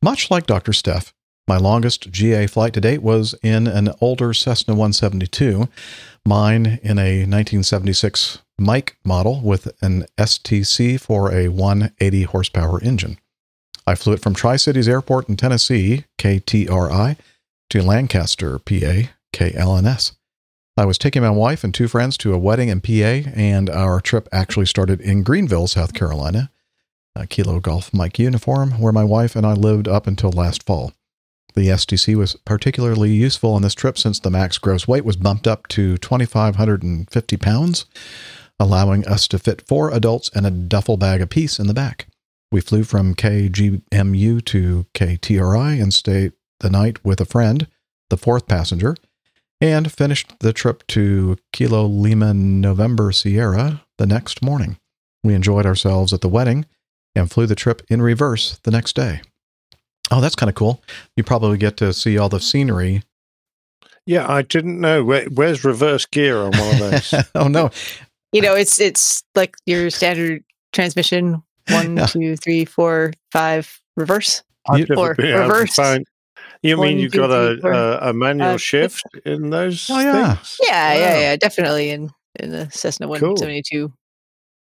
Much like Dr. Steph, my longest GA flight to date was in an older Cessna 172, mine in a 1976 Mike model with an STC for a 180 horsepower engine. I flew it from Tri Cities Airport in Tennessee, KTRI, to Lancaster, PA, KLNS. I was taking my wife and two friends to a wedding in PA, and our trip actually started in Greenville, South Carolina, a Kilo Golf Mike uniform, where my wife and I lived up until last fall. The STC was particularly useful on this trip since the max gross weight was bumped up to 2,550 pounds, allowing us to fit four adults and a duffel bag apiece in the back. We flew from KGMU to KTRI and stayed the night with a friend, the fourth passenger, and finished the trip to Kilo Lima November Sierra the next morning. We enjoyed ourselves at the wedding and flew the trip in reverse the next day. Oh, that's kind of cool. You probably get to see all the scenery. Yeah, I didn't know. Where, where's reverse gear on one of those? oh no, You know, it's it's like your standard transmission: one, Yeah. two, three, four, five, reverse. I've never Or been able to reverse. find- You mean you've got a, a, a manual five, shift in those Oh, yeah. things? Yeah, yeah, Wow. yeah, definitely in in the Cessna Cool. 172.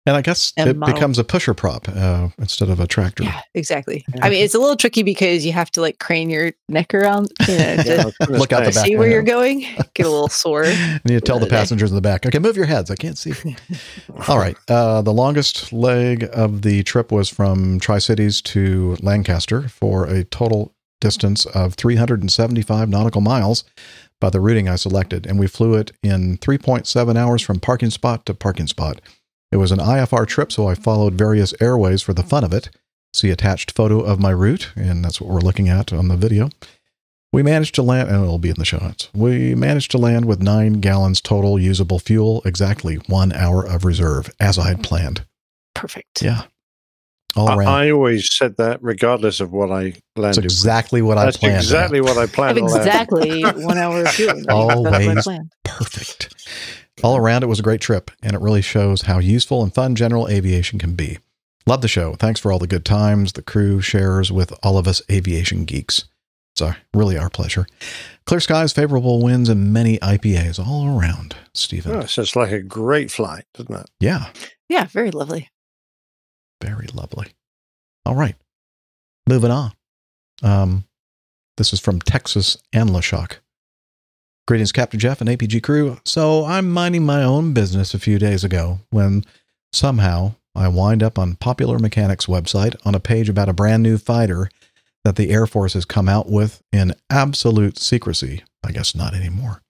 and I guess And it model. becomes a pusher prop uh, instead of a tractor. Yeah, exactly. I mean, it's a little tricky because you have to like crane your neck around, you know, to Yeah, I was gonna Look out the back see where you're going. Get a little sore. And you tell the Other passengers in the back, okay, move your heads. I can't see. All right. Uh, the longest leg of the trip was from Tri Cities to Lancaster for a total distance of 375 nautical miles by the routing I selected. And we flew it in 3.7 hours from parking spot to parking spot. It was an IFR trip, so I followed various airways for the fun of it. See attached photo of my route, and that's what we're looking at on the video. We managed to land, and it'll be in the show notes. We managed to land with nine gallons total usable fuel, exactly one hour of reserve, as I had planned. Perfect. Yeah. All I, around. I always said that regardless of what I That's landed. with. exactly what I That's planned. exactly what I planned. Have on landing. exactly one hour of fuel. That's what I Always perfect. All around, it was a great trip, and it really shows how useful and fun general aviation can be. Love the show. Thanks for all the good times the crew shares with all of us aviation geeks. It's our, really our pleasure. Clear skies, favorable winds, and many IPAs all around, Stephen. Oh, so it's like a great flight, doesn't it? Yeah, Yeah, very lovely. Very lovely. All right, moving on. Um, this is from Texas and LaShock. Greetings, Captain Jeff and APG crew. So I'm minding my own business a few days ago when somehow I wind up on Popular Mechanics website on a page about a brand new fighter that the Air Force has come out with in absolute secrecy. I guess not anymore.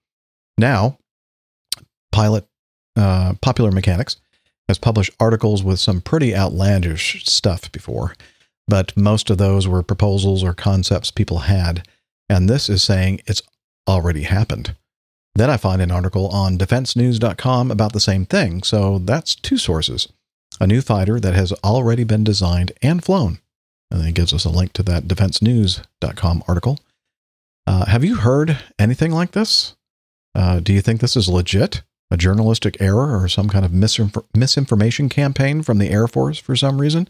Now, pilot uh, Popular Mechanics has published articles with some pretty outlandish stuff before, but most of those were proposals or concepts people had, and this is saying it's already happened. Then I find an article on defensenews.com about the same thing, so that's two sources. A new fighter that has already been designed and flown. And then it gives us a link to that defensenews.com article. Uh, have you heard anything like this? Uh, do you think this is legit? A journalistic error or some kind of misinf- misinformation campaign from the Air Force for some reason?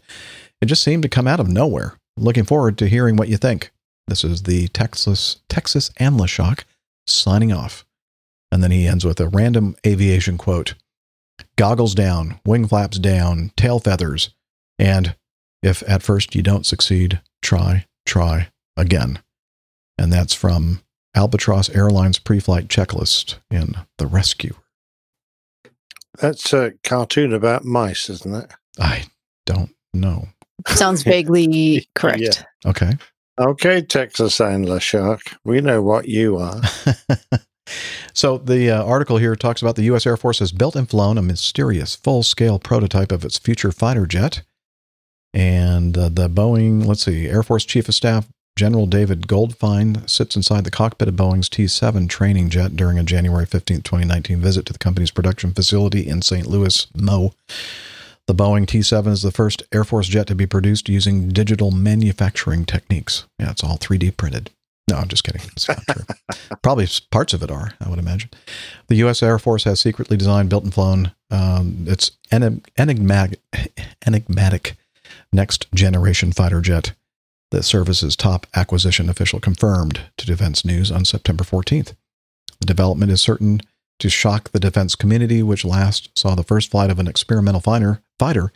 It just seemed to come out of nowhere. Looking forward to hearing what you think. This is the Texas Texas Anlashock signing off. And then he ends with a random aviation quote Goggles down, wing flaps down, tail feathers, and if at first you don't succeed, try, try again. And that's from Albatross Airlines pre flight checklist in The Rescuers. That's a cartoon about mice, isn't it? I don't know. Sounds vaguely correct. Okay. Okay, Texas Angler Shark. We know what you are. So the uh, article here talks about the U.S. Air Force has built and flown a mysterious full-scale prototype of its future fighter jet, and uh, the Boeing, let's see, Air Force Chief of Staff General David Goldfein sits inside the cockpit of Boeing's T-7 training jet during a January 15, 2019 visit to the company's production facility in St. Louis, Mo. The Boeing T-7 is the first Air Force jet to be produced using digital manufacturing techniques. Yeah, it's all 3D printed. No, I'm just kidding. It's not true. Probably parts of it are, I would imagine. The U.S. Air Force has secretly designed, built, and flown um, its enigmatic, enigmatic next generation fighter jet. The service's top acquisition official confirmed to Defense News on September 14th. The development is certain to shock the defense community, which last saw the first flight of an experimental fighter, fighter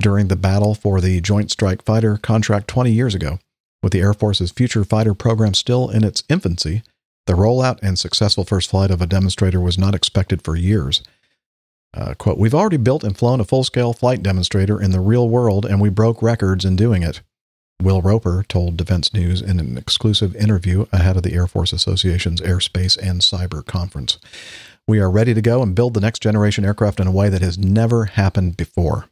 during the battle for the Joint Strike Fighter contract 20 years ago. With the Air Force's future fighter program still in its infancy, the rollout and successful first flight of a demonstrator was not expected for years. Uh, quote, We've already built and flown a full scale flight demonstrator in the real world, and we broke records in doing it. Will Roper told Defense News in an exclusive interview ahead of the Air Force Association's Airspace and Cyber Conference. We are ready to go and build the next generation aircraft in a way that has never happened before.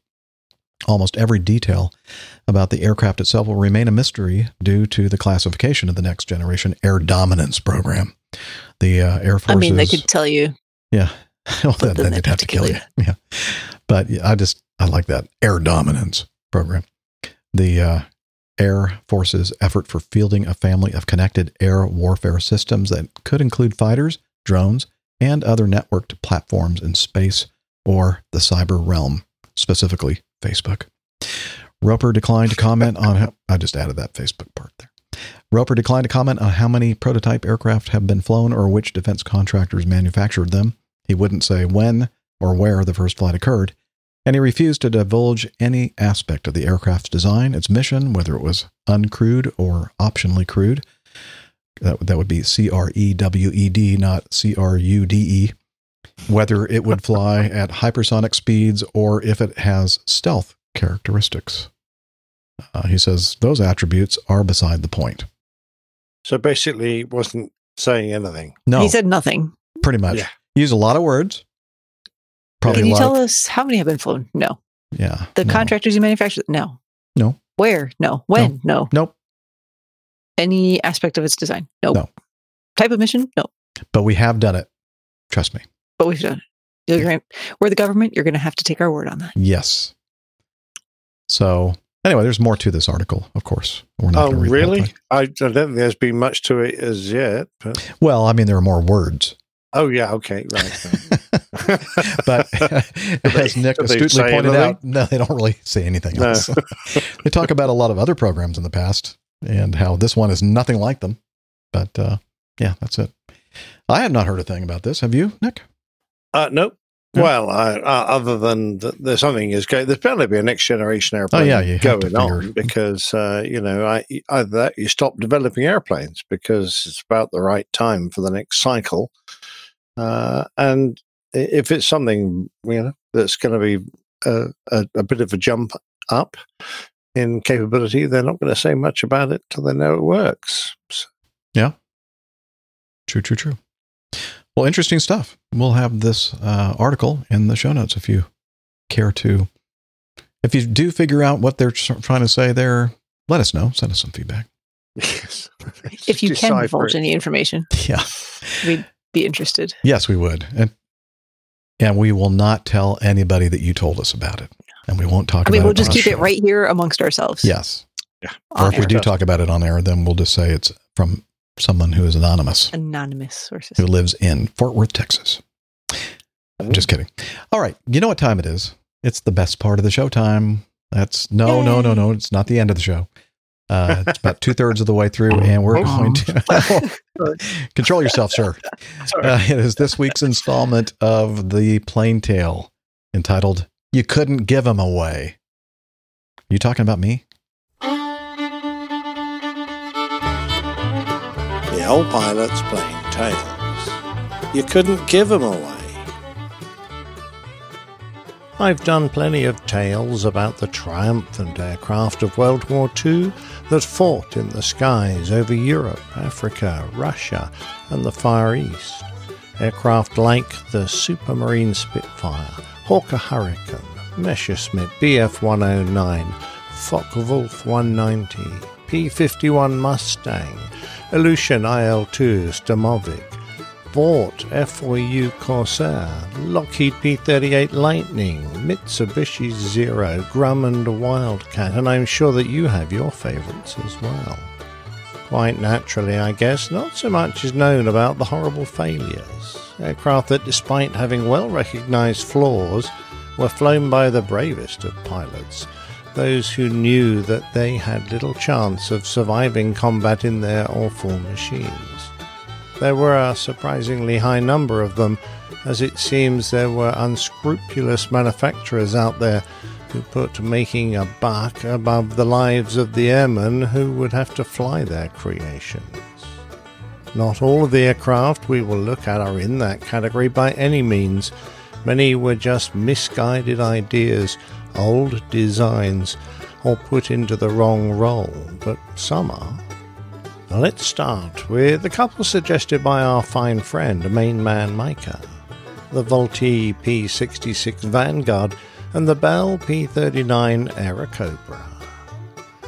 Almost every detail about the aircraft itself will remain a mystery due to the classification of the next generation air dominance program. The uh, Air Force. I mean, they could tell you. Yeah. well, then, then then they they'd have to kill you. Yeah. But yeah, I just, I like that air dominance program. The uh, Air Force's effort for fielding a family of connected air warfare systems that could include fighters, drones, and other networked platforms in space or the cyber realm, specifically Facebook. Roper declined to comment on how, I just added that Facebook part there. Roper declined to comment on how many prototype aircraft have been flown or which defense contractors manufactured them. He wouldn't say when or where the first flight occurred, and he refused to divulge any aspect of the aircraft's design, its mission, whether it was uncrewed or optionally crewed. That, that would be C R E W E D, not C R U D E. Whether it would fly at hypersonic speeds or if it has stealth characteristics. Uh, he says those attributes are beside the point. So basically, he wasn't saying anything. No, He said nothing. pretty much. Yeah. Use a lot of words. Probably Can you tell of- us how many have been flown? No. Yeah. The no. contractors you manufacture? No. No. Where? No. When? No. Nope. Any aspect of its design? Nope. No. Type of mission? No. But we have done it. Trust me. But we've done it. You're gonna- We're the government. You're going to have to take our word on that. Yes. So anyway, there's more to this article, of course. We're not Oh, read really? thing. I, I don't think there's been much to it as yet. But Well, I mean, there are more words, oh yeah, okay, right. but as Nick do astutely pointed anything? out, no, they don't really say anything No. else. they talk about a lot of other programs in the past and how this one is nothing like them. But uh, yeah, that's it. I have not heard a thing about this. Have you, Nick? uh, nope. No. Well, I, uh, other than th- there's something is going, there's bound to be a next generation airplane Oh, yeah, going on because uh, you know I, either that you stop developing airplanes because it's about the right time for the next cycle, uh, and if it's something you know that's going to be a, a, a bit of a jump up, in capability, they're not going to say much about it till they know it works. So, Yeah. True, true, true. Well, interesting stuff. We'll have this uh, article in the show notes if you care to. If you do figure out what they're trying to say there, let us know. Send us some feedback. yes. if you can divulge it. any information, Yeah. we'd be interested. Yes, we would. And and we will not tell anybody that you told us about it. And we won't talk I mean, about we'll it. just keep the it right here amongst ourselves. Yes. Yeah. Or if we do talk about it on air, then we'll just say it's from someone who is anonymous. Anonymous sources. who lives in Fort Worth, Texas. I'm just kidding. All right. You know what time it is? It's the best part of the show time. That's no, no, no, no. It's not the end of the show. Uh, it's about two thirds of the way through, and we're going to control yourself, sir. Uh, it is this week's installment of the Plane Tale entitled "You Couldn't Give Give 'Em Away." You talking about me? The old pilot's playing tales. You couldn't give 'em away. I've done plenty of tales about the triumphant aircraft of World War II that fought in the skies over Europe, Africa, Russia, and the Far East. Aircraft like the Supermarine Spitfire, Hawker Hurricane, Messerschmitt Bf 109, Focke-Wulf 190, P 51 Mustang, Ilyushin IL 2 Shturmovik, Vought F4U Corsair, Lockheed P38 Lightning, Mitsubishi Zero, Grumman Wildcat, and I'm sure that you have your favourites as well. Quite naturally, I guess, not so much is known about the horrible failures. Aircraft that, despite having well recognised flaws, were flown by the bravest of pilots, those who knew that they had little chance of surviving combat in their awful machines. There were a surprisingly high number of them, as it seems there were unscrupulous manufacturers out there who put making a buck above the lives of the airmen who would have to fly their creations. Not all of the aircraft we will look at are in that category by any means. Many were just misguided ideas, old designs, or put into the wrong role, but some are. Let's start with the couple suggested by our fine friend, main man Micah. The Vultee P66 Vanguard and the Bell P39 Airacobra.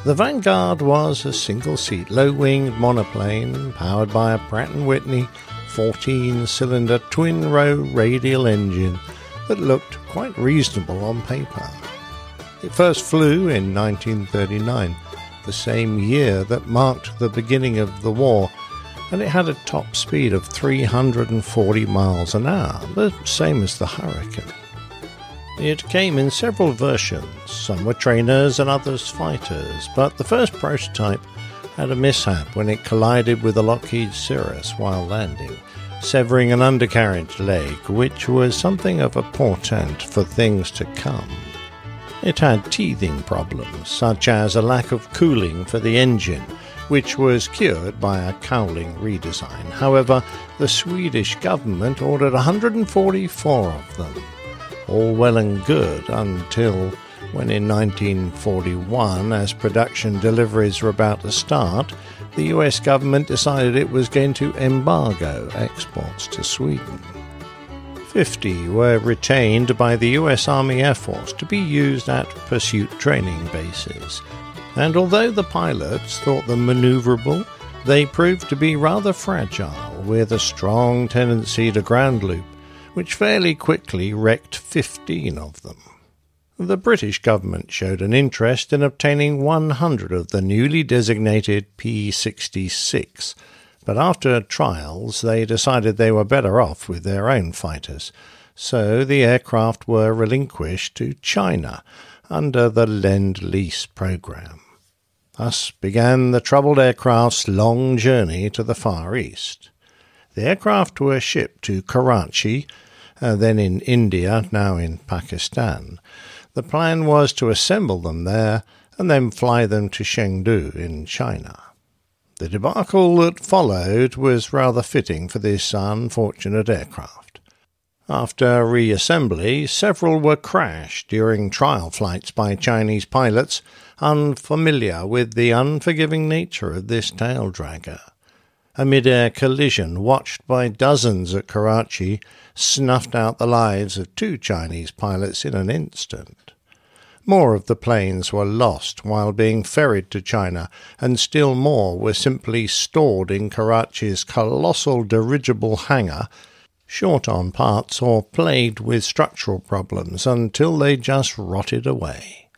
The Vanguard was a single-seat, low-winged monoplane powered by a Pratt & Whitney 14-cylinder twin-row radial engine that looked quite reasonable on paper. It first flew in 1939, the same year that marked the beginning of the war, and it had a top speed of 340 miles an hour, the same as the Hurricane. It came in several versions, some were trainers and others fighters, but the first prototype had a mishap when it collided with a Lockheed Sirius while landing, severing an undercarriage leg, which was something of a portent for things to come. It had teething problems, such as a lack of cooling for the engine, which was cured by a cowling redesign. However, the Swedish government ordered 144 of them. All well and good until when in 1941, as production deliveries were about to start, the US government decided it was going to embargo exports to Sweden. 50 were retained by the US Army Air Force to be used at pursuit training bases. And although the pilots thought them maneuverable, they proved to be rather fragile, with a strong tendency to ground loop, which fairly quickly wrecked 15 of them. The British government showed an interest in obtaining 100 of the newly designated P 66, but after trials they decided they were better off with their own fighters, so the aircraft were relinquished to China under the Lend Lease program. Thus began the troubled aircraft's long journey to the Far East. The aircraft were shipped to Karachi, uh, then in India, now in Pakistan. The plan was to assemble them there and then fly them to Chengdu in China. The debacle that followed was rather fitting for this unfortunate aircraft. After reassembly, several were crashed during trial flights by Chinese pilots unfamiliar with the unforgiving nature of this tail dragger. A mid-air collision watched by dozens at Karachi snuffed out the lives of two Chinese pilots in an instant. More of the planes were lost while being ferried to China, and still more were simply stored in Karachi's colossal dirigible hangar short on parts or plagued with structural problems until they just rotted away.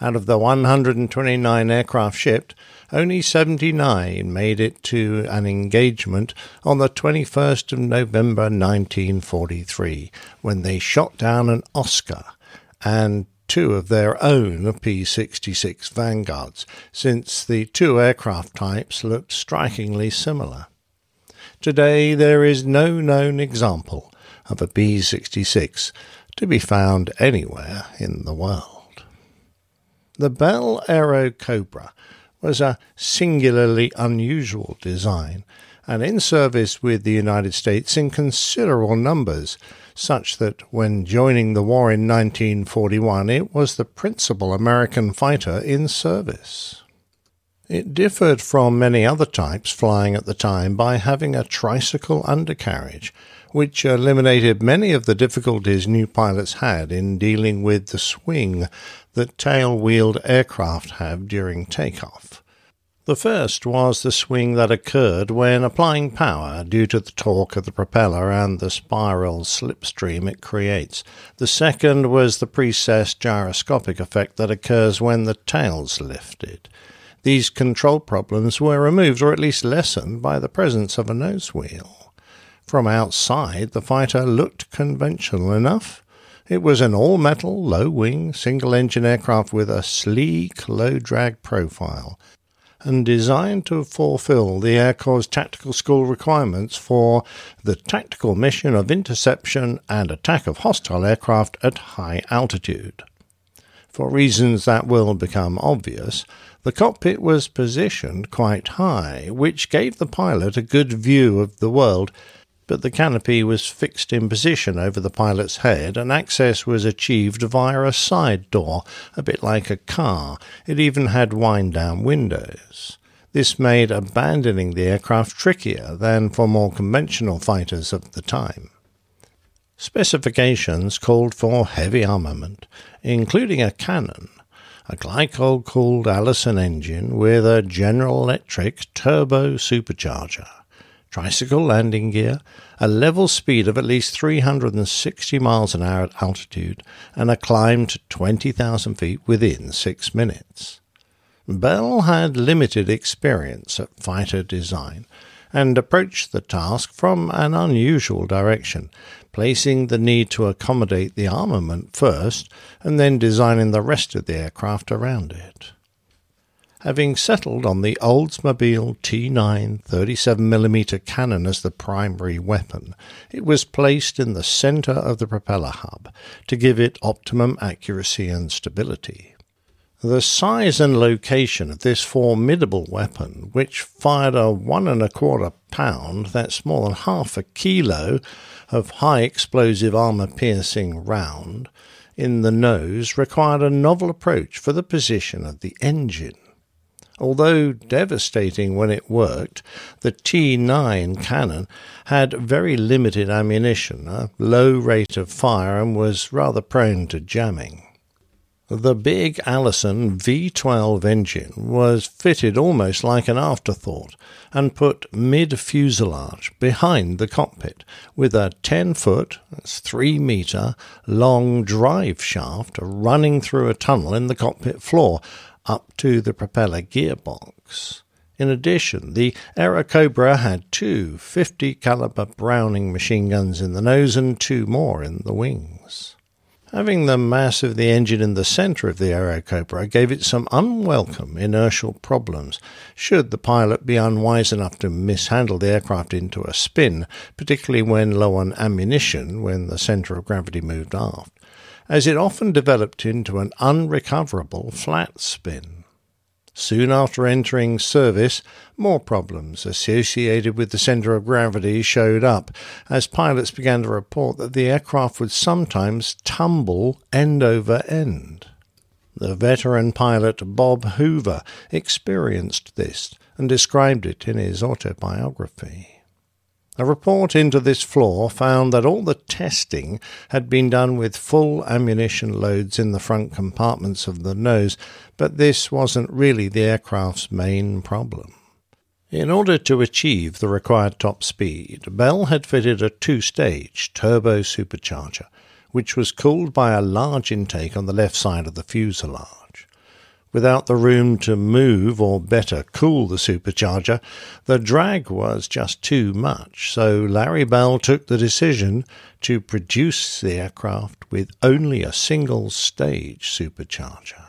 Out of the 129 aircraft shipped, only 79 made it to an engagement on the 21st of November 1943 when they shot down an Oscar and two of their own P 66 Vanguards, since the two aircraft types looked strikingly similar. Today, there is no known example of a B 66 to be found anywhere in the world. The Bell Airacobra was a singularly unusual design and in service with the United States in considerable numbers, such that when joining the war in 1941 it was the principal American fighter in service. It differed from many other types flying at the time by having a tricycle undercarriage, which eliminated many of the difficulties new pilots had in dealing with the swing that tail wheeled aircraft have during takeoff. The first was the swing that occurred when applying power due to the torque of the propeller and the spiral slipstream it creates. The second was the precessed gyroscopic effect that occurs when the tail's lifted. These control problems were removed or at least lessened by the presence of a nose wheel. From outside, the fighter looked conventional enough. It was an all metal, low wing, single engine aircraft with a sleek, low drag profile and designed to fulfill the Air Corps Tactical School requirements for the tactical mission of interception and attack of hostile aircraft at high altitude. For reasons that will become obvious, the cockpit was positioned quite high, which gave the pilot a good view of the world, but the canopy was fixed in position over the pilot's head, and access was achieved via a side door, a bit like a car. It even had wind down windows. This made abandoning the aircraft trickier than for more conventional fighters of the time. Specifications called for heavy armament, including a cannon, a glycol cooled Allison engine with a General Electric turbo supercharger, tricycle landing gear, a level speed of at least 360 miles an hour at altitude, and a climb to 20,000 feet within six minutes. Bell had limited experience at fighter design and approached the task from an unusual direction, placing the need to accommodate the armament first and then designing the rest of the aircraft around it. Having settled on the Oldsmobile T9 37mm cannon as the primary weapon, it was placed in the center of the propeller hub to give it optimum accuracy and stability. The size and location of this formidable weapon, which fired a one and a quarter pound, that's more than half a kilo, of high explosive armor piercing round in the nose, required a novel approach for the position of the engine. Although devastating when it worked, the T9 cannon had very limited ammunition, a low rate of fire, and was rather prone to jamming. The big Allison V12 engine was fitted almost like an afterthought and put mid fuselage behind the cockpit with a 10 foot, that's 3 meter, long drive shaft running through a tunnel in the cockpit floor up to the propeller gearbox. In addition, the Airacobra had two 50 caliber Browning machine guns in the nose and two more in the wings. Having the mass of the engine in the center of the Airacobra gave it some unwelcome inertial problems should the pilot be unwise enough to mishandle the aircraft into a spin, particularly when low on ammunition when the center of gravity moved aft, as it often developed into an unrecoverable flat spin. Soon after entering service, more problems associated with the center of gravity showed up as pilots began to report that the aircraft would sometimes tumble end over end. The veteran pilot Bob Hoover experienced this and described it in his autobiography. A report into this flaw found that all the testing had been done with full ammunition loads in the front compartments of the nose, but this wasn't really the aircraft's main problem. In order to achieve the required top speed, Bell had fitted a two stage turbo supercharger, which was cooled by a large intake on the left side of the fuselage without the room to move or better cool the supercharger, the drag was just too much, so Larry Bell took the decision to produce the aircraft with only a single stage supercharger.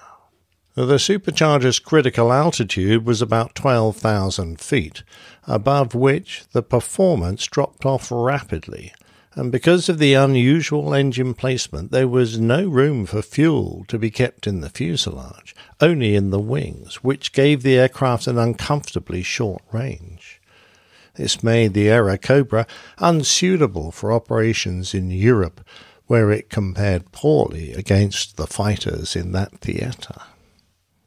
The supercharger's critical altitude was about 12,000 feet, above which the performance dropped off rapidly and because of the unusual engine placement, there was no room for fuel to be kept in the fuselage, only in the wings, which gave the aircraft an uncomfortably short range. This made the Airacobra unsuitable for operations in Europe, where it compared poorly against the fighters in that theatre.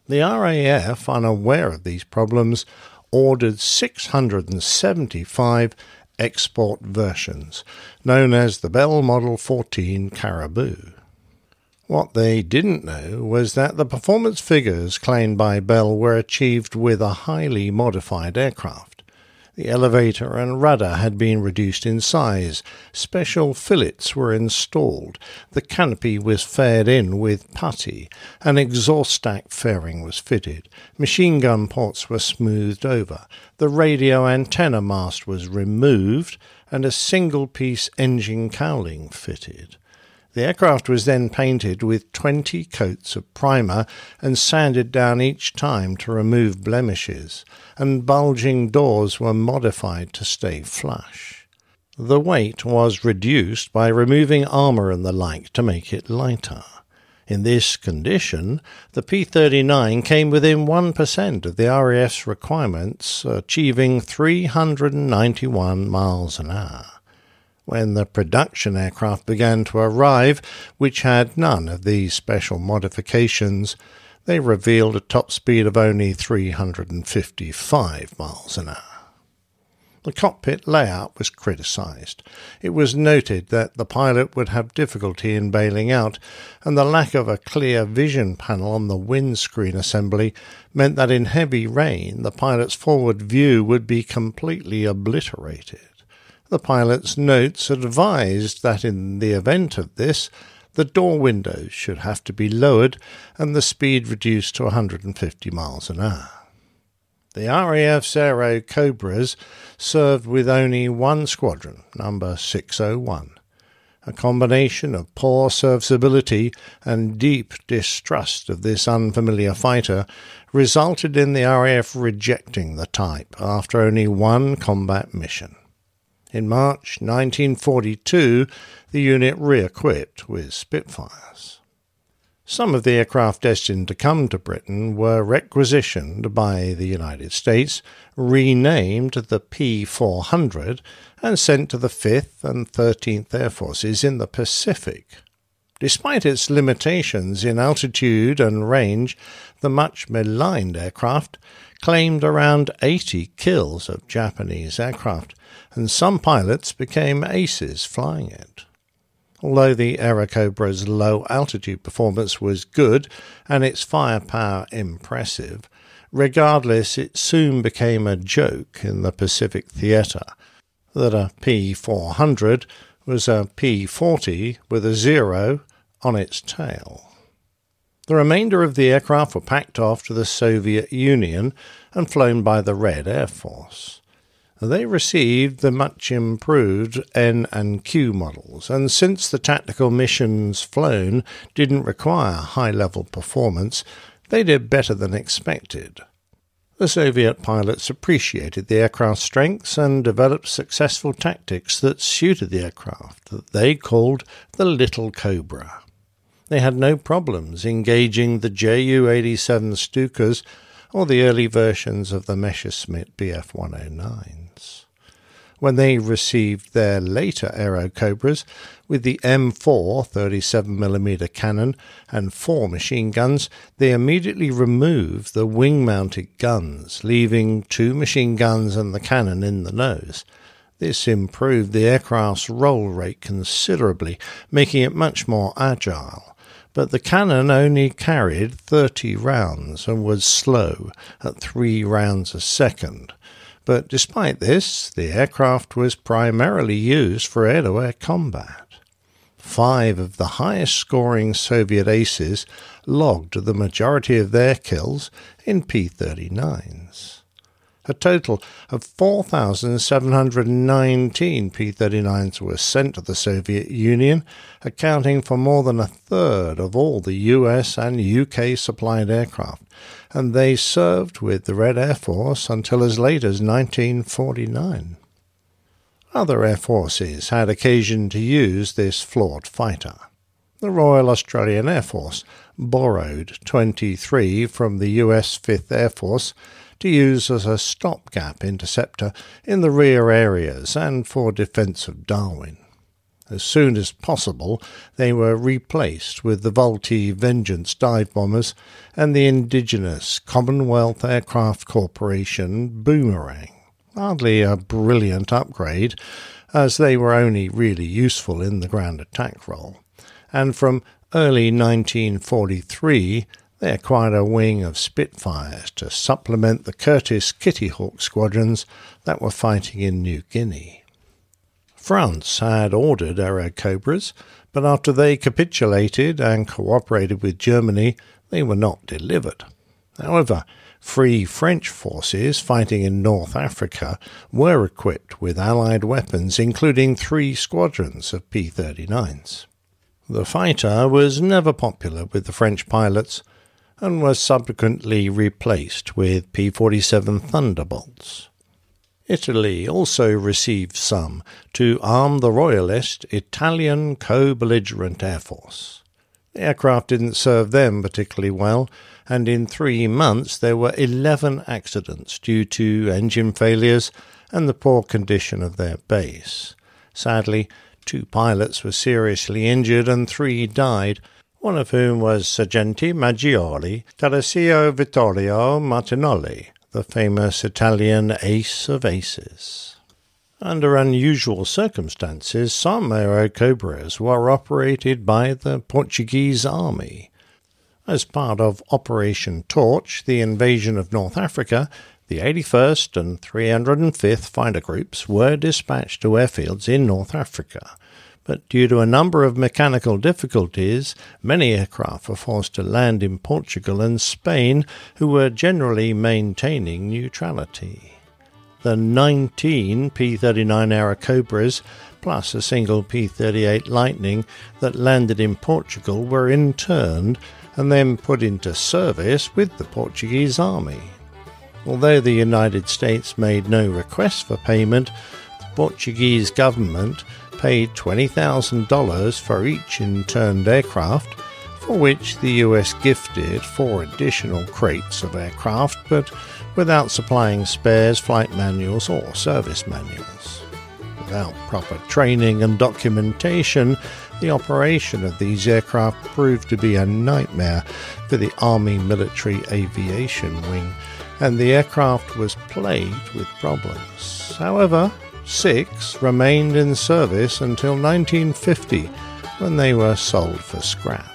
The RAF, unaware of these problems, ordered 675 export versions, known as the Bell Model 14 Caribou. What they didn't know was that the performance figures claimed by Bell were achieved with a highly modified aircraft. The elevator and rudder had been reduced in size. Special fillets were installed. The canopy was faired in with putty. An exhaust stack fairing was fitted. Machine gun ports were smoothed over. The radio antenna mast was removed and a single piece engine cowling fitted. The aircraft was then painted with 20 coats of primer and sanded down each time to remove blemishes, and bulging doors were modified to stay flush. The weight was reduced by removing armour and the like to make it lighter. In this condition, the P 39 came within 1% of the RAF's requirements, achieving 391 miles an hour. When the production aircraft began to arrive, which had none of these special modifications, they revealed a top speed of only 355 miles an hour. The cockpit layout was criticized. It was noted that the pilot would have difficulty in bailing out, and the lack of a clear vision panel on the windscreen assembly meant that in heavy rain the pilot's forward view would be completely obliterated. The pilot's notes advised that in the event of this, the door windows should have to be lowered and the speed reduced to 150 miles an hour. The RAF's Airacobras served with only one squadron, number 601. A combination of poor serviceability and deep distrust of this unfamiliar fighter resulted in the RAF rejecting the type after only one combat mission. In March 1942, the unit re equipped with Spitfires. Some of the aircraft destined to come to Britain were requisitioned by the United States, renamed the P 400, and sent to the 5th and 13th Air Forces in the Pacific. Despite its limitations in altitude and range, the much maligned aircraft claimed around 80 kills of Japanese aircraft, and some pilots became aces flying it. Although the Airacobra's low altitude performance was good and its firepower impressive, regardless, it soon became a joke in the Pacific theatre that a P 400 was a P 40 with a zero on its tail. The remainder of the aircraft were packed off to the Soviet Union and flown by the Red Air Force. They received the much improved N and Q models, and since the tactical missions flown didn't require high level performance, they did better than expected. The Soviet pilots appreciated the aircraft's strengths and developed successful tactics that suited the aircraft that they called the Little Cobra. They had no problems engaging the Ju 87 Stukas or the early versions of the Messerschmitt Bf 109s. When they received their later Airacobras with the M4 37mm cannon and four machine guns, they immediately removed the wing mounted guns, leaving two machine guns and the cannon in the nose. This improved the aircraft's roll rate considerably, making it much more agile. But the cannon only carried 30 rounds and was slow at 3 rounds a second. But despite this, the aircraft was primarily used for air to air combat. Five of the highest scoring Soviet aces logged the majority of their kills in P 39s. A total of 4,719 P 39s were sent to the Soviet Union, accounting for more than a third of all the US and UK supplied aircraft, and they served with the Red Air Force until as late as 1949. Other air forces had occasion to use this flawed fighter. The Royal Australian Air Force borrowed 23 from the US 5th Air Force to use as a stopgap interceptor in the rear areas and for defence of Darwin. As soon as possible, they were replaced with the Vultee Vengeance dive bombers and the indigenous Commonwealth Aircraft Corporation Boomerang. Hardly a brilliant upgrade, as they were only really useful in the ground attack role. And from early 1943, they acquired a wing of Spitfires to supplement the Curtiss Kitty Hawk squadrons that were fighting in New Guinea. France had ordered Airacobras, but after they capitulated and cooperated with Germany, they were not delivered. However, Free French forces fighting in North Africa were equipped with Allied weapons, including three squadrons of P 39s. The fighter was never popular with the French pilots, and was subsequently replaced with P 47 Thunderbolts. Italy also received some to arm the Royalist Italian co belligerent Air Force. The aircraft didn't serve them particularly well, and in three months there were 11 accidents due to engine failures and the poor condition of their base. Sadly, two pilots were seriously injured and three died, one of whom was Sergente Maggiore Teresio Vittorio Martinoli, the famous Italian ace of aces. Under unusual circumstances, some Airacobras were operated by the Portuguese army. As part of Operation Torch, the invasion of North Africa, the 81st and 305th Fighter Groups were dispatched to airfields in North Africa but due to a number of mechanical difficulties, many aircraft were forced to land in Portugal and Spain, who were generally maintaining neutrality. The 19 P 39 Airacobras plus a single P 38 Lightning that landed in Portugal were interned and then put into service with the Portuguese Army. Although the United States made no request for payment, the Portuguese government paid $20,000 for each interned aircraft, for which the US gifted four additional crates of aircraft, but without supplying spares, flight manuals, or service manuals. Without proper training and documentation, the operation of these aircraft proved to be a nightmare for the Army Military Aviation Wing, and the aircraft was plagued with problems. However, Six remained in service until 1950 when they were sold for scrap.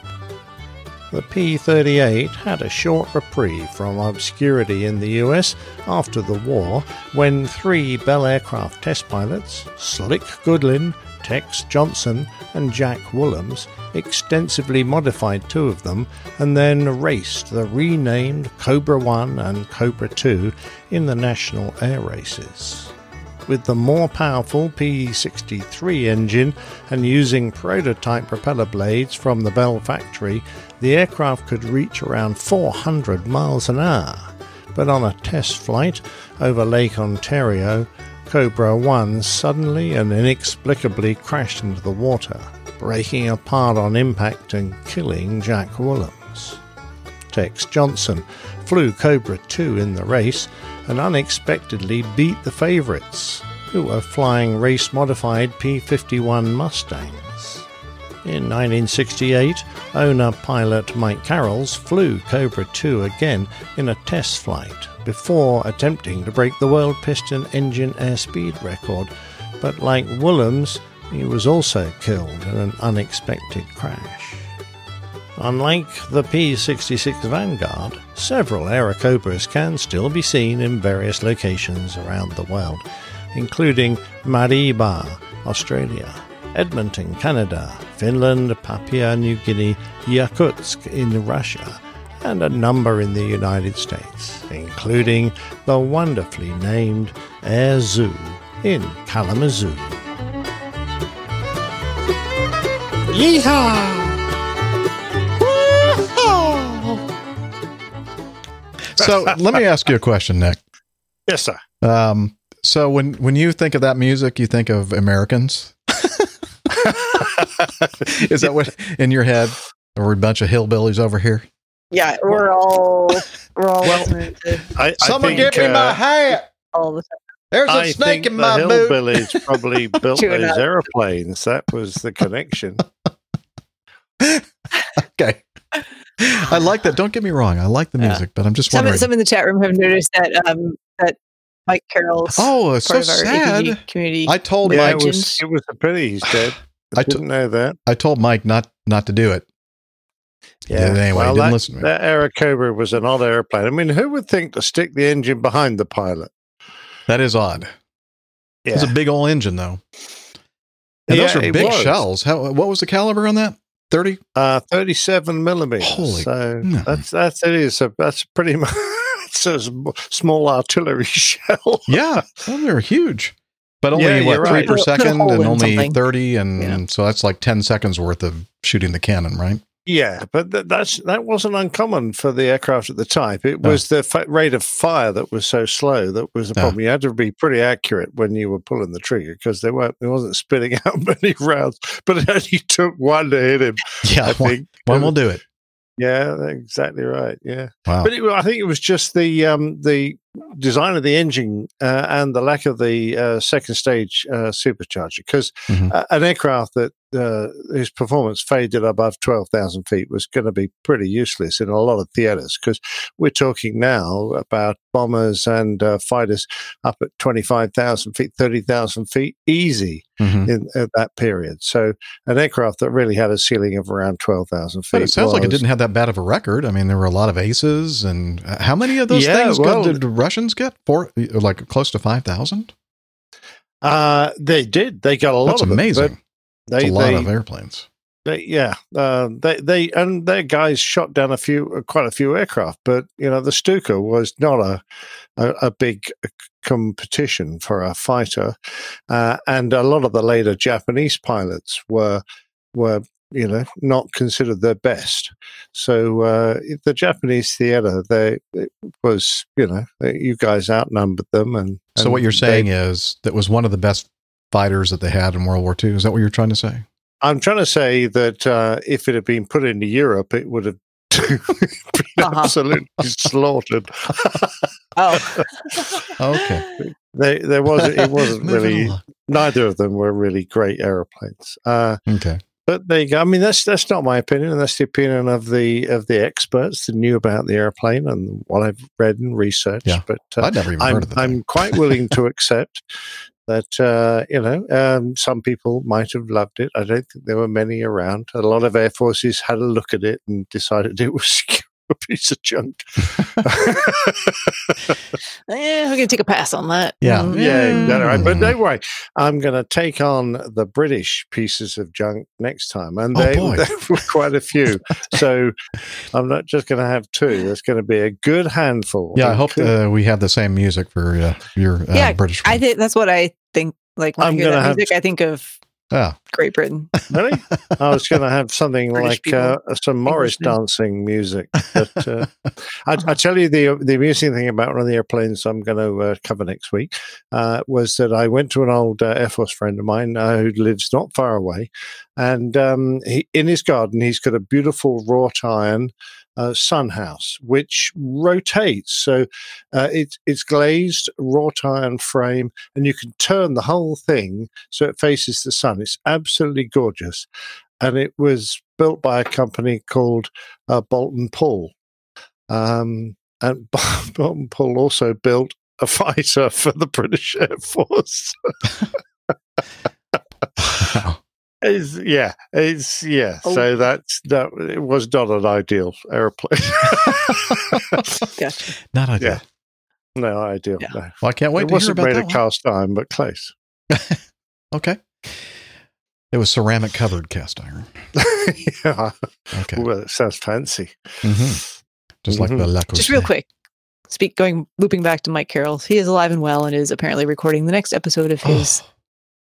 The P 38 had a short reprieve from obscurity in the US after the war when three Bell aircraft test pilots, Slick Goodlin, Tex Johnston, and Jack Woolams, extensively modified two of them and then raced the renamed Cobra 1 and Cobra 2 in the national air races with the more powerful PE63 engine and using prototype propeller blades from the Bell factory, the aircraft could reach around 400 miles an hour. But on a test flight over Lake Ontario, Cobra 1 suddenly and inexplicably crashed into the water, breaking apart on impact and killing Jack Woolams. Tex Johnston flew Cobra 2 in the race and unexpectedly beat the favourites, who were flying race modified P 51 Mustangs. In 1968, owner pilot Mike Carrolls flew Cobra 2 again in a test flight before attempting to break the world piston engine airspeed record. But like Willems, he was also killed in an unexpected crash. Unlike the P 66 Vanguard, several Airacobras can still be seen in various locations around the world, including Mareeba, Australia, Edmonton, Canada, Finland, Papua New Guinea, Yakutsk in Russia, and a number in the United States, including the wonderfully named Air Zoo in Kalamazoo. Yeehaw! So let me ask you a question, Nick. Yes, sir. Um, so when when you think of that music, you think of Americans. Is that what in your head? Or we're a bunch of hillbillies over here? Yeah, we're all we're all Well, I, I Someone think, give me my uh, hat. all the time. There's a I snake think in the my boot. hillbillies probably built those up. aeroplanes. That was the connection. Okay. I like that. Don't get me wrong. I like the Yeah. music, but I'm just Some wondering. some in the chat room have noticed that um that Mike Carroll's oh, it's so part of our sad. APG community. I told yeah, Mike. it was, it was a pity he's dead. I, I t- didn't know that. I told Mike not not to do it. Yeah. Anyway, well, he didn't that, listen to me. that Airacobra was an odd airplane. I mean, who would think to stick the engine behind the pilot? That is odd. Yeah, It's a big old engine, though. And those are big was. shells. How? What was the caliber on that? Thirty. uh, thirty-seven millimeters. Holy- so no. that's that's it is. A, that's pretty much it's a small artillery shell. Yeah, well, they're huge, but only Yeah, what you're three right. per Put a- put a second, and only something. thirty, and Yeah. so that's like ten seconds worth of shooting the cannon, right? Yeah, but th- that's that wasn't uncommon for the aircraft at the time. It No. was the fa- rate of fire that was so slow that was the Yeah. problem. You had to be pretty accurate when you were pulling the trigger because they weren't. It wasn't spitting out many rounds, but it only took one to hit him. Yeah, I one, think. one will do it. Yeah, exactly right. Yeah, Wow. but it, I think it was just the um, the design of the engine uh, and the lack of the uh, second stage uh, supercharger because Mhm. uh, an aircraft that uh, whose performance faded above 12,000 feet was going to be pretty useless in a lot of theaters because we're talking now about bombers and uh, fighters up at 25,000 feet, 30,000 feet easy Mhm. in at that period. So an aircraft that really had a ceiling of around 12,000 feet. But it sounds like it didn't have that bad of a record. I mean, there were a lot of aces, and uh, how many of those Yeah, things well- did the Russians get? Four, like close to five thousand. Uh, they did. They got a lot That's of amazing. It, but That's they, a lot they, of airplanes. they, yeah, uh, they, they, and their guys shot down a few, quite a few aircraft. But you know, the Stuka was not a, a, a big competition for a fighter, uh, and a lot of the later Japanese pilots were, were you know not considered their best. So uh, the Japanese theater, they it was you know you guys outnumbered them, and So what you're they- saying is that was one of the best fighters that they had in World War II. Is that what you're trying to say? I'm trying to say that uh, if it had been put into Europe, it would have been Uh-huh. absolutely slaughtered. Oh, Okay. They, there was it wasn't really neither of them were really great aeroplanes. Uh, Okay. But there you go. I mean, that's that's not my opinion. That's the opinion of the of the experts that knew about the airplane and what I've read and researched. Yeah. But uh, I'd never even I'm heard of the I'm quite willing to accept that uh, you know um, some people might have loved it. I don't think there were many around. A lot of air forces had a look at it and decided it was a piece of junk. eh, I'm gonna take a pass on that. Yeah. Mm. yeah, exactly. But Mm. don't worry, I'm going to take on the British pieces of junk next time, and Oh, they, boy. there were quite a few. so I'm not just going to have two. There's going to be a good handful. Yeah, I hope uh, we have the same music for uh, your uh, Yeah, British. I think that's what I think. Like when i I'm hear gonna that music, to- I think of Yeah. Great Britain. Really? I was going to have something British like uh, some Morris dancing music. But uh, I, I tell you, the the amusing thing about one of the airplanes I'm going to uh, cover next week uh, was that I went to an old uh, Air Force friend of mine uh, who lives not far away, and um, he, in his garden he's got a beautiful wrought iron. Uh, sun house, which rotates, so uh, it's it's glazed wrought iron frame, and you can turn the whole thing so it faces the sun. It's absolutely gorgeous and it was built by a company called uh, Boulton Paul. Um, and Boulton Paul also built a fighter for the British Air Force. It's, yeah, it's yeah. Oh. So that's that. It was not an ideal airplane. Gotcha. Not ideal. Yeah. no ideal. No. Well, I can't wait it to wasn't about made that of one. cast iron, but close. Okay. It was ceramic covered cast iron. yeah. Okay. Well, it sounds fancy. Mhm. Just like Mhm. the Le Just real quick. Speak going looping back to Mike Carroll. He is alive and well and is apparently recording the next episode of his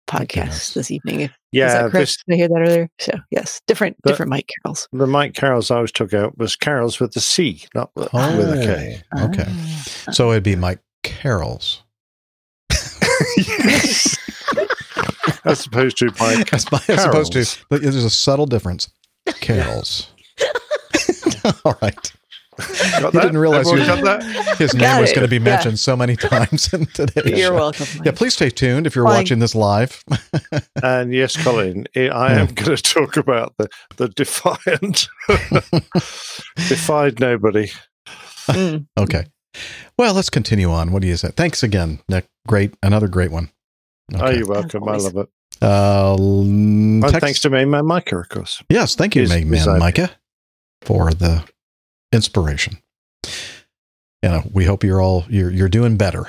podcast this evening. If- is Yeah, that correct? this- Did I hear that earlier? So yes, different The- different Mike Carols. The Mike Carols I was took out was Carols with the C, not with, with a K. Oh, Okay. Ah. So it'd be Mike Carols. yes. As opposed to Mike. As, as opposed to, but there's a subtle difference. Carols. All right. Got He that? didn't realize Everyone he- got that? his name Got was it. going to be Yeah. mentioned so many times in today's You're show. welcome. Yeah, please stay tuned if you're Fine. watching this live. And yes, Colin, I I am going to talk about the, the defiant. Defied nobody. Mm. okay. Well, let's continue on. What do you say? Thanks again, Nick. Great. Another great one. Oh, you're welcome. I love it. Uh, text- thanks to me, man, Micah, of course. Yes, thank you, His- Meg Man Micah, for the inspiration. You know, we hope you're all you're you're doing better.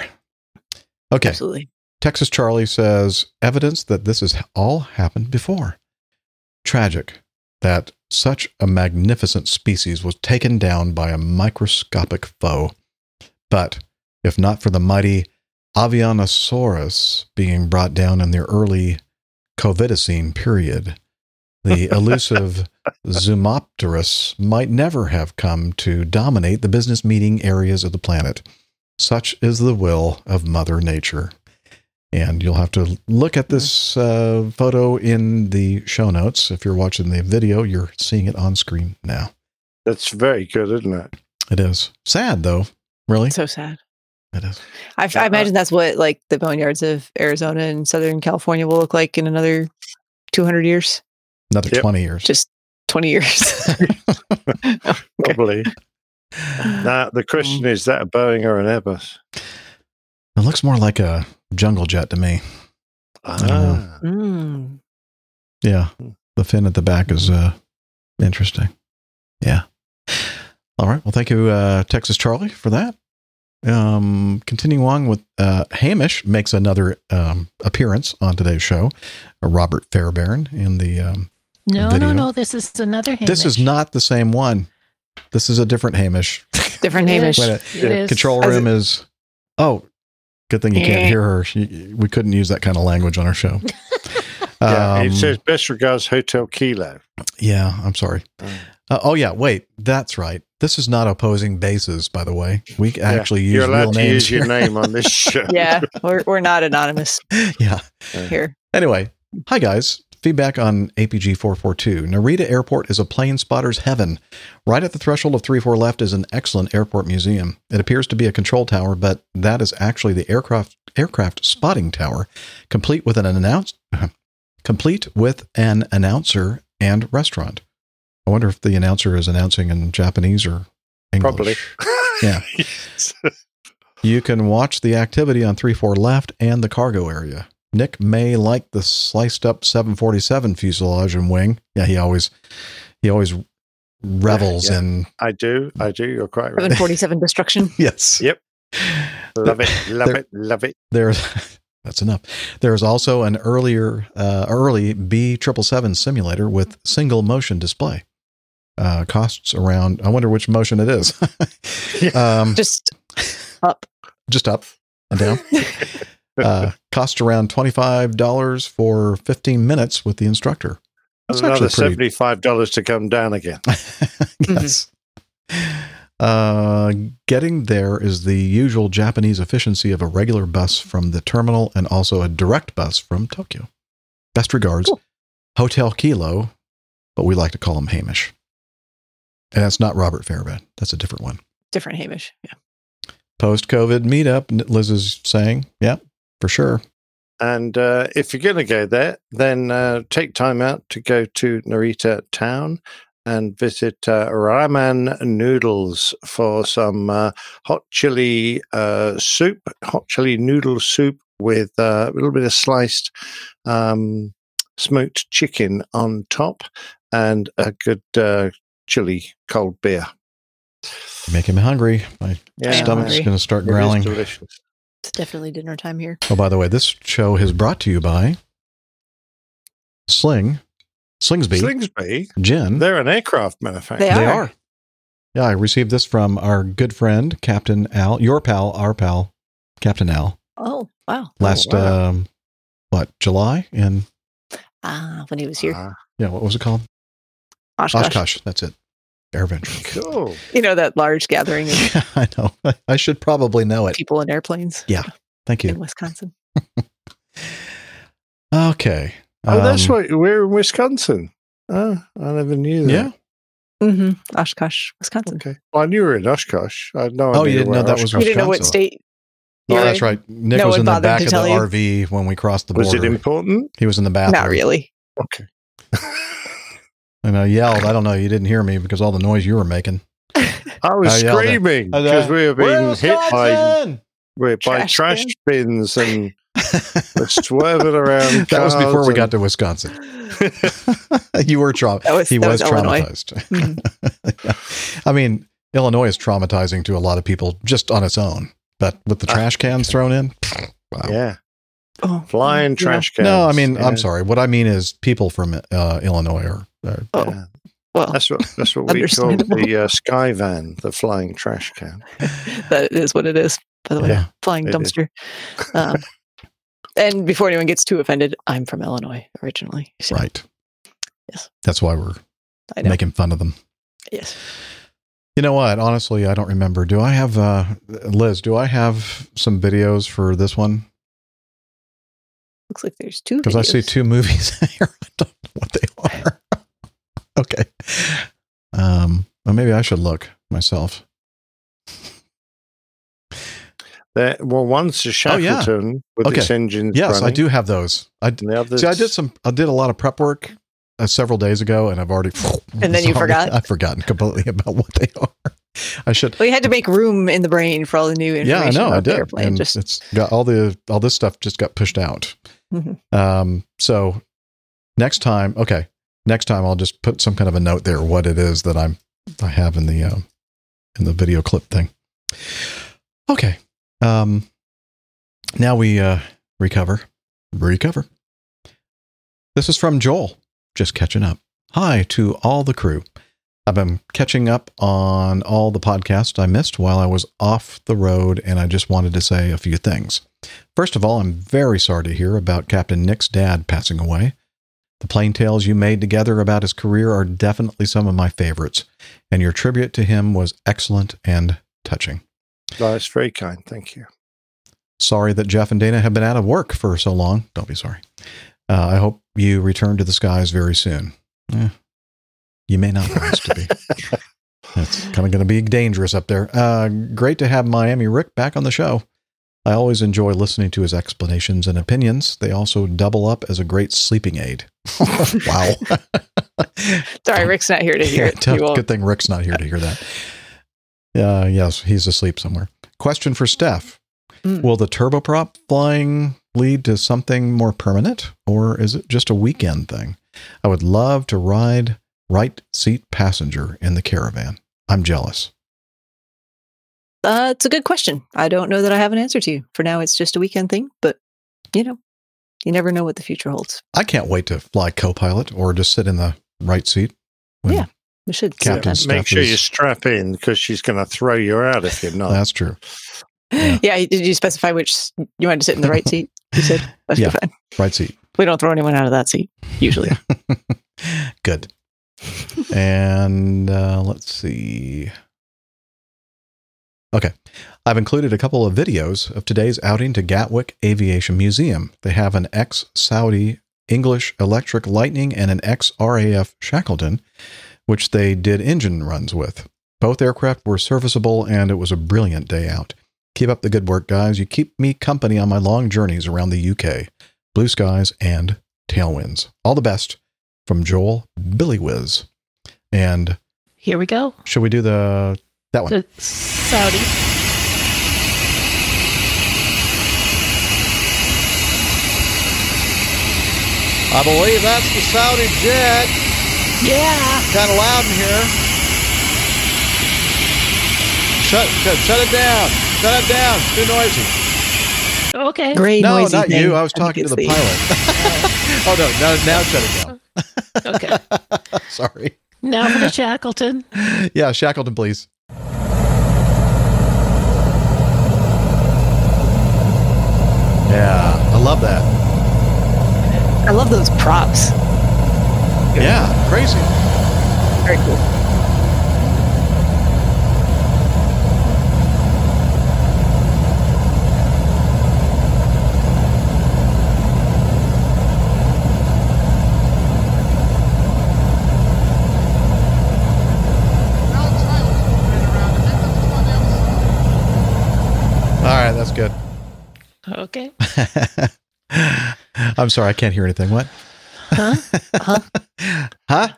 Okay. Absolutely. Texas Charlie says evidence that this has all happened before. Tragic that such a magnificent species was taken down by a microscopic foe. But if not for the mighty Avianosaurus being brought down in the early Covidicine period, the elusive Zoomopterus might never have come to dominate the business meeting areas of the planet. Such is the will of Mother Nature. And you'll have to look at this uh, photo in the show notes. If you're watching the video, you're seeing it on screen now. That's very good, isn't it? It is sad, though. Really, So sad. it is. I, I imagine that's what like the boneyards of Arizona and Southern California will look like in another 200 years, Another Yep. twenty years. just 20 years. Probably. now, the question is that a Boeing or an Airbus? It looks more like a jungle jet to me. Ah. Mm. Yeah, the fin at the back is uh, interesting. Yeah. All right. Well, thank you, uh, Texas Charlie, for that. Um, continuing on with uh, Hamish makes another um, appearance on today's show. Uh, Robert Fairbairn in the. Um, No, Video. no, no. This is another Hamish. this is not the same one. This is a different Hamish. Different Hamish. Wait a- Control As room is. Oh, good thing you can't hear her. She, we couldn't use that kind of language on our show. Yeah, Um, it says best regards Hotel Kilo. Yeah, I'm sorry. Uh, oh yeah, wait, that's right. This is not opposing bases, by the way. We Yeah, actually use You're real allowed to names use your here. name on this show. Yeah, we're, we're not anonymous yeah. here. Anyway, hi guys. Feedback on APG 442. Narita Airport is a plane spotter's heaven. Right at the threshold of 34 left is an excellent airport museum. It appears to be a control tower, but that is actually the aircraft aircraft spotting tower, complete with an announce complete with an announcer and restaurant. I wonder if the announcer is announcing in Japanese or English. Probably. Yeah. You can watch the activity on 3 4 left and the cargo area. Nick may like the sliced up 747 fuselage and wing. Yeah, he always he always revels Yeah. in I do. I do. You're quite right. 747 destruction. yes. Yep. Love it. Love There- it. Love it. There's that's enough. There's also an earlier uh, early B triple seven simulator with single motion display. Uh, costs around. I wonder which motion it is. um, Just up. just up and down. Uh, cost around $25 for 15 minutes with the instructor. That's Another pretty seventy-five dollars to come down again. yes. Uh, getting there is the usual Japanese efficiency of a regular bus from the terminal and also a direct bus from Tokyo. Best regards, Hotel Kilo, but we like to call him Hamish. And that's not Robert Fairbairn. That's a different one. Different Hamish. Yeah. Post COVID meetup, Liz is saying, yeah, for sure. And uh, if you're going to go there, then uh, take time out to go to Narita Town and visit uh, Ramen Noodles for some uh, hot chili uh, soup, hot chili noodle soup with uh, a little bit of sliced um, smoked chicken on top and a good uh, chili cold beer. Making me hungry. My Yeah, stomach's going to start It is growling. delicious. It's definitely dinner time here. Oh, by the way, this show is brought to you by Sling, Slingsby, Slingsby, Gin. they're an aircraft manufacturer. They They are. are. Yeah, I received this from our good friend, Captain Al, your pal, our pal, Captain Al, Oh, wow. last, wow. um, what, July? And Ah, when he was here. Ah, yeah, what was it called? Oshkosh. Oshkosh. That's it. Air Venture. cool. You know, that large gathering of Yeah, I know. I should probably know it. people in airplanes Yeah. Thank you. in. Wisconsin. Okay. Oh, that's Um, why we're in Wisconsin. Oh, I never knew that. Yeah. hmm Oshkosh, Wisconsin. Okay. Well, I knew we were in Oshkosh. I had no Oh, idea. you didn't know where that was You didn't know what state. Oh, that's right. Nick No was in the back of the you? RV when we crossed the Was border. it important? he was in the bathroom. Not really. Okay. And I yelled. I don't know. You didn't hear me because all the noise you were making. I was I screaming because we were being hit by, by Trash trash, bin. bins and we're swerving around. that was before cars we got to Wisconsin. you were traumatized. Was, he that was, was Illinois. traumatized. I mean, Illinois is traumatizing to a lot of people just on its own, but with the Ah, trash cans thrown in, wow. Yeah. Oh, Flying yeah. trash cans. No, I mean, yeah. I'm sorry. What I mean is people from uh, Illinois are, are Oh, Yeah. well, That's what that's what we call the uh, sky van, the flying trash can. that is what it is. By the way, Yeah, flying dumpster. Um, and before anyone gets too offended, I'm from Illinois originally. So, right. Yes. That's why we're making fun of them. yes. You know what? Honestly, I don't remember. Do I have, uh, Liz, do I have some videos for this one? Looks like there's two. Because I see two movies here. I don't know what they are. okay. Um, well, maybe I should look myself. That, well, one's a Oh, yeah. With Okay. its engines Yes, I do have those. I And other's, see. I did some. I did a lot of prep work uh, several days ago, and I've already. And then you forgot? I've forgotten completely about what they are. I should. Well, you had to make room in the brain for all the new information. Yeah, I know. I about the did. Airplane. And Just it's got all the all this stuff just got pushed out. Mhm. Um. So next time, okay. Next time, I'll just put some kind of a note there what it is that I'm I have in the um in the video clip thing. Okay. Um. Now we uh recover, recover. This is from Joel. Just catching up. Hi to all the crew. I've been catching up on all the podcasts I missed while I was off the road, and I just wanted to say a few things. First of all, I'm very sorry to hear about Captain Nick's dad passing away. The Plane Tales you made together about his career are definitely some of my favorites, and your tribute to him was excellent and touching. No, it's very kind. Thank you. Sorry that Jeff and Dana have been out of work for so long. Don't be sorry. Uh, I hope you return to the skies very soon. Eh, you may not want us to be. It's kind of going to be dangerous up there. Uh, great to have Miami Rick back on the show. I always enjoy listening to his explanations and opinions. They also double up as a great sleeping aid. wow. sorry, Rick's not here to hear Yeah, it. tough- good thing Rick's not here to hear that. Uh, yes, he's asleep somewhere. Question for Steph Mm. Will the turboprop flying lead to something more permanent, or is it just a weekend thing? I would love to ride right seat passenger in the caravan. I'm jealous. Uh, it's a good question. I don't know that I have an answer to you. For now, it's just a weekend thing, but you know, you never know what the future holds. I can't wait to fly co pilot or just sit in the right seat. Yeah. We should. Captain sometime. Make sure is- you strap in because she's going to throw you out if you're not. That's true. Yeah. Did you specify which you wanted to sit in the right seat? You said that's Yeah. fine. Right seat. We don't throw anyone out of that seat usually. Good. and uh, let's see. Okay. I've included a couple of videos of today's outing to Gatwick Aviation Museum. They have an ex Saudi English Electric Lightning and an ex RAF Shackleton, which they did engine runs with. Both aircraft were serviceable, and it was a brilliant day out. Keep up the good work, guys. You keep me company on my long journeys around the UK. Blue skies and tailwinds. All the best from Joel Billy Whiz. And Here we go. should we do the that one? The Saudi. I believe that's the Saudi jet. Yeah. Kind of loud in here. Shut, shut, shut it down. Shut it down. It's too noisy. Okay. Great no, noisy not thing. you. I was think talking to it's the pilot. oh no, now now shut it down. Okay. Sorry. Now for the Shackleton. Yeah, Shackleton, please. Yeah, I love that. I love those props. Yeah, crazy. Very cool. All right, that's good. Okay. I'm sorry, I can't hear anything. What? Huh? Huh? Huh?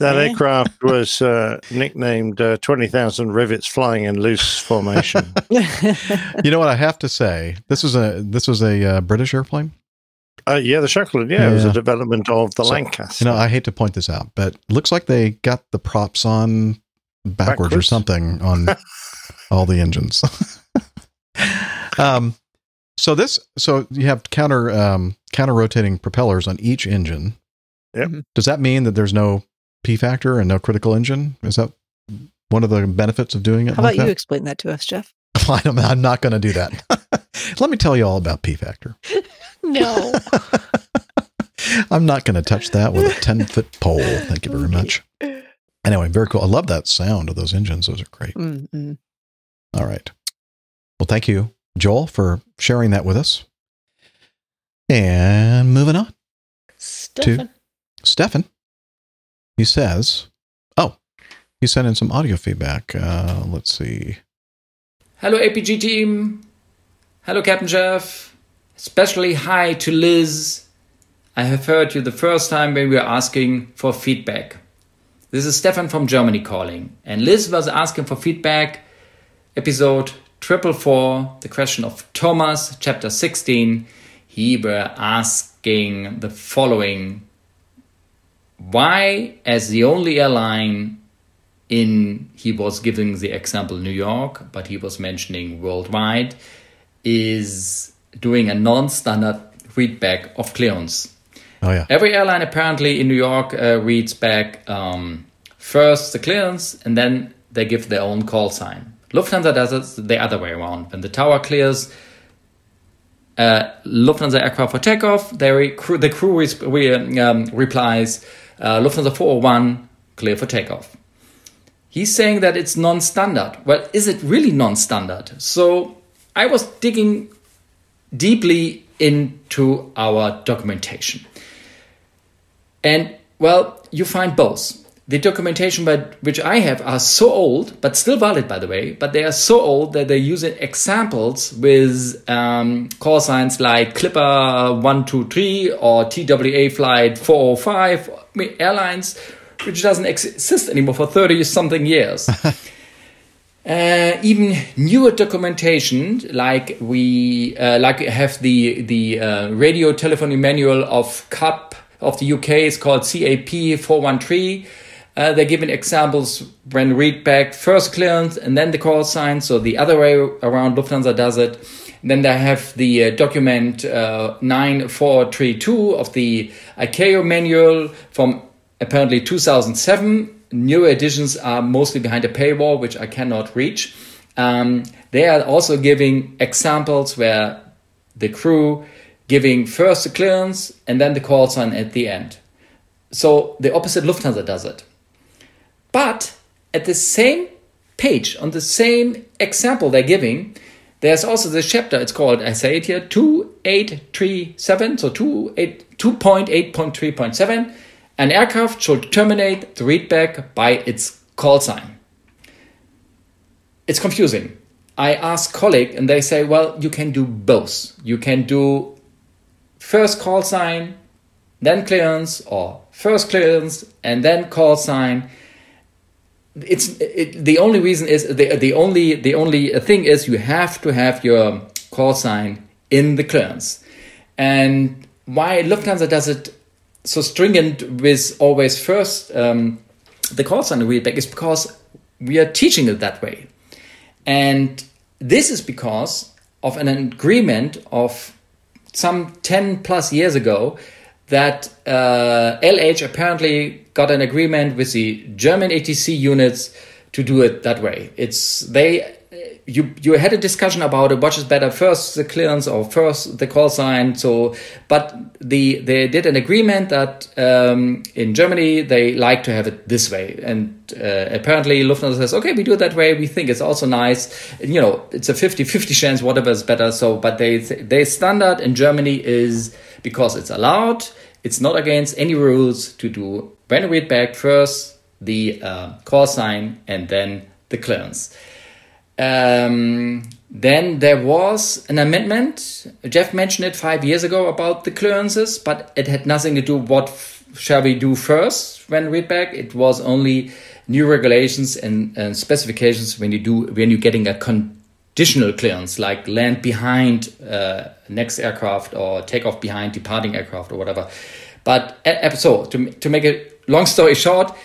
That Yeah. aircraft was uh, nicknamed uh, 20,000 Rivets Flying in Loose Formation. You know what I have to say? This was a this was a uh, British airplane. uh, yeah, the Shackleton, yeah, it was a development of the So, Lancaster. You know, I hate to point this out, but looks like they got the props on backwards, or something on all the engines. um, so this, so you have counter um, counter rotating propellers on each engine. Yep. Mhm. Does that mean that there's no P factor and no critical engine? Is that one of the benefits of doing it? How like about you explain that to us, Jeff? I'm, I'm not going to do that. Let me tell you all about P factor. No. I'm not going to touch that with a 10 foot pole. Thank you very much. Anyway, very cool. I love that sound of those engines. Those are great. Mm-mm. All right. Well, thank you, Joel, for sharing that with us. And moving on. Stefan. Stefan, he says, oh, he sent in some audio feedback. Uh, let's see. Hello, APG team. Hello, Captain Jeff. Especially hi to Liz. I have heard you the first time when we were asking for feedback. This is Stefan from Germany calling. And Liz was asking for feedback. Episode triple four, the question of Thomas, chapter 16. He were asking the following Why, as the only airline in he was giving the example New York, but he was mentioning worldwide, is doing a non-standard readback of clearance. Oh, yeah. Every airline apparently in New York uh, reads back um, first the clearance and then they give their own call sign. Lufthansa does it the other way around. When the tower clears, uh, Lufthansa aircraft for takeoff, they re- crew, the crew res- re- um, replies uh, Lufthansa 401 clear for takeoff. He's saying that it's non standard. Well, is it really non standard? So I was digging deeply into our documentation. And well, you find both. The documentation by, which I have are so old, but still valid, by the way, but they are so old that they're using examples with um, call signs like Clipper 123 or TWA Flight 405, I mean, airlines which doesn't exist anymore for 30 something years. Uh, even newer documentation, like we uh, like have the the uh, radio telephony manual of CAP of the UK, it's called CAP four one three. Uh, they're given examples when read back first clearance and then the call sign. So the other way around, Lufthansa does it. then they have the uh, document uh, 9432 of the ICAO manual from apparently 2007 newer editions are mostly behind a paywall, which I cannot reach. um, they are also giving examples where the crew giving first the clearance and then the call sign at the end. So the opposite Lufthansa does it. But at the same page, on the same example they're giving, there's also this chapter, it's called, I say it here, 2837, so 28 2.8.3.7. An aircraft should terminate the readback by its call sign. It's confusing. I ask colleague and they say, well, you can do both. You can do first call sign, then clearance, or first clearance and then call sign. It's it, the only reason is the the only the only thing is you have to have your call sign in the clearance. And why Lufthansa does it so stringent with always first um, the call sign readback is because we are teaching it that way. And this is because of an agreement of some 10 plus years ago that uh, LH apparently got an agreement with the German ATC units to do it that way. It's they you you had a discussion about it, which is better first the clearance or first the call sign. So, but the they did an agreement that um, in Germany they like to have it this way, and uh, apparently Lufthansa says, okay, we do it that way. We think it's also nice. You know, it's a 50-50 chance, whatever is better. So, but they their standard in Germany is because it's allowed. It's not against any rules to do when read back first the uh, call sign and then the clearance. Um, then there was an amendment. Jeff mentioned it five years ago about the clearances, but it had nothing to do what shall we do first when read back. It was only new regulations and, and specifications when you do when you're getting a conditional clearance, like land behind uh, next aircraft or take off behind departing aircraft or whatever. But so to to make a long story short,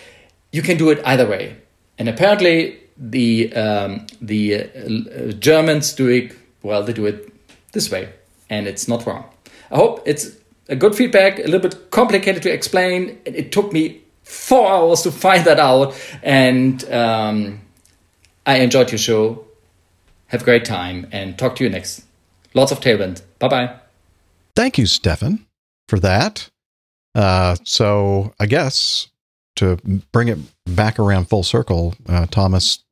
you can do it either way, and apparently the um, the uh, Germans do it well. They do it this way, and it's not wrong. I hope it's a good feedback. A little bit complicated to explain. It, took me four hours to find that out, and um, I enjoyed your show. Have a great time, and talk to you next. Lots of tailwind. Bye bye. Thank you, Stefan, for that. Uh, so I guess to bring it back around full circle, uh, Thomas,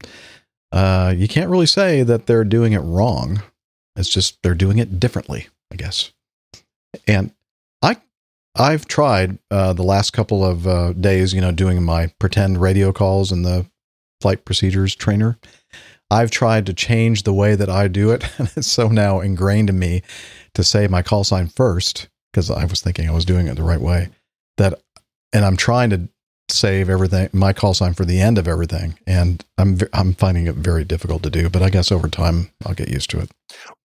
uh, you can't really say that they're doing it wrong. It's just they're doing it differently, I guess. And I, I've tried uh, the last couple of uh, days, you know, doing my pretend radio calls and the flight procedures trainer. I've tried to change the way that I do it, and it's so now ingrained in me to say my call sign first because I was thinking I was doing it the right way. That, and I'm trying to save everything my call sign for the end of everything and i'm i'm finding it very difficult to do but i guess over time i'll get used to it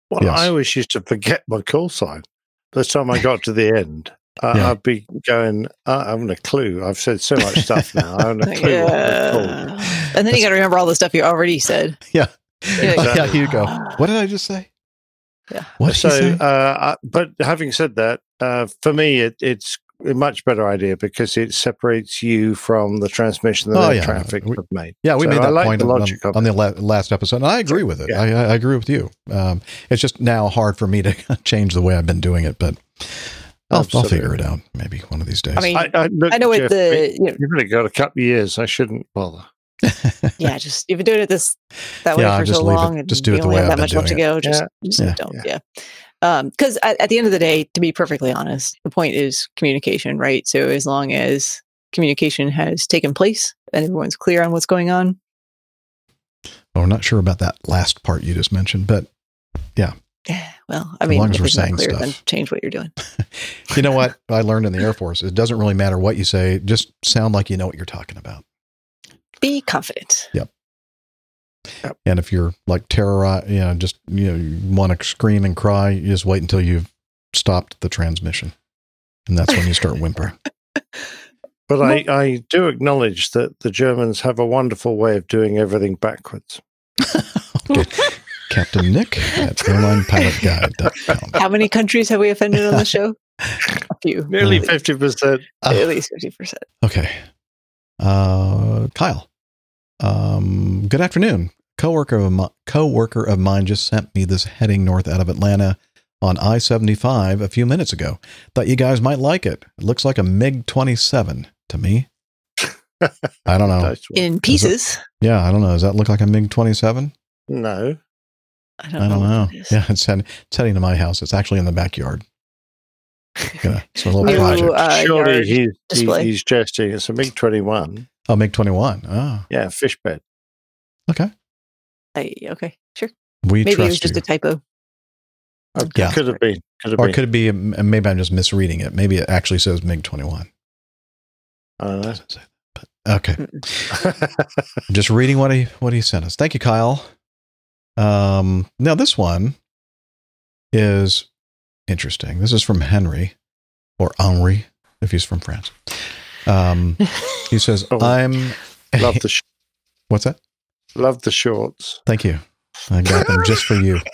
Well, Yes. I always used to forget my call sign. By the time I got to the end, uh, Yeah. I'd be going, I haven't a clue. I've said so much stuff now. I haven't a clue what called. Yeah. And then you got to remember all the stuff you already said. yeah You're like, yeah you go what did i just say Yeah. what did so, you say? uh, I, but having said that, uh, for me, it, it's a much better idea because it separates you from the transmission that Oh, air yeah. traffic We- have made. Yeah, we So made that like point the on, logic of on the la- last episode, and I agree with it. Yeah. I, I agree with you. Um, it's just now hard for me to change the way I've been doing it, but I'll, I'll figure it out maybe one of these days. I mean, I, I, look, I know what Jeff, the you know, You've really got a couple of years. I shouldn't bother. yeah, just you've been doing it this that way Yeah, for so leave it. long, and Just do you it the only way have I've that much been left to doing go. Just, Yeah. just Yeah. don't. Yeah. Um, because at, at the end of the day, to be perfectly honest, the point is communication, right? So as long as communication has taken place and everyone's clear on what's going on, Oh, I'm not sure about that last part you just mentioned, but yeah. well, I mean, As long as we're saying clear, then stuff. change what you're doing. you know what I learned in the Air Force? It doesn't really matter what you say; just sound like you know what you're talking about. Be confident. And if you're like terrorized, you know, just you know, you want to scream and cry, you just wait until you've stopped the transmission, and that's when you start whimpering. But I, I do acknowledge that the Germans have a wonderful way of doing everything backwards. Okay. Captain Nick at airlinepilotguy.com. How many countries have we offended on the show? A few. Nearly Uh, 50%. At least fifty percent. Okay. Uh, Kyle, um, good afternoon. coworker of my, coworker of mine just sent me this heading north out of Atlanta on I seventy five a few minutes ago. Thought you guys might like it. It looks like a MiG twenty seven to me. I don't know. In pieces. Yeah, I don't know. Does that look like a MiG twenty seven? No. I don't, I don't what know. Yeah, it's, head, it's heading to my house. It's actually in the backyard. Yeah, it's a little New, project. uh, Surely he's, he's, he's jesting. It's a MiG 21. Oh, MiG twenty one. Oh, Yeah, Fishbed. okay. I- okay, sure. We Maybe it was just you. a typo. Yeah. Could have been. Could have or been. could it be? Maybe I'm just misreading it. Maybe it actually says MiG twenty one. I don't know. Okay. just reading what he what he sent us. Thank you, Kyle. Um, now this one is interesting. This is from Henry or Henri, if he's from France. Um, he says, Oh. "I'm Love the sh- what's that? love the shorts. Thank you. I got them just for you.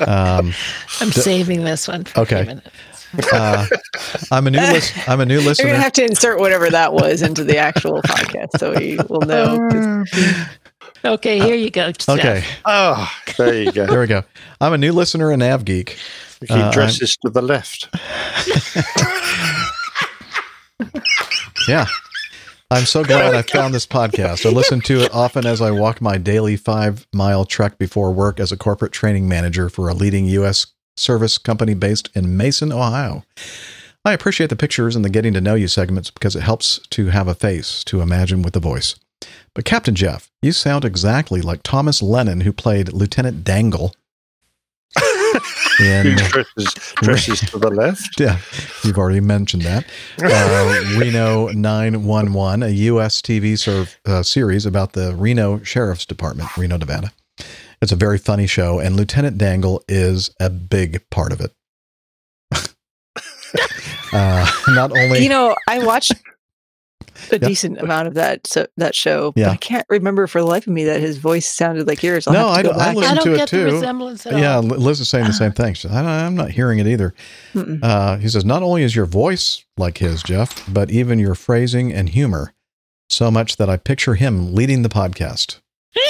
Um, I'm D- saving this one. For Okay. A few minutes. uh, I'm a new lis- I'm a new listener. You're gonna have to insert whatever that was into the actual podcast, so we will know. 'cause- Okay, here you go. Steph. Okay, Oh, there you go. there we go. I'm a new listener in Nav Geek. He Uh, dresses to the left. Yeah. I'm so glad I found this podcast. I listen to it often as I walk my daily five mile trek before work as a corporate training manager for a leading U.S. service company based in Mason, Ohio. I appreciate the pictures and the getting to know you segments because it helps to have a face to imagine with the voice. But Captain Jeff, you sound exactly like Thomas Lennon, who played Lieutenant Dangle. Who in dresses, dresses to the left. yeah, you've already mentioned that. Uh, Reno 911, a U.S. TV serv- uh, series about the Reno Sheriff's Department, Reno, Nevada. It's a very funny show, and Lieutenant Dangle is a big part of it. uh, not only, You know, I watched a Yeah. decent amount of that so, that show, Yeah. but I can't remember for the life of me that his voice sounded like yours. I'll no, I don't. I back. listen I don't to it get the too. resemblance at Yeah, all. Liz is saying the same thing. She says, I, I'm not hearing it either. Uh, he says, not only is your voice like his, Jeff, but even your phrasing and humor. So much that I picture him leading the podcast.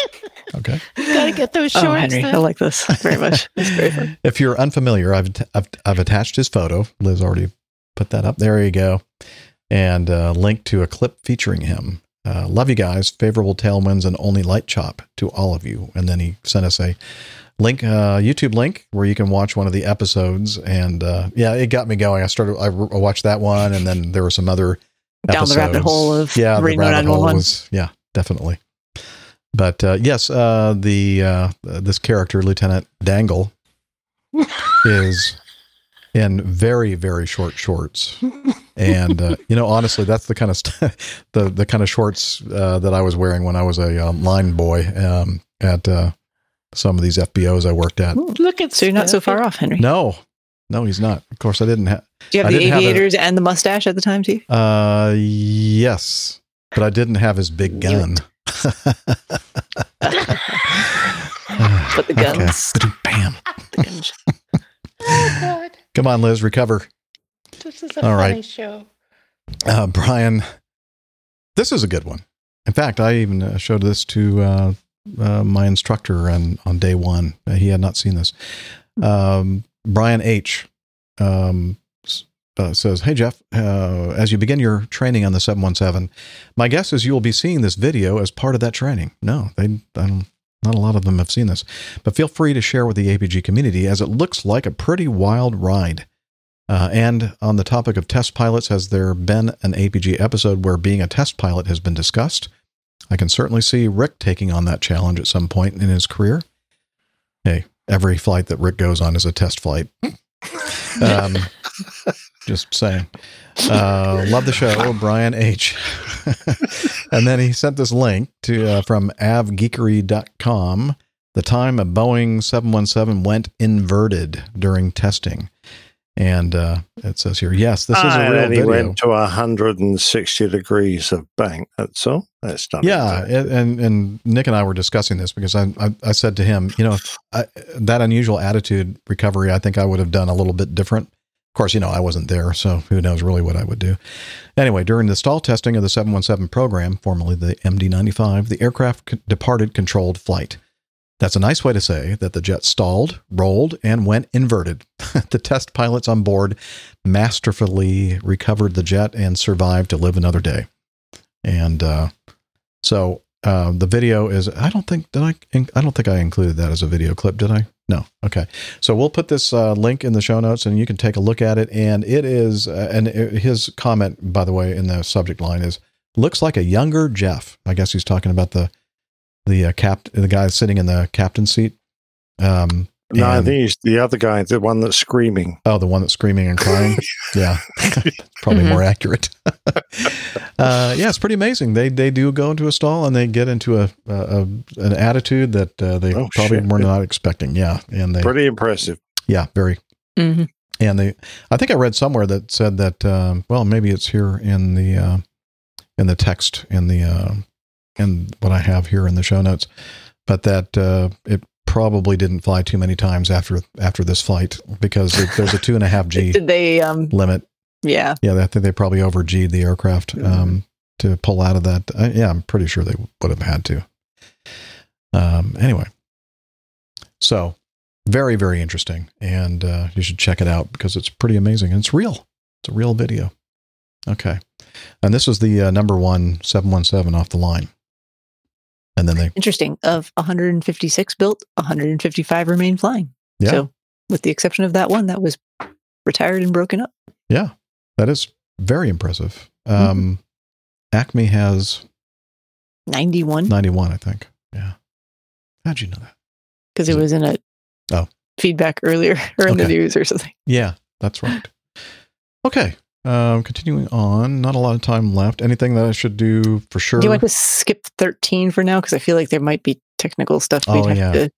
Okay. Gotta get those shorts. Oh, Henry, then. I like this very much. Very. If you're unfamiliar, I've, I've, I've attached his photo. Liz already put that up. There you go. And uh, link to a clip featuring him. Uh, love you guys. Favorable tailwinds and only light chop to all of you. And then he sent us a link, uh, YouTube link where you can watch one of the episodes. And uh, yeah, it got me going. I started, I watched that one, and then there were some other Down the rabbit episodes. hole of yeah, the rabbit hole was yeah, definitely. But uh, yes, uh, the uh, this character, Lieutenant Dangle, is in very very short shorts, and uh, you know honestly, that's the kind of st- the the kind of shorts uh, that I was wearing when I was a um, line boy um, at uh, some of these FBOs I worked at. Look at So you're not so far off, Henry. No, no, he's not. Of course, I didn't have. Do you have I the didn't have a- aviators and the mustache at the time too? Uh, yes, but I didn't have his big gun. But the guns. Okay. Bam. The guns. Come on, Liz, recover. this is a All funny right. show. Uh, Brian, this is a good one. In fact, I even uh, showed this to uh, uh, my instructor on, on day one. Uh, he had not seen this. Um, Brian H. Um, uh, says, Hey, Jeff, uh, as you begin your training on the 717, my guess is you will be seeing this video as part of that training. No, they, I don't, not a lot of them have seen this, but feel free to share with the APG community as it looks like a pretty wild ride. Uh, and on the topic of test pilots, has there been an APG episode where being a test pilot has been discussed? I can certainly see Rick taking on that challenge at some point in his career. Hey, every flight that Rick goes on is a test flight. Um, just saying. Uh, love the show, Brian H. and then he sent this link to uh, from avgeekery.com. The time a Boeing 717 went inverted during testing. And uh, it says here, yes, this is a real video. went to 160 degrees of bank. That's all. That's not. Yeah, and and- and Nick and I were discussing this because I I, I said to him, you know, I, that unusual attitude recovery, I think I would have done a little bit different Of course, you know, I wasn't there, so who knows really what I would do. Anyway, during the stall testing of the 717 program, formerly the MD 95, the aircraft c- departed controlled flight. That's a nice way to say that the jet stalled, rolled, and went inverted. the test pilots on board masterfully recovered the jet and survived to live another day. And uh, so uh, the video is. I don't think did I. I don't think I included that as a video clip. Did I? No. Okay. So we'll put this uh, link in the show notes, and you can take a look at it. And it is. Uh, and his comment, by the way, in the subject line is looks like a younger Jeff. I guess he's talking about the the uh, cap the guy sitting in the captain seat. Um, No, I think he's the other guy, the one that's screaming. Oh, the one that's screaming and crying. yeah, probably Mhm. more accurate. uh, yeah, it's pretty amazing. They they do go into a stall and they get into a, a, a an attitude that uh, they Oh, probably shit. were not expecting. Yeah, and they Pretty impressive. yeah very Mhm. and they I think I read somewhere that said that um, well maybe it's here in the uh, in the text in the in what I have here in the show notes, but that uh, it probably didn't fly too many times after after this flight because it, there's a two and a half G Did they? Um, limit. yeah. Yeah, I think they probably over G'd the aircraft um, to pull out of that. Uh, yeah, I'm pretty sure they would have had to. Um, anyway, so very, very interesting. And uh, you should check it out because it's pretty amazing. And it's real, it's a real video. Okay. And this was the uh, number one 717 off the line. And then they, Interesting. Of 156 built, 155 remain flying. Yeah. So, with the exception of that one that was retired and broken up. yeah, that is very impressive. Um, Acme has 91 91, I think. Yeah. How'd you know that? because it was in a Oh. feedback earlier or in the news or something. Yeah, that's right. Okay. Um, continuing on, not a lot of time left. Anything that I should do for sure? Do you want to skip 13 for now? Because I feel like there might be technical stuff we'd Oh, have yeah. to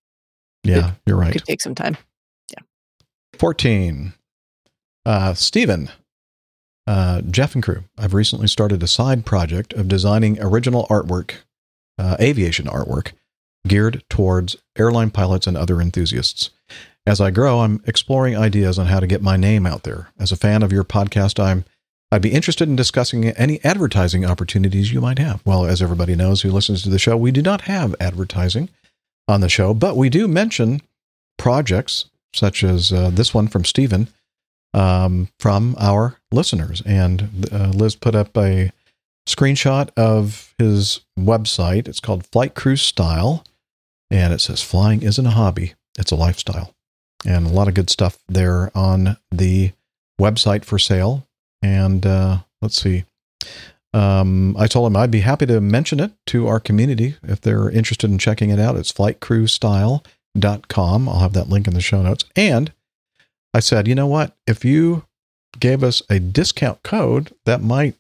yeah, you're right. could take some time. Yeah. 14. Uh, Stephen, uh, Jeff and crew, I've recently started a side project of designing original artwork, uh, aviation artwork, geared towards airline pilots and other enthusiasts. As I grow, I'm exploring ideas on how to get my name out there. As a fan of your podcast, I'm I'd be interested in discussing any advertising opportunities you might have. Well, as everybody knows who listens to the show, we do not have advertising on the show, but we do mention projects such as uh, this one from Stephen um, from our listeners. And uh, Liz put up a screenshot of his website. It's called Flight Crew Style, and it says flying isn't a hobby, it's a lifestyle. And a lot of good stuff there on the website for sale. And uh, let's see. Um, I told him I'd be happy to mention it to our community if they're interested in checking it out. It's flightcrewstyle.com. I'll have that link in the show notes. And I said, you know what? If you gave us a discount code, that might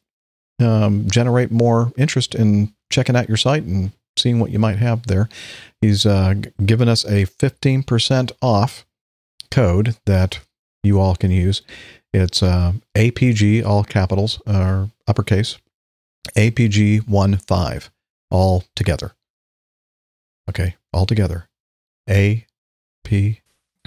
um, generate more interest in checking out your site and seeing what you might have there. He's uh, given us a 15% off code that you all can use. It's uh, APG, all capitals, or uppercase, APG15, all together. Okay, all together. A P.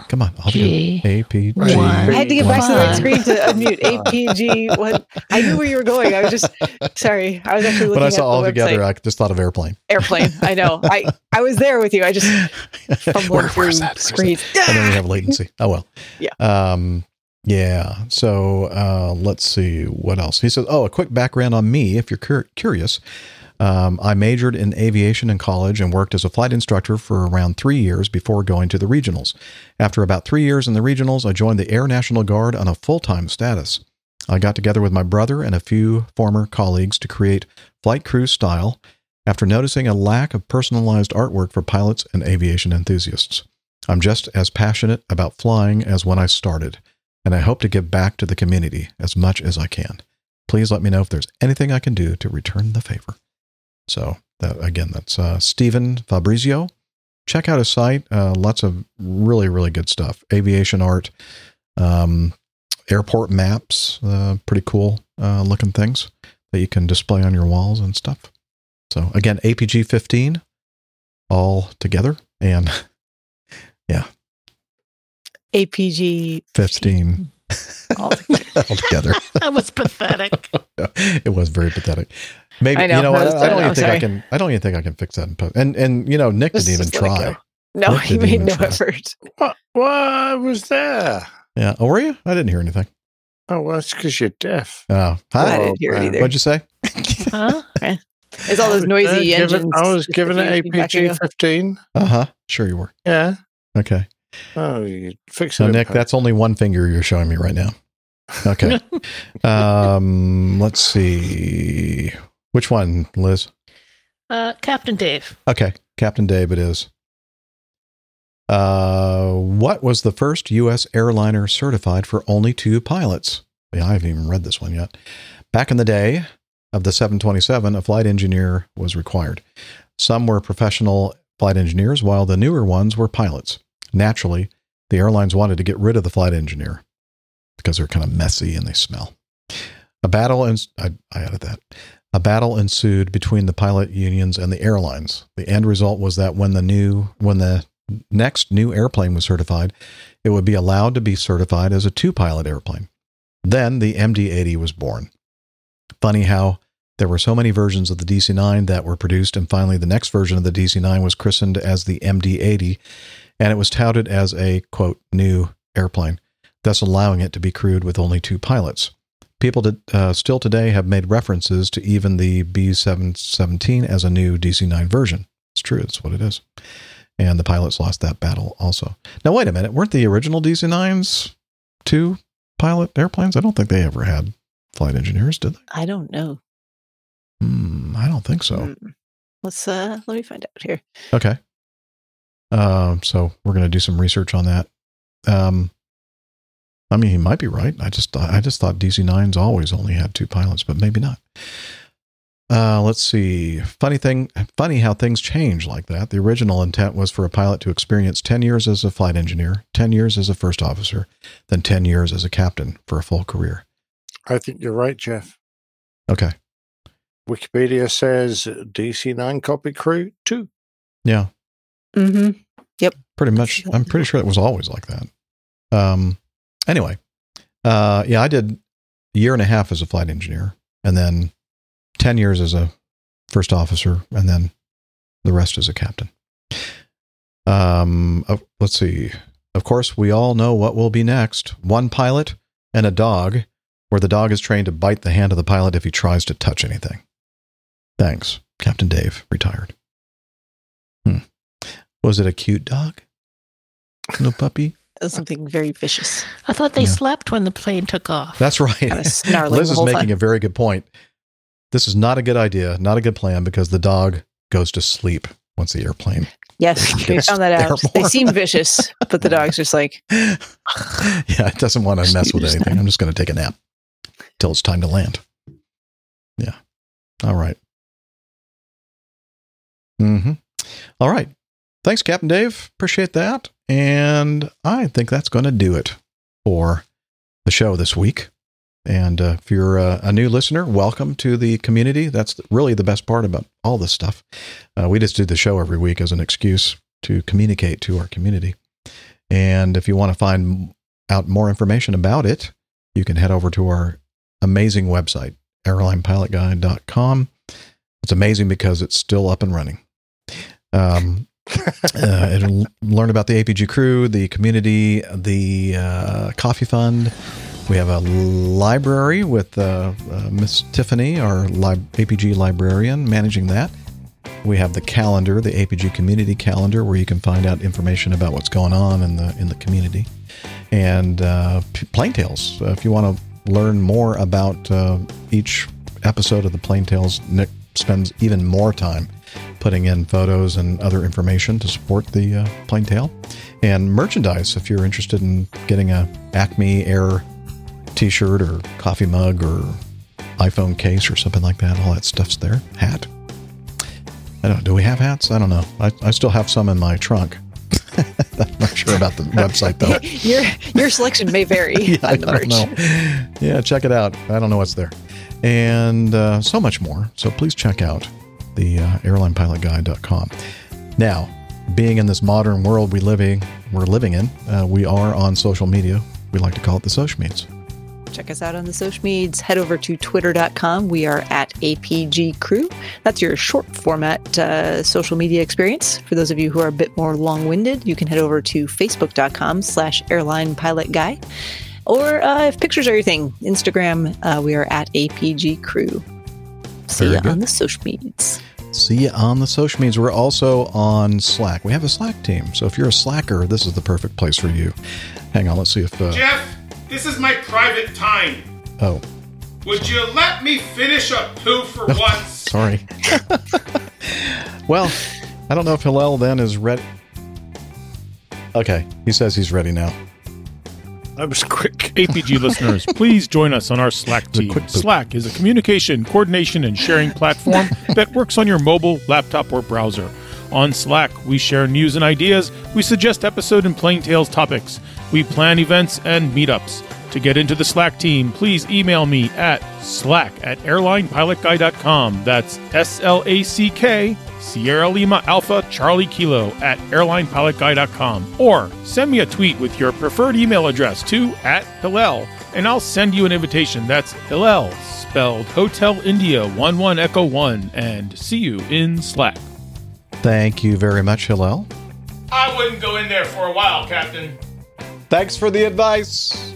Come on, all G. together. APG. I had to get back to that Fine. screen to unmute APG. What I knew where you were going. I was just sorry. I was actually looking When I saw all together, I just thought of airplane. airplane. I know. I I was there with you. I just fumbling Where- through where's that? Where's screens. and then we have latency. Oh well. Yeah. Um, yeah. So uh, let's see what else. He says, "Oh, a quick background on me, if you're cur- curious. Um, I majored in aviation in college and worked as a flight instructor for around three years before going to the regionals. After about three years in the regionals, I joined the Air National Guard on a full time status. I got together with my brother and a few former colleagues to create Flight Crew Style after noticing a lack of personalized artwork for pilots and aviation enthusiasts. I'm just as passionate about flying as when I started, and I hope to give back to the community as much as I can. Please let me know if there's anything I can do to return the favor. So, that, again, that's uh, Stephen Fabrizio. Check out his site. Uh, lots of really, really good stuff. Aviation art, um, airport maps, uh, pretty cool uh, looking things that you can display on your walls and stuff. So, again, APG 15 all together. And yeah, APG 15. all together. that was pathetic. it was very pathetic. Maybe I know, you know that what? I don't even I'm think I can. I don't even think I can fix that in post. And and you know, Nick Just- didn't even just let it try. No, Nick he made no try. effort. What? What was there? Yeah. Oh, were you? I didn't hear anything. Oh, well, that's because you're deaf. Oh, I hi. didn't hear it either. What'd you say? Huh? It's all those Uh, noisy give it- engines. I was just given a few it feet back ago. APG 15. Uh huh. Sure, you were. Yeah. Okay. Oh, you fix it. So in Nick, post. that's only one finger you're showing me right now. Okay. um. Let's see. Which one, Liz? Uh, Captain Dave. Okay, Captain Dave. It is. Uh, what was the first U.S. airliner certified for only two pilots? Yeah, I haven't even read this one yet. Back in the day of the 727, a flight engineer was required. Some were professional flight engineers, while the newer ones were pilots. Naturally, the airlines wanted to get rid of the flight engineer because they're kind of messy and they smell. A battle, and I, I added that. A battle ensued between the pilot unions and the airlines. The end result was that when the new when the next new airplane was certified, it would be allowed to be certified as a two-pilot airplane. Then the MD-80 was born. Funny how there were so many versions of the DC-9 that were produced, and finally the next version of the DC-9 was christened as the MD-80, and it was touted as a quote new airplane, thus allowing it to be crewed with only two pilots. People did, uh, still today have made references to even the B717 as a new DC 9 version. It's true, it's what it is. And the pilots lost that battle also. Now, wait a minute. Weren't the original DC 9s two pilot airplanes? I don't think they ever had flight engineers, did they? I don't know. Hmm, I don't think so. Hmm. Let's uh let me find out here. Okay. Um, so we're going to do some research on that. Um, I mean, he might be right. I just thought, I just thought DC nines always only had two pilots, but maybe not. Uh, let's see. Funny thing, funny how things change like that. The original intent was for a pilot to experience 10 years as a flight engineer, 10 years as a first officer, then 10 years as a captain for a full career. I think you're right, Jeff. Okay. Wikipedia says DC 9 copy crew 2. Yeah. Mm-hmm. Yep. pretty much i'm pretty sure it was always like that um anyway uh yeah i did a year and a half as a flight engineer and then 10 years as a first officer and then the rest as a captain. Um uh, let's see. Of course we all know what will be next. One pilot and a dog where the dog is trained to bite the hand of the pilot if he tries to touch anything. Thanks. Captain dave retired. Hmm. was it a cute dog? No puppy something very vicious. I thought they Yeah. slept when the plane took off. That's right. Liz is making time. a very good point. This is not a good idea, not a good plan because the dog goes to sleep once the airplane. Yes, we found that out. They seem vicious, but the dog's just like, yeah, it doesn't want to mess with anything. I'm just going to take a nap till it's time to land. Yeah. All right. Mm-hmm. All right. Thanks, Captain Dave. Appreciate that. And I think that's going to do it for the show this week. And uh, if you're a, a new listener, welcome to the community. That's really the best part about all this stuff. Uh, we just do the show every week as an excuse to communicate to our community. And if you want to find out more information about it, you can head over to our amazing website, airlinepilotguy.com. It's amazing because it's still up and running. Um, uh, it'll learn about the APG crew, the community, the uh, coffee fund. We have a library with uh, uh, Miss Tiffany, our APG librarian, managing that. We have the calendar, the APG community calendar, where you can find out information about what's going on in the in the community, and uh, Plane Tales. Uh, if you want to learn more about uh, each episode of the Plane Tales, Nick spends even more time putting in photos and other information to support the uh, Plane Tale, and merchandise. If you're interested in getting a Acme Air T-shirt or coffee mug or iPhone case or something like that, all that stuff's there. Hat. I don't. Do we have hats? I don't know. I, I still have some in my trunk. I'm not sure about the website though. your your selection may vary yeah, I don't know. Yeah, check it out. I don't know what's there, and uh, so much more. So please check out the uh, airlinepilotguy.com. Now, being in this modern world we living we're living in, uh, we are on social media. we like to call it the social meets. Check us out on the social medias. Head over to twitter.com. We are at APG Crew. That's your short format uh, social media experience. For those of you who are a bit more long winded, you can head over to facebook.com slash airline pilot guy. Or uh, if pictures are your thing, Instagram, uh, we are at APG Crew. See Very you good. on the social medias. See you on the social medias. We're also on Slack. We have a Slack team. So if you're a Slacker, this is the perfect place for you. Hang on, let's see if. Uh, Jeff, this is my private time. oh, Would you let me finish a poo for once? sorry. well, I don't know if Hillel then is ready. Okay, he says he's ready now. That was quick. APG listeners, please join us on our Slack team. Slack is a communication, coordination, and sharing platform that works on your mobile, laptop, or browser. On Slack, we share news and ideas, we suggest episode and Plane Tales topics, we plan events and meetups. To get into the Slack team, please email me at slack at airlinepilotguy.com. That's S L A C K Sierra Lima Alpha Charlie Kilo at airlinepilotguy.com or send me a tweet with your preferred email address to at Hillel and I'll send you an invitation. That's Hillel, spelled Hotel India 11 Echo 1, and see you in Slack. Thank you very much, Hillel. I wouldn't go in there for a while, Captain. Thanks for the advice.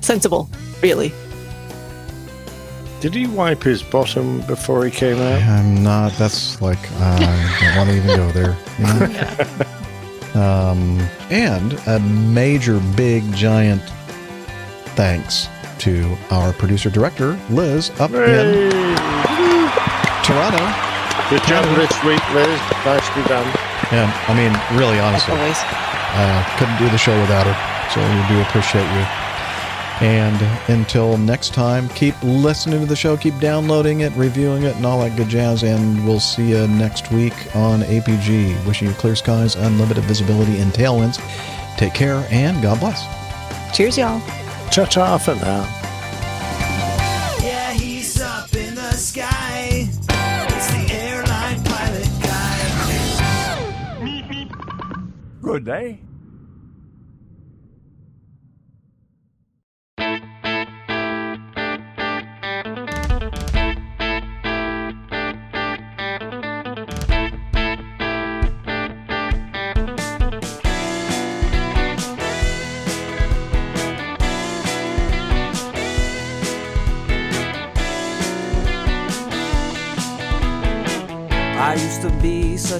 Sensible, really. Did he wipe his bottom before he came out? I'm not. That's like I don't want to even go there. You know? um, and a major, big, giant thanks to our producer director Liz up in Toronto. Good job this week, Liz. Nicely done. Yeah, I mean, really, honestly, Always. uh, couldn't do the show without her. So we do appreciate you. And until next time, keep listening to the show, keep downloading it, reviewing it, and all that good jazz. And we'll see you next week on APG. Wishing you clear skies, unlimited visibility, and tailwinds. Take care and God bless. Cheers, y'all. Ta ta for now. Yeah, he's up in the sky. It's the airline pilot guy. Good day.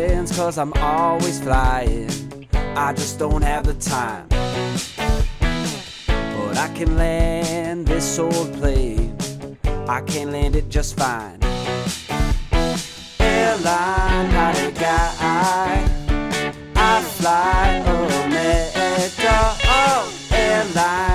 friends, cause I'm always flying. I just don't have the time. But I can land this old plane, I can land it just fine. Airline, pilot, guy. I fly a oh. Airline.